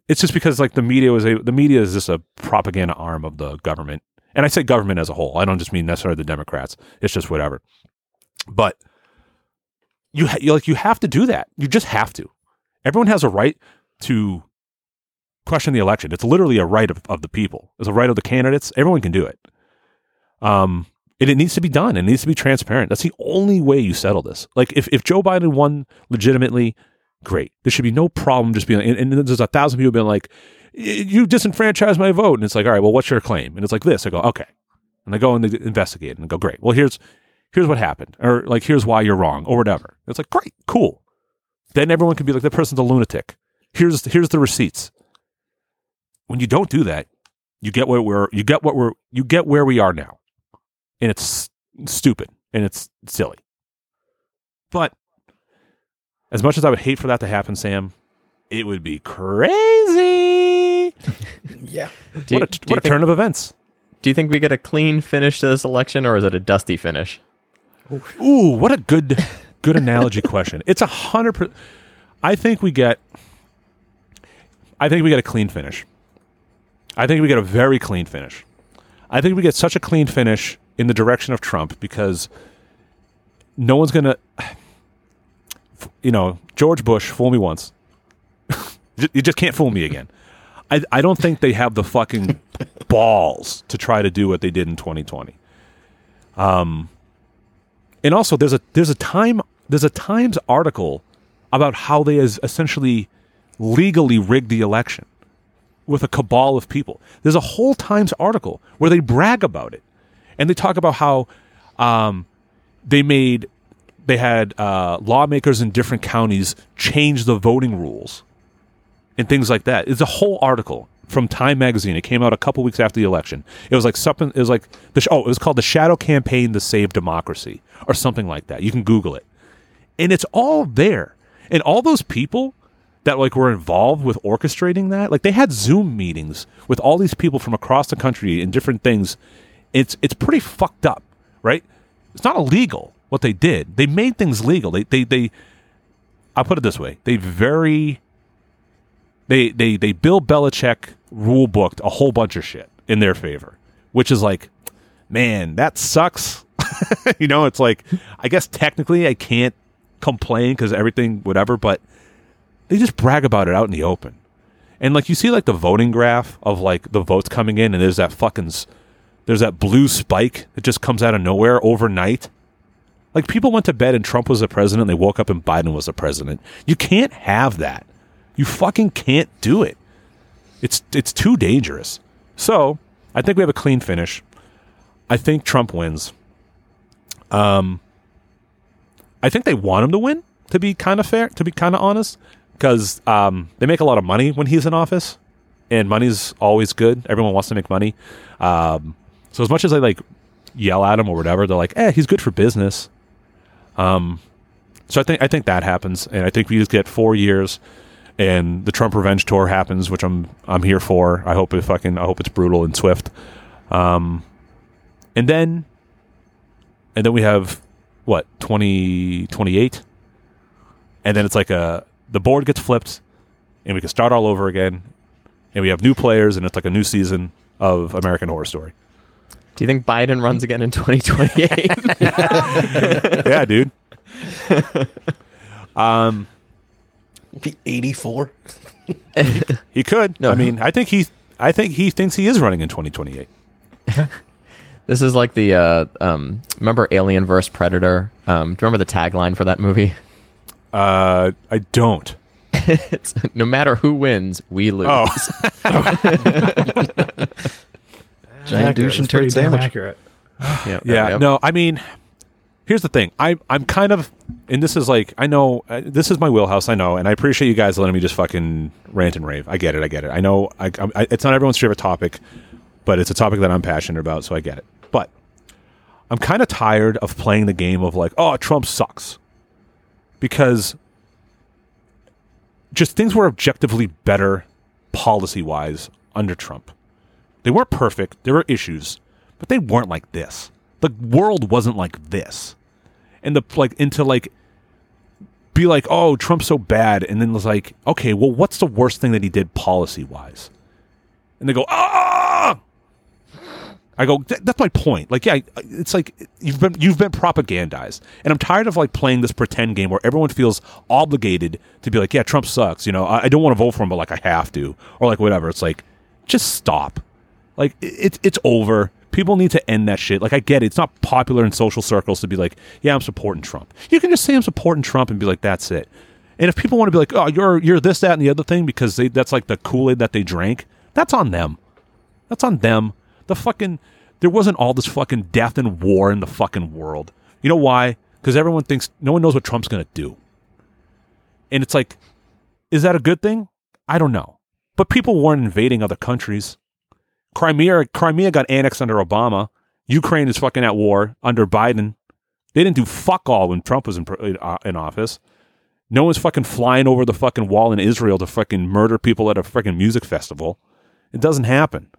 it's just because like the media was a the media is just a propaganda arm of the government, and I say government as a whole. I don't just mean necessarily the Democrats. It's just whatever. But you, ha- like you have to do that. You just have to. Everyone has a right to question the election. It's literally a right of, of the people. It's a right of the candidates. Everyone can do it. Um, and it needs to be done. It needs to be transparent. That's the only way you settle this. Like if, if Joe Biden won legitimately, great. There should be no problem just being and, and there's a thousand people being like, "Y- you disenfranchised my vote. And it's like, all right, well, what's your claim? And it's like this. I go, okay. And I go and they investigate and I go, great. Well, here's here's what happened. Or like here's why you're wrong, or whatever. It's like, great, cool. Then everyone can be like, that person's a lunatic. Here's here's the receipts. When you don't do that, you get where we're you get what we're you get where we are now and it's stupid and it's silly. But as much as I would hate for that to happen, Sam, it would be crazy. Yeah. Do you, what a, do what a think, turn of events. do you think we get a clean finish to this election, or is it a dusty finish? Ooh, what a good good analogy question. It's a hundred percent. I think we get. I think we get a clean finish. I think we get a very clean finish. I think we get such a clean finish in the direction of Trump because no one's gonna. You know, George Bush fool me once. you just can't fool me again. I I don't think they have the fucking balls to try to do what they did in 2020 and also there's a there's a time there's a Times article about how they has essentially legally rigged the election with a cabal of people. There's a whole Times article where they brag about it, and they talk about how um, they made they had uh, lawmakers in different counties change the voting rules and things like that. It's a whole article from Time Magazine. It came out a couple weeks after the election. It was like something. It was like the oh, it was called the Shadow Campaign to Save Democracy or something like that. You can Google it, and it's all there. And all those people that like were involved with orchestrating that, like they had Zoom meetings with all these people from across the country in different things. It's it's pretty fucked up, right? It's not illegal what they did. They made things legal. They they they. I'll put it this way: they very they they they Bill Belichick rule booked a whole bunch of shit in their favor, which is like, man, that sucks. you know, it's like I guess technically I can't complain because everything whatever, but they just brag about it out in the open. And like you see like the voting graph of like the votes coming in and there's that fucking there's that blue spike that just comes out of nowhere overnight. Like people went to bed and Trump was the president, they woke up and Biden was the president. You can't have that. You fucking can't do it. It's it's too dangerous. So I think we have a clean finish. I think Trump wins. Um, I think they want him to win. To be kind of fair, to be kind of honest, because um, they make a lot of money when he's in office, and money's always good. Everyone wants to make money. Um, so as much as I like yell at him or whatever, they're like, "Eh, he's good for business." Um, so I think I think that happens, and I think we just get four years, and the Trump revenge tour happens, which I'm I'm here for. I hope it fucking I hope it's brutal and swift. Um, and then, and then we have what twenty twenty eight, and then it's like a the board gets flipped, and we can start all over again, and we have new players, and it's like a new season of American Horror Story. Do you think Biden runs again in 2028? yeah, dude. um, 84. he could. No. I mean, I think he, I think he thinks he is running in 2028. this is like the uh, um, remember Alien vs Predator. Um, do you remember the tagline for that movie? Uh, I don't. it's no matter who wins, we lose. Oh, Giant douche and That's pretty turd sandwich. accurate. yeah. yeah. No, I mean, here's the thing. I, I'm kind of, and this is like, I know uh, this is my wheelhouse. I know, and I appreciate you guys letting me just fucking rant and rave. I get it. I get it. I know. I, I, it's not everyone's favorite topic, but it's a topic that I'm passionate about, so I get it. But I'm kind of tired of playing the game of like, oh, Trump sucks, because just things were objectively better policy wise under Trump. They weren't perfect. There were issues, but they weren't like this. The world wasn't like this. And the like into like be like, oh, Trump's so bad, and then was like, okay, well, what's the worst thing that he did policy wise? And they go, ah. I go, "Th- that's my point. Like, yeah, it's like you've been you've been propagandized, and I'm tired of like playing this pretend game where everyone feels obligated to be like, yeah, Trump sucks. You know, I, I don't want to vote for him, but like I have to, or like whatever. It's like, just stop. Like it, it's it's over. People need to end that shit. Like I get it. It's not popular in social circles to be like, "Yeah, I'm supporting Trump." You can just say I'm supporting Trump and be like, "That's it." And if people want to be like, "Oh, you're you're this, that, and the other thing," because they, that's like the Kool Aid that they drank, that's on them. That's on them. The fucking there wasn't all this fucking death and war in the fucking world. You know why? Because everyone thinks no one knows what Trump's gonna do. And it's like, is that a good thing? I don't know. But people weren't invading other countries. Crimea Crimea got annexed under Obama. Ukraine is fucking at war under Biden. They didn't do fuck all when Trump was in, uh, in office. No one's fucking flying over the fucking wall in Israel to fucking murder people at a fucking music festival. It doesn't happen.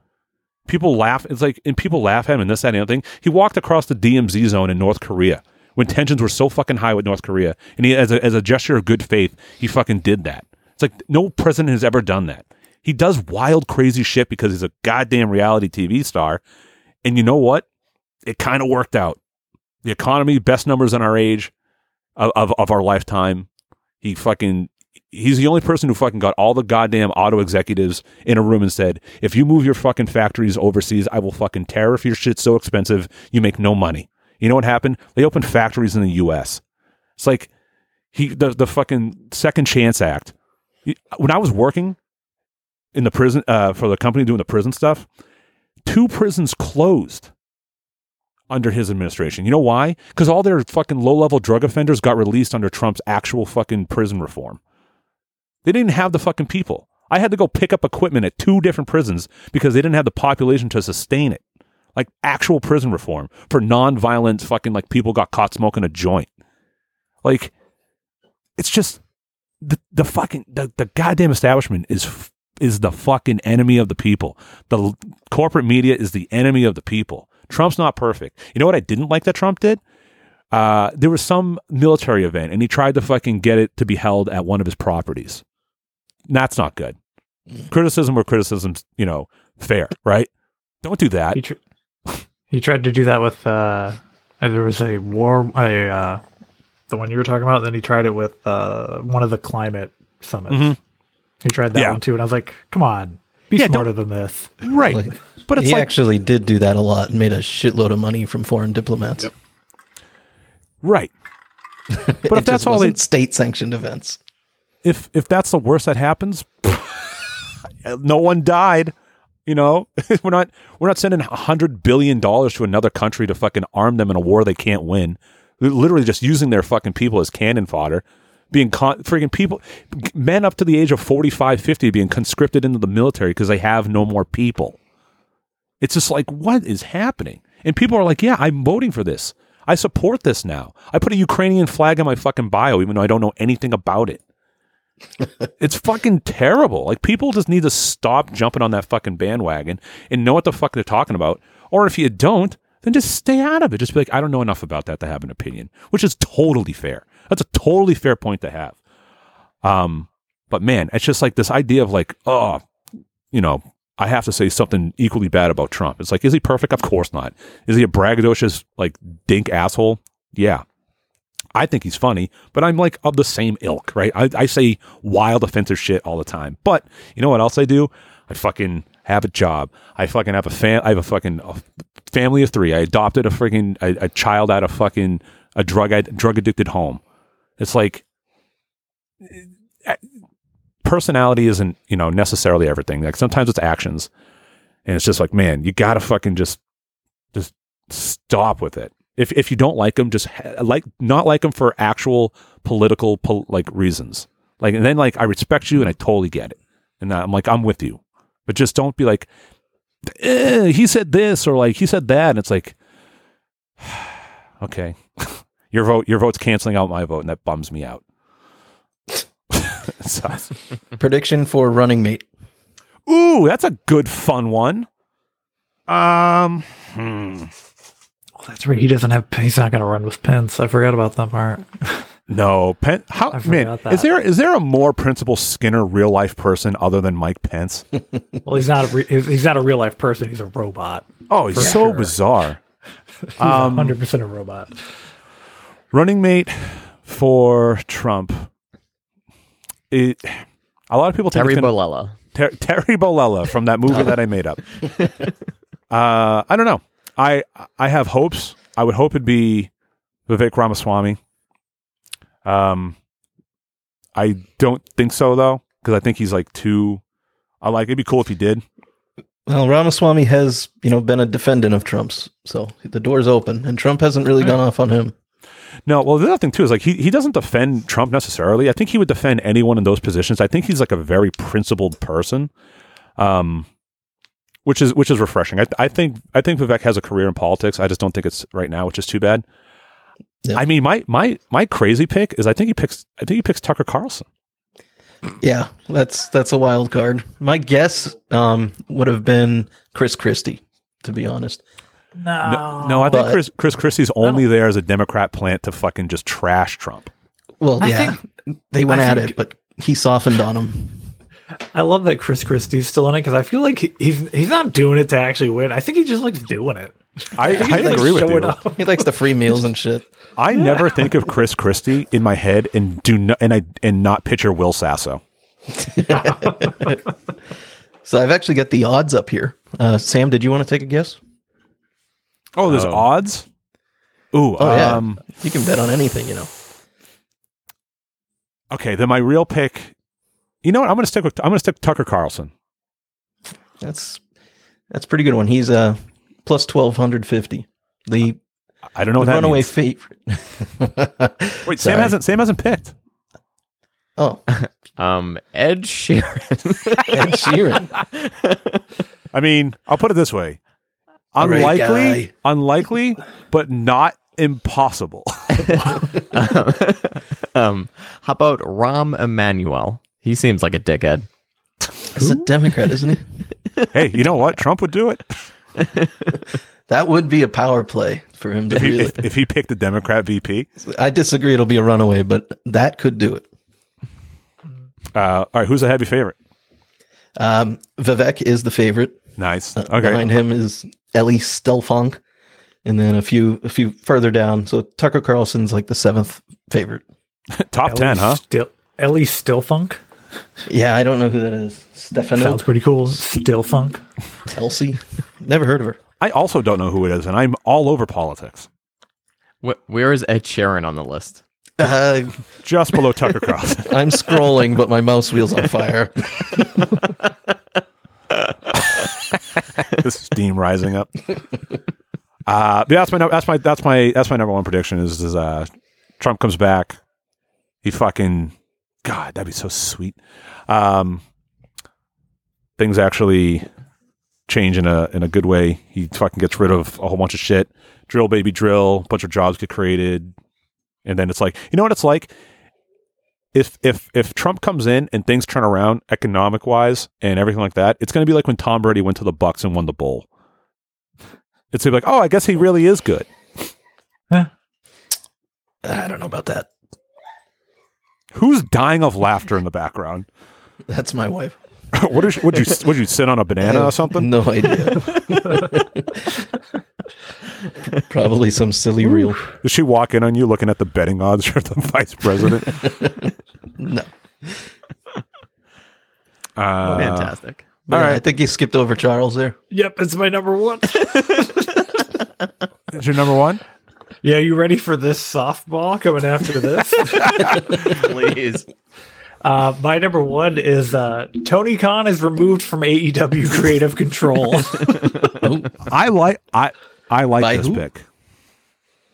People laugh. It's like, and people laugh at him and this, that, and the other thing. He walked across the DMZ zone in North Korea when tensions were so fucking high with North Korea. And he, as a, as a gesture of good faith, he fucking did that. It's like no president has ever done that. He does wild, crazy shit because he's a goddamn reality TV star. And you know what? It kind of worked out. The economy, best numbers in our age of, of, of our lifetime. He fucking he's the only person who fucking got all the goddamn auto executives in a room and said, if you move your fucking factories overseas, I will fucking tariff your shit so expensive you make no money. You know what happened? They opened factories in the US. It's like he the the fucking second chance act. When I was working in the prison uh, for the company doing the prison stuff, two prisons closed under his administration. You know why? Because all their fucking low level drug offenders got released under Trump's actual fucking prison reform. They didn't have the fucking people. I had to go pick up equipment at two different prisons because they didn't have the population to sustain it. Like actual prison reform for non-violent fucking like people got caught smoking a joint. Like it's just the the fucking the, the goddamn establishment is is the fucking enemy of the people. The l- corporate media is the enemy of the people. Trump's not perfect. You know what I didn't like that Trump did? Uh, there was some military event and he tried to fucking get it to be held at one of his properties. That's not good. Criticism where criticism's, you know, fair, right? Don't do that. He, tr- he tried to do that with uh, there was a war a uh, the one you were talking about. And then he tried it with uh, one of the climate summits. Mhm. He tried that Yeah. one too, and I was like, "Come on, be Yeah, smarter than this." Right. Like, but it's he like actually did do that a lot and made a shitload of money from foreign diplomats. right. But if that's all they state sanctioned events. if if that's the worst that happens, no one died. You know, we're not we're not sending a hundred billion dollars to another country to fucking arm them in a war they can't win. We're literally just using their fucking people as cannon fodder, being con- freaking people, men up to the age of 45, 50 being conscripted into the military because they have no more people. It's just like, what is happening? And people are like, yeah, I'm voting for this. I support this now. I put a Ukrainian flag on my fucking bio, even though I don't know anything about it. it's fucking terrible. Like people just need to stop jumping on that fucking bandwagon and know what the fuck they're talking about. Or if you don't, then just stay out of it. Just be like, I don't know enough about that to have an opinion, which is totally fair. That's a totally fair point to have. Um, but man, it's just like this idea of like, oh, you know, I have to say something equally bad about Trump. It's like, is he perfect? Of course not. Is he a braggadocious like dink asshole? Yeah. I think he's funny, but I'm like of the same ilk, right? I, I say wild offensive shit all the time. But you know what else I do? I fucking have a job. I fucking have a fam. I have a fucking a family of three. I adopted a freaking a, a child out of fucking a drug drug addicted home. It's like personality isn't you know necessarily everything. Like sometimes it's actions, and it's just like man, you gotta fucking just just stop with it. If if you don't like them, just ha- like not like them for actual political pol- like reasons. Like and then like I respect you and I totally get it, and I'm like I'm with you, but just don't be like eh, he said this or like he said that, and it's like okay, your vote your vote's canceling out my vote, and that bums me out. so, Prediction for running mate. ooh, that's a good fun one. Um, hmm. Oh, that's right. He doesn't have. He's not going to run with Pence. I forgot about that part. No, Pen- how I man forgot is that. there is there a more Principal Skinner real life person other than Mike Pence? well, he's not. A re- he's he's not a real life person. He's a robot. Oh, he's so sure. bizarre. He's Um, hundred percent a robot. Running mate for Trump. It, a lot of people think Terry it's gonna- Bollea. Ter- Terry Bollea from that movie that I made up. Uh, I don't know. I I have hopes. I would hope it'd be Vivek Ramaswamy. Um, I don't think so though, because I think he's like too. I like it'd be cool if he did. Well, Ramaswamy has, you know, been a defendant of Trump's, so the door's open, and Trump hasn't really gone off on him. No, well, the other thing too is like he, he doesn't defend Trump necessarily. I think he would defend anyone in those positions. I think he's like a very principled person, um, which is which is refreshing. I, I think I think Vivek has a career in politics. I just don't think it's right now, which is too bad. Yeah. I mean, my my my crazy pick is I think he picks I think he picks Tucker Carlson. Yeah, that's that's a wild card. My guess um, would have been Chris Christie, to be honest. No, No, no I think Chris Chris Christie's only there as a Democrat plant to fucking just trash Trump. Well, I yeah, they went I at think- it, but he softened on him. I love that Chris Christie's still in it because I feel like he, he's he's not doing it to actually win. I think he just likes doing it. I, I He's, like, agree with showing you. up. He likes the free meals and shit. I never think of Chris Christie in my head and do not and I and not picture Will Sasso. So I've actually got the odds up here. Uh, Sam, did you want to take a guess? Oh, there's Oh. odds. Ooh, Oh yeah, um, you can bet on anything, you know. okay. Then my real pick. You know what? I'm going to stick with I'm going to stick with Tucker Carlson. That's that's a pretty good one. He's uh plus twelve hundred fifty. The I don't know what the that runaway means. favorite. Wait, Sam hasn't Sam hasn't picked. Oh, Um, Ed Sheeran. Ed Sheeran. I mean, I'll put it this way: unlikely, unlikely, but not impossible. um, how about Rahm Emanuel? He seems like a dickhead. He's a Democrat, isn't he? hey, you know what? Trump would do it That would be a power play for him to if he, really. if, if he picked the Democrat VP. I disagree. It'll be a runaway, but that could do it. Uh, all right, who's the heavy favorite? Um, Vivek is the favorite. Nice. Uh, Okay. Behind him is Ellie Stelfunk, and then a few a few further down. So Tucker Carlson's like the seventh favorite. Top ten, huh? Still, Ellie Stillfunk Yeah, I don't know who that is. Stefano sounds pretty cool. Stillfunk. Elsie. Never heard of her. I also don't know who it is, and I'm all over politics. Wh- where is Ed Sheeran on the list? Uh, Just below Tucker Cross. I'm scrolling, but my mouse wheel's on fire. the steam rising up. Uh, yeah, that's my that's my that's my that's my number one prediction is is uh, Trump comes back. He fucking God, that'd be so sweet. Um, things actually change in a in a good way. He fucking gets rid of a whole bunch of shit. Drill baby drill, bunch of jobs get created, and then it's like you know what it's like. If if if Trump comes in and things turn around economic wise and everything like that, it's going to be like when Tom Brady went to the Bucs and won the bowl. It's gonna be like, oh, I guess he really is good. I don't know about that. Who's dying of laughter in the background? That's my wife. what is would you would you sit on a banana or something? No idea. Probably some silly reel. Does she walk in on you looking at the betting odds for the vice president? No. Uh, Fantastic. All All right. right. I think you skipped over Charles there. Yep, it's my number one. Is your number one? yeah, you ready for this softball coming after this? Please. Uh, my number one is uh, Tony Khan is removed from AEW creative control. I like I I like By this who? pick.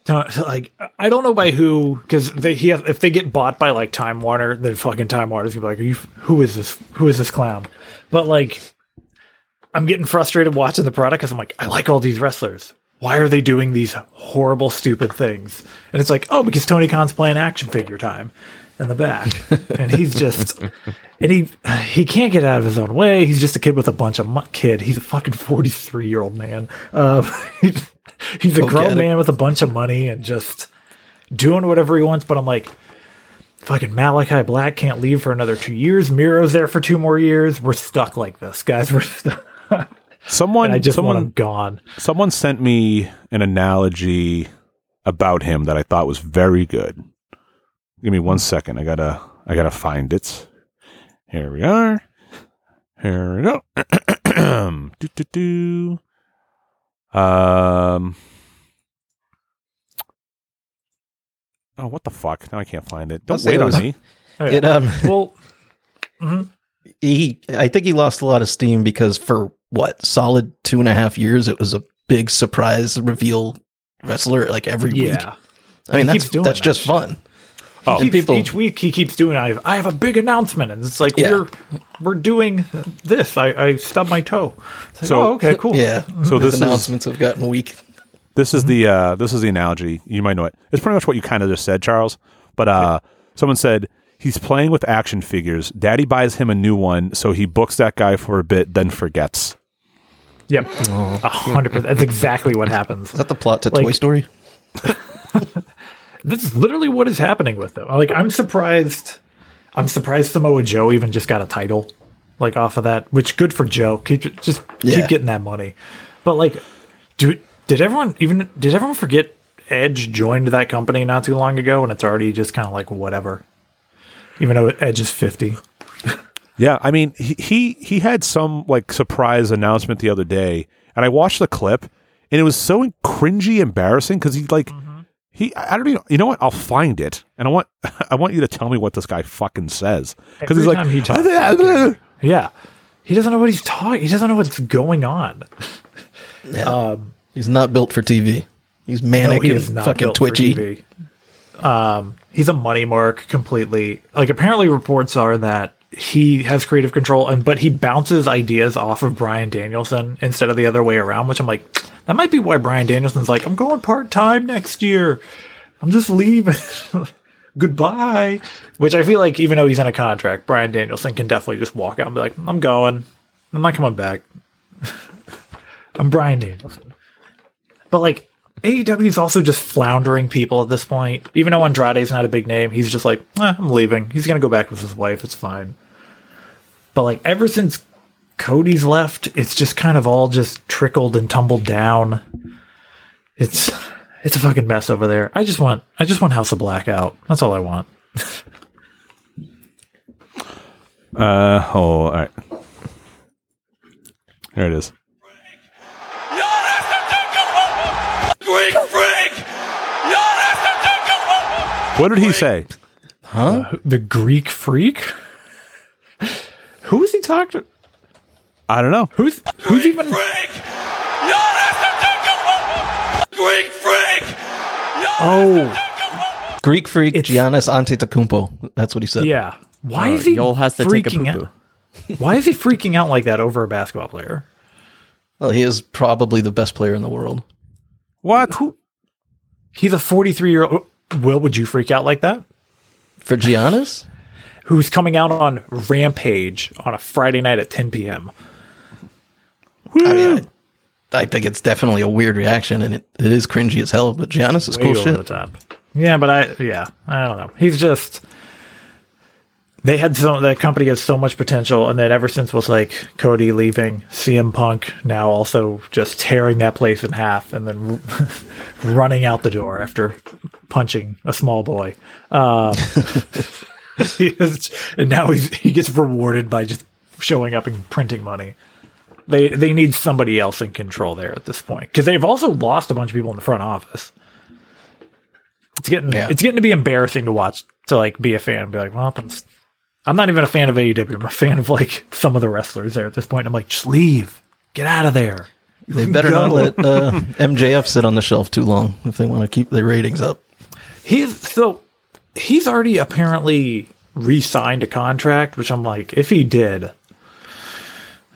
Uh, like I don't know by who because they he have, if they get bought by like Time Warner, then fucking Time Warner's gonna be like, Are you, who is this? Who is this clown? But like, I'm getting frustrated watching the product because I'm like, I like all these wrestlers. Why are they doing these horrible, stupid things? And it's like, oh, because Tony Khan's playing action figure time in the back, and he's just, and he he can't get out of his own way. He's just a kid with a bunch of mu- kid. He's a fucking 43 year old man. Um, he's a grown man with a bunch of money and just doing whatever he wants. But I'm like, fucking Malakai Black can't leave for another two years. Miro's there for two more years. We're stuck like this, guys. We're stuck. Someone I just someone want him gone. someone sent me an analogy about him that I thought was very good. Give me one second. I gotta I gotta find it. Here we are. Here we go. do, do, do. Um. Oh, what the fuck? Now I can't find it. Don't I'll wait it on was- me. Oh. It um well, he I think he lost a lot of steam because for what solid two and a half years it was a big surprise reveal wrestler like every week. yeah. I mean He that's that's that just shit. fun. Oh, He And keeps- people- each week he keeps doing. I have, I have a big announcement, and it's like Yeah. we're we're doing this. I, I stubbed my toe. Like, So- oh, okay, cool. Yeah. So His this is- announcements have gotten weak. This is the uh, this is the analogy. You might know it. It's pretty much what you kind of just said, Charles. But uh, someone said he's playing with action figures. Daddy buys him a new one, so he books that guy for a bit, then forgets. Yep, a hundred percent. That's exactly what happens. Is that the plot to Like- Toy Story? This is literally what is happening with them. Like, I'm surprised. I'm surprised Samoa Joe even just got a title, like off of that. Which good for Joe. Keep just Yeah. keep getting that money. But like, dude, did everyone even did everyone forget Edge joined that company not too long ago, and it's already just kind of like whatever. Even though Edge is fifty. Yeah, I mean, he, he he had some like surprise announcement the other day, and I watched the clip, and it was so cringy, embarrassing because he like he I don't even you know what I'll find it, and I want I want you to tell me what this guy fucking says because he's like time he talks, Yeah, he doesn't know what he's talking. He doesn't know what's going on. Um, He's not built for TV. He's manic he and fucking twitchy. Um, he's a money mark completely. Like apparently reports are that he has creative control and but he bounces ideas off of Bryan Danielson instead of the other way around, which I'm like, that might be why Bryan Danielson's like, I'm going part time next year. I'm just leaving. Goodbye. Which I feel like even though he's in a contract, Bryan Danielson can definitely just walk out and be like, I'm going. I'm not coming back. I'm Bryan Danielson. But like AEW is also just floundering people at this point. Even though Andrade's not a big name, he's just like, eh, I'm leaving. He's gonna go back with his wife. It's fine. But like ever since Cody's left, it's just kind of all just trickled and tumbled down. It's it's a fucking mess over there. I just want I just want House of Black out. That's all I want. Uh oh, all right. There it is. What did he say? Huh? The Greek freak? Who is he talking to? I don't know. Who's who's even Oh Greek freak It's- Giannis Antetokounmpo. That's what he said. yeah. Why Uh, is he Joel has to take a freaking out? Why is he freaking out like that over a basketball player? Well, he is probably the best player in the world. What? Who? He's a 43 year old. Will, would you freak out like that? For Giannis? Who's coming out on Rampage on a Friday night at 10 p.m. I mean, I, I think it's definitely a weird reaction, and it, it is cringy as hell. But Giannis is Way cool shit. Yeah, but I yeah, I don't know. He's just they had so that company has so much potential, and then ever since was like Cody leaving, CM Punk now also just tearing that place in half, and then running out the door after punching a small boy. Um, and now he's, he gets rewarded by just showing up and printing money. They they need somebody else in control there at this point because they've also lost a bunch of people in the front office. It's getting Yeah. it's getting to be embarrassing to watch to like be a fan and be like, well, I'm, I'm not even a fan of AEW. I'm a fan of like some of the wrestlers there at this point. I'm like, just leave, get out of there. They better not let uh, MJF sit on the shelf too long if they want to keep their ratings up. He's so he's already apparently re-signed a contract, which I'm like, if he did,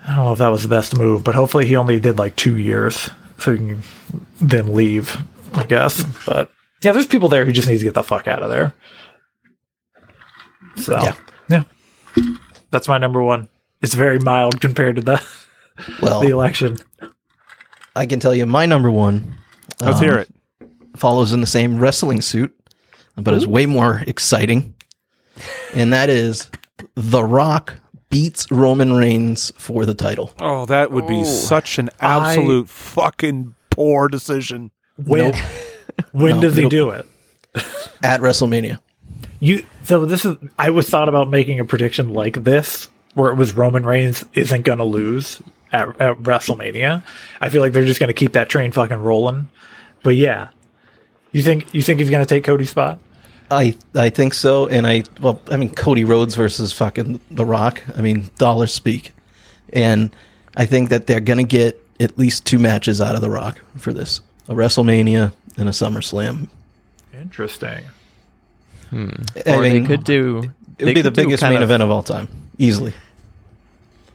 I don't know if that was the best move, but hopefully he only did like two years, so he can then leave, I guess. But yeah, there's people there who just need to get the fuck out of there. So Yeah. yeah, that's my number one. It's very mild compared to the Well, the election. I can tell you my number one Let's um, hear it. follows in the same wrestling suit, but is way more exciting. And that is The Rock beats Roman Reigns for the title. Oh, that would be oh, such an absolute fucking poor decision. When when No, does he do it? at WrestleMania. You so this is I was thought about making a prediction like this where it was Roman Reigns isn't gonna lose at, at WrestleMania. I feel like they're just going to keep that train fucking rolling. But yeah, you think you think he's going to take Cody's spot? I I think so, and I well, I mean Cody Rhodes versus fucking The Rock. I mean dollars speak, and I think that they're gonna get at least two matches out of The Rock for this: a WrestleMania and a SummerSlam. Interesting. Hmm. I or they could do. It would be the biggest main of- event of all time, easily.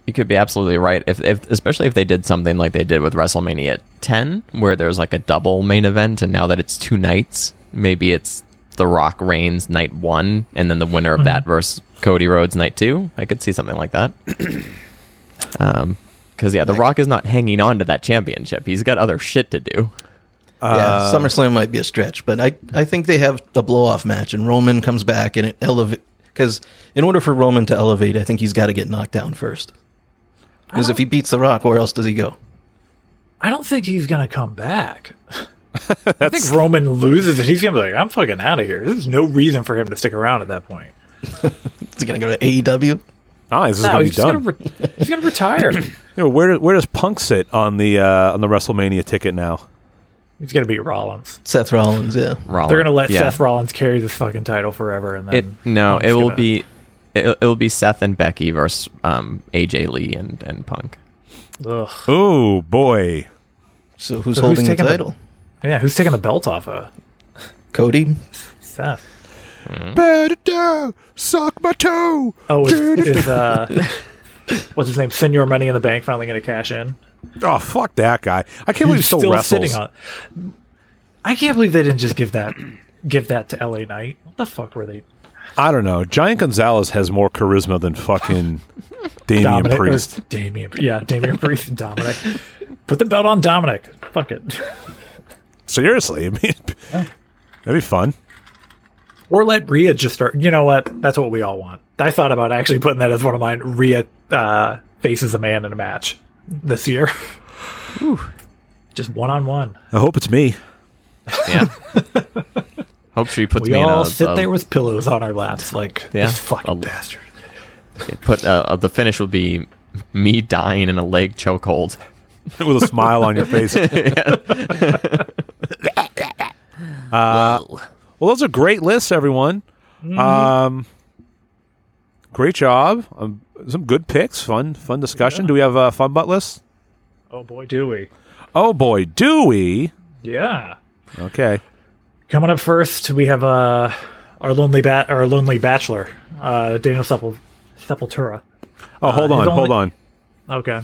You could be absolutely right. If, if especially if they did something like they did with WrestleMania 10, where there's like a double main event, and now that it's two nights, maybe it's The Rock Reigns night one, and then the winner of that versus Cody Rhodes night two. I could see something like that. um, because yeah, The Rock is not hanging on to that championship. He's got other shit to do. yeah, SummerSlam might be a stretch, but I I think they have a blow off match, and Roman comes back and it elevate because in order for Roman to elevate, I think he's got to get knocked down first. Because if he beats The Rock, where else does he go? I don't think he's going to come back. I think Roman loses and he's going to be like, I'm fucking out of here. There's no reason for him to stick around at that point. Is he gonna go to AEW? Ah, this is No, gonna be he's gonna re- he's going to retire. You know, where where does Punk sit on the uh, on the WrestleMania ticket now? he's going to be Rollins. Seth Rollins, yeah. Rollins. They're going to let Yeah. Seth Rollins carry this fucking title forever. And then It no, Punk's it will gonna- be it, it will be Seth and Becky versus um, AJ Lee and and Punk. Oh boy, So who's So who's holding the taking the- title? Yeah, who's taking the belt off of Cody. Seth? better do suck my toe. Oh, is, is uh, what's his name? Señor Money in the Bank finally going to cash in? Oh fuck that guy! I can't believe he still, still wrestles. on. I can't believe they didn't just give that give that to LA Knight. What the fuck were they? I don't know. Giant Gonzalez has more charisma than fucking Damian Dominic or Priest. Damian, yeah, Damian Priest and Dominic. Put the belt on Dominic. Fuck it. Seriously, I mean, that'd be fun. Or let Rhea just start. You know what? That's what we all want. I thought about actually putting that as one of mine. Rhea uh, faces a man in a match this year. Ooh. Just one on one. I hope it's me. Yeah. Hope she puts We me in all a, sit a- there with pillows on our laps, like Yeah. this fucking A- bastard. put uh, uh, the finish will be me dying in a leg chokehold. with a smile on your face. Uh, well, those are great lists, everyone. Um, great job. Um, some good picks. Fun, fun discussion. Do we have a fun butt list? Oh boy, do we? Oh boy, do we? Yeah. Okay. Coming up first, we have uh, our lonely bat, our lonely bachelor, uh, Daniel Sepul- Sepultura. Oh, hold his on, only- hold on. Okay.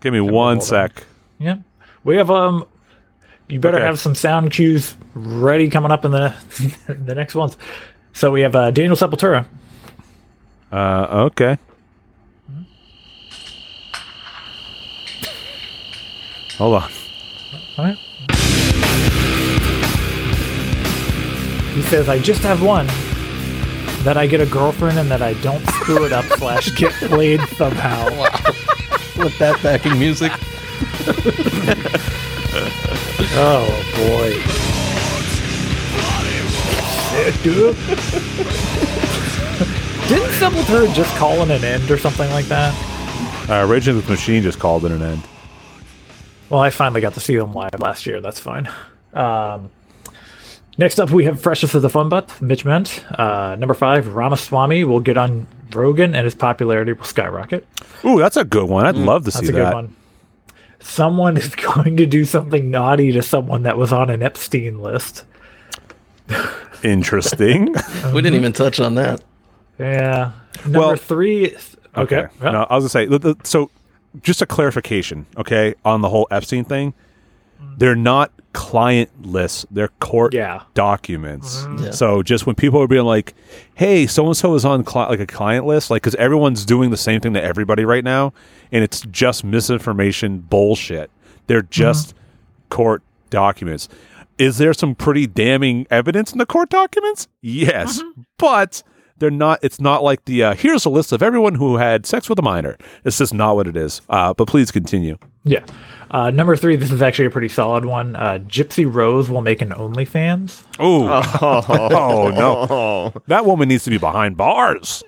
Give me one hold on. sec. Yeah. We have um. You better Okay. have some sound cues ready coming up in the the next ones. So we have uh, Daniel Sepultura. Uh, okay. Hold on. All right. He says, "I just have one. That I get a girlfriend and that I don't screw it up slash get played somehow." With that backing music. Oh boy. Dude. Didn't Sepultura just call it an end or something like that? Uh, Rage Against the Machine just called it an end. Well, I finally got to see them live last year. That's fine. Um, next up, we have Freshest of the Fun Butt, Mitch Ment. Uh, number five, Ramaswamy will get on Rogan and his popularity will skyrocket. Ooh, that's a good one. I'd love to That's see a good that. one. Someone is going to do something naughty to someone that was on an Epstein list. Interesting. We didn't even touch on that. Yeah. Number Well- three. Okay. Yeah. No, I was gonna say. the- the- So, just a clarification, okay, on the whole Epstein thing. They're not client lists; they're court Yeah. documents. Yeah. So, just when people are being like, "Hey, so and so is on cli- like a client list," like because everyone's doing the same thing to everybody right now, and it's just misinformation bullshit. They're just court documents. Is there some pretty damning evidence in the court documents? Yes, but they're not. It's not like the uh, here's a list of everyone who had sex with a minor. It's just not what it is. Uh, but please continue. Yeah. Uh, number three, this is actually a pretty solid one. Uh, Gypsy Rose will make an OnlyFans. Ooh. Oh, no, that woman needs to be behind bars.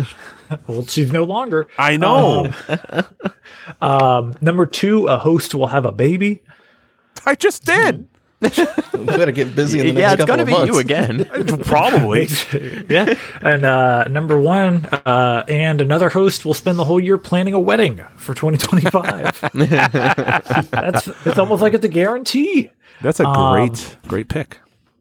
well, she's no longer. I know. Um, number two, a host will have a baby. I just did. We better get busy in the next yeah, it's couple gonna of be months. you again. Probably. yeah. And uh, number one, uh, and another host will spend the whole year planning a wedding for 2025. That's it's almost like it's a guarantee. That's a Um, great, great pick.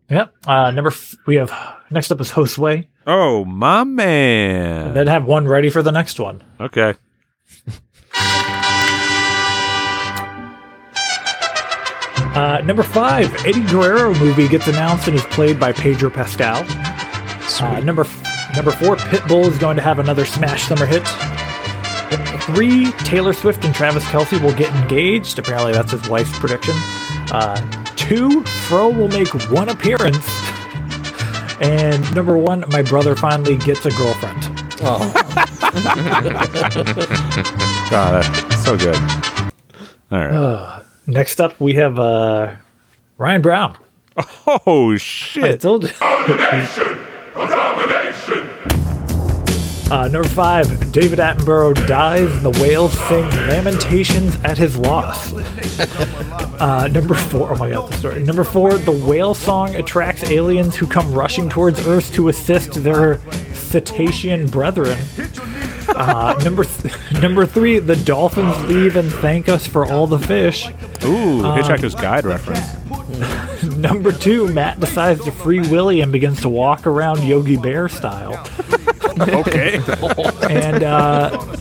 Yep. Uh, number f- we have next up is Hostway. Oh, my man. Then have one ready for the next one. Okay. Uh, number five, Eddie Guerrero movie gets announced and is played by Pedro Pascal. Uh, number f- number four, Pitbull is going to have another smash summer hit. Three, Taylor Swift and Travis Kelce will get engaged. Apparently, that's his wife's prediction. Uh, two, Fro will make one appearance. And number one, my brother finally gets a girlfriend. Oh. God, that's so good. All right. Next up, we have uh, Ryan Brown. oh, I shit. told you. Uh, number five, David Attenborough dies. and The whales sing lamentations at his loss. Uh, number four, oh my god, the story. Number four, the whale song attracts aliens who come rushing towards Earth to assist their cetacean brethren. Uh, number th- number three, the dolphins leave and thank us for all the fish. Ooh, Hitchhiker's Guide reference. Number two, Matt decides to free Willy and begins to walk around Yogi Bear style. Okay. And uh,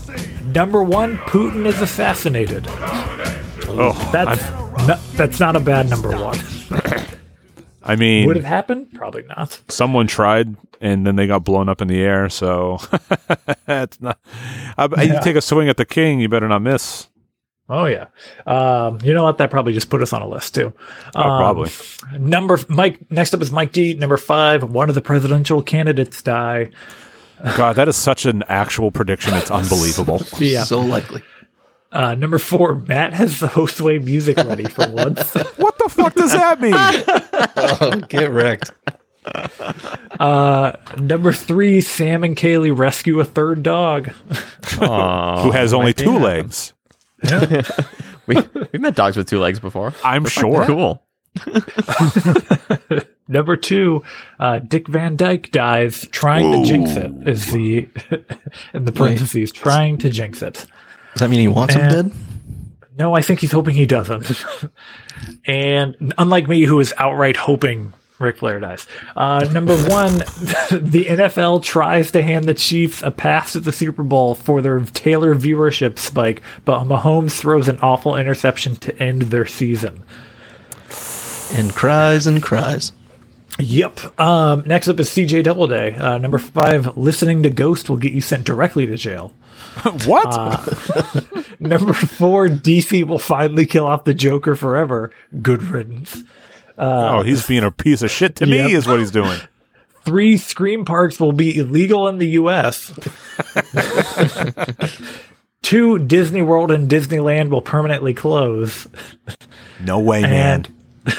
number one, Putin is assassinated. oh, That's no, that's not a bad number one. I mean, Would it happen? Probably not. someone tried and then they got blown up in the air. So it's not. Uh, You take a swing at the king, you better not miss. Oh yeah. Um, you know what? That probably just put us on a list too. Oh, Um, probably. Number Mike. Next up is Mike D. Number five. One of the presidential candidates die. God, that is such an actual prediction. It's unbelievable. Yeah. So likely. Uh, number four. Matt has the Hostway music ready for once. what the fuck does that mean? Oh, get wrecked. Uh, number three. Sam and Kaylee rescue a third dog. Aw, Who has only two yeah. legs? We we met dogs with two legs before. I'm sure. Cool. Number two, uh, Dick Van Dyke dies trying to jinx it. Is the in the parentheses trying to jinx it? Does that mean he wants him dead? No, I think he's hoping he doesn't. and unlike me, who is outright hoping Ric Flair dies. Uh, number one, the NFL tries to hand the Chiefs a pass to the Super Bowl for their Taylor viewership spike, but Mahomes throws an awful interception to end their season. And cries and cries. Yep. Um, next up is CJ Doubleday. Uh, number five, listening to Ghost will get you sent directly to jail. what? Uh, Number four, DC will finally kill off the Joker forever. Good riddance. oh, he's being a piece of shit to me, is what he's doing. Three scream parks will be illegal in the U.S. Two, Disney World and Disneyland will permanently close. No way, man.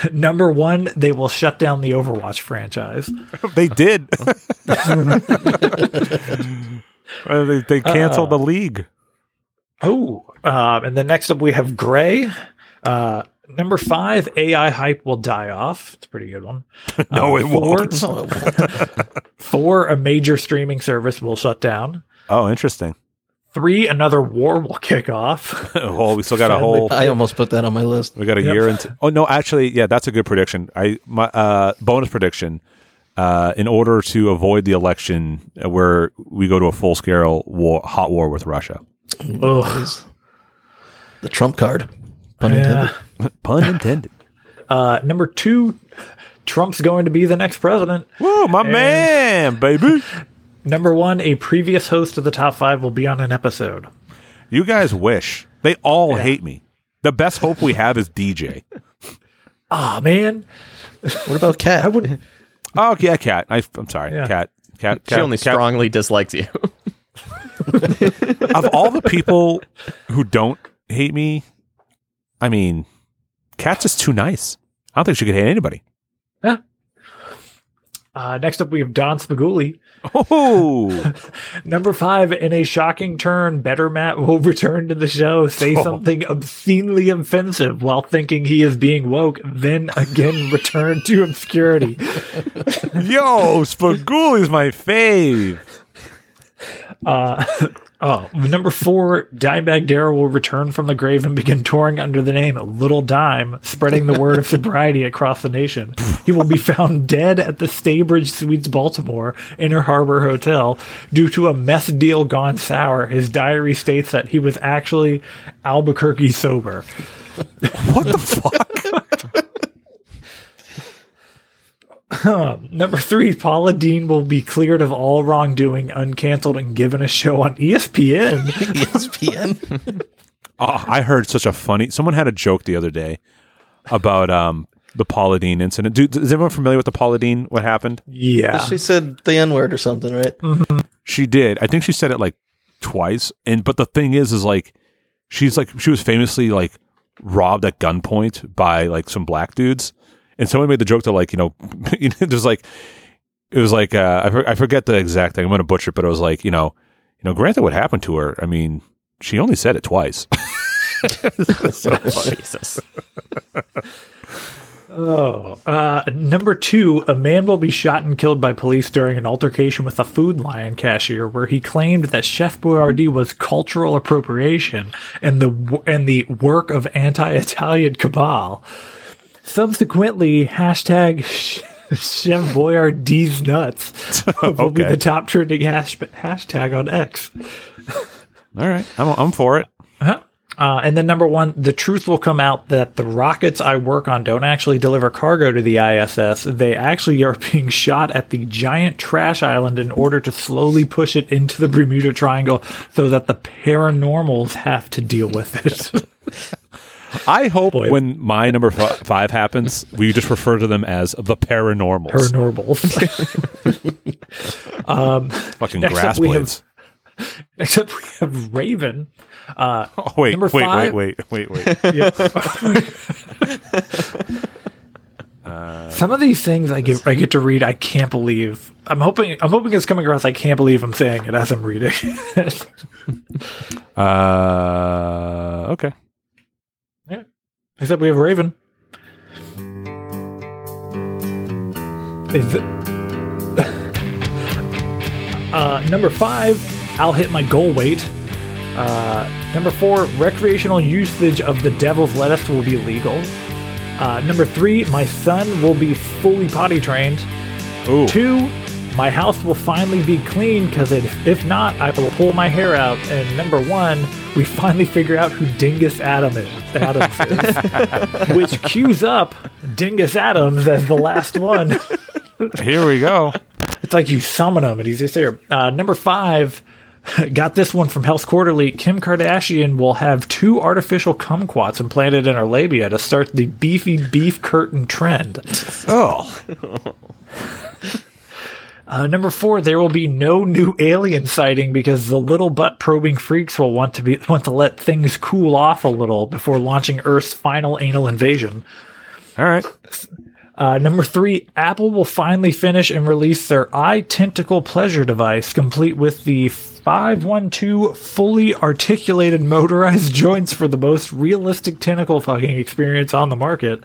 And number one, they will shut down the Overwatch franchise. They did. Uh, they, they canceled the league. Oh, um, and then next up we have Gray. Uh, number five, AI hype will die off. It's a pretty good one. No, Uh, it four- won't. Four, a major streaming service will shut down. Oh, interesting. Three, another war will kick off. oh, we still got a whole. I almost put that on my list. We got a Yep. year into. Oh no, actually, yeah, that's a good prediction. I my uh, bonus prediction. Uh, in order to avoid the election, uh, where we go to a full scale war, hot war with Russia. Ugh. The Trump card. Pun Yeah. intended. Pun intended. Uh, number two, Trump's going to be the next president. Woo, my man, baby. Number one, a previous host of the top five will be on an episode. You guys wish they all hate me. The best hope we have is DJ. Ah, man. What about Cat? I would. Oh yeah, cat. I, I'm sorry, Yeah. cat. Cat. She cat, only cat. strongly dislikes you. of all the people who don't hate me, I mean, Cat's just too nice. I don't think she could hate anybody. Yeah. Uh, next up, we have Don Spaguli. Oh, Number five, in a shocking turn, Better Matt will return to the show, say something obscenely offensive while thinking he is being woke, then again return to obscurity. yo, Spaguli's my fave. Uh, oh, number four, Dimebag Darrell will return from the grave and begin touring under the name Little Dime, spreading the word of sobriety across the nation. He will be found dead at the Staybridge Suites Baltimore Inner Harbor Hotel due to a meth deal gone sour. His diary states that he was actually Albuquerque sober. What the fuck? Um, number three, Paula Deen will be cleared of all wrongdoing, uncanceled, and given a show on ESPN. ESPN. Oh, I heard such a funny. Someone had a joke the other day about um the Paula Deen incident. Dude, is everyone familiar with the Paula Deen? What happened? yeah. she said the N word or something, right? She did. I think she said it like twice. And but the thing is, is like she's like she was famously like robbed at gunpoint by like some black dudes, and someone made the joke to like you know, know there's like it was like uh, I, I forget the exact thing. I'm gonna butcher it, but it was like you know, you know, granted what happened to her. I mean, she only said it twice. Jesus. Oh, uh, number two, a man will be shot and killed by police during an altercation with a Food Lion cashier, where he claimed that Chef Boyardee was cultural appropriation and the and the work of anti-Italian cabal. Subsequently, hashtag Chef Boyardee's nuts will be the top trending hash- hashtag on X. All right, I'm I'm for it. Uh-huh. Uh, and then number one, the truth will come out that the rockets I work on don't actually deliver cargo to the ISS. They actually are being shot at the giant trash island in order to slowly push it into the Bermuda Triangle so that the paranormals have to deal with it. I hope Boy. when my number f- five happens, we just refer to them as the paranormals. paranormals. Fucking Next grass we have- blades. Except we have Raven. Uh, Oh, wait, wait, five- wait, wait, wait, wait. yeah. Some of these things I get I get to read, I can't believe. I'm hoping I'm hoping it's coming across. I can't believe I'm saying it as I'm reading. Uh, okay. Except we have Raven. Uh, number five, I'll hit my goal weight. Uh, number four, recreational usage of the devil's lettuce will be legal. Uh, number three, my son will be fully potty trained. Ooh. Two, my house will finally be clean because if, if not, I will pull my hair out. And number one, we finally figure out who Dingus Adam is, Adams is, which cues up Dingus Adams as the last one. Here we go. It's like you summon him and he's just there. Uh, number five, got this one from Health Quarterly. Kim Kardashian will have two artificial kumquats implanted in her labia to start the beefy beef curtain trend. Oh, Uh, number four, there will be no new alien sighting because the little butt probing freaks will want to be want to let things cool off a little before launching Earth's final anal invasion. all right. Uh, number three, Apple will finally finish and release their eye tentacle pleasure device, complete with the 512 fully articulated motorized joints for the most realistic tentacle fucking experience on the market.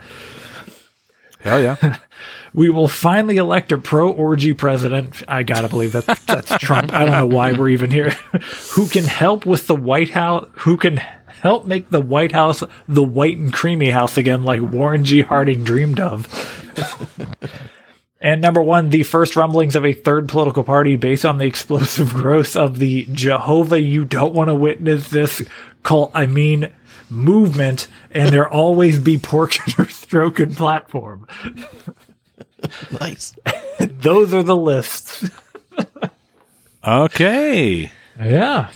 Hell yeah. We will finally elect a pro orgy president. I gotta believe that that's Trump. I don't know why we're even here. who can help with the White House? Who can help make the White House the white and creamy house again, like Warren G. Harding dreamed of? and number one, the first rumblings of a third political party based on the explosive growth of the Jehovah You Don't Want to Witness This cult. I mean. Movement and there always be pork in your stroking platform. Nice. Those are the lists. Okay. Yeah.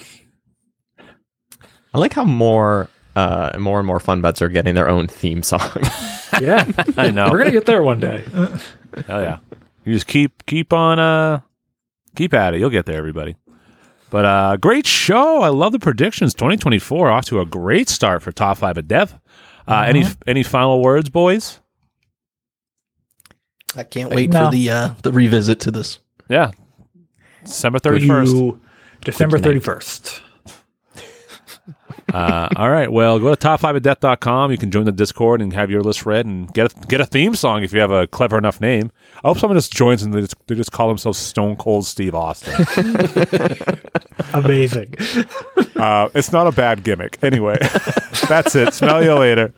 I like how more uh, more and more fun bets are getting their own theme song. Yeah. I know. We're going to get there one day. Hell yeah. You just keep keep on uh keep at it. You'll get there, everybody. But uh great show. I love the predictions. 2024 off to a great start for top five of death. Uh, Any any final words, boys? I can't wait No. for the uh, the revisit to this. Yeah. December 31st. December 31st. Uh, all right. Well, go to top5ofdeath.com. You can join the Discord and have your list read and get a, get a theme song if you have a clever enough name. I hope someone just joins and they just, they just call themselves Stone Cold Steve Austin. Amazing. uh, it's not a bad gimmick. Anyway, that's it. Smell you later.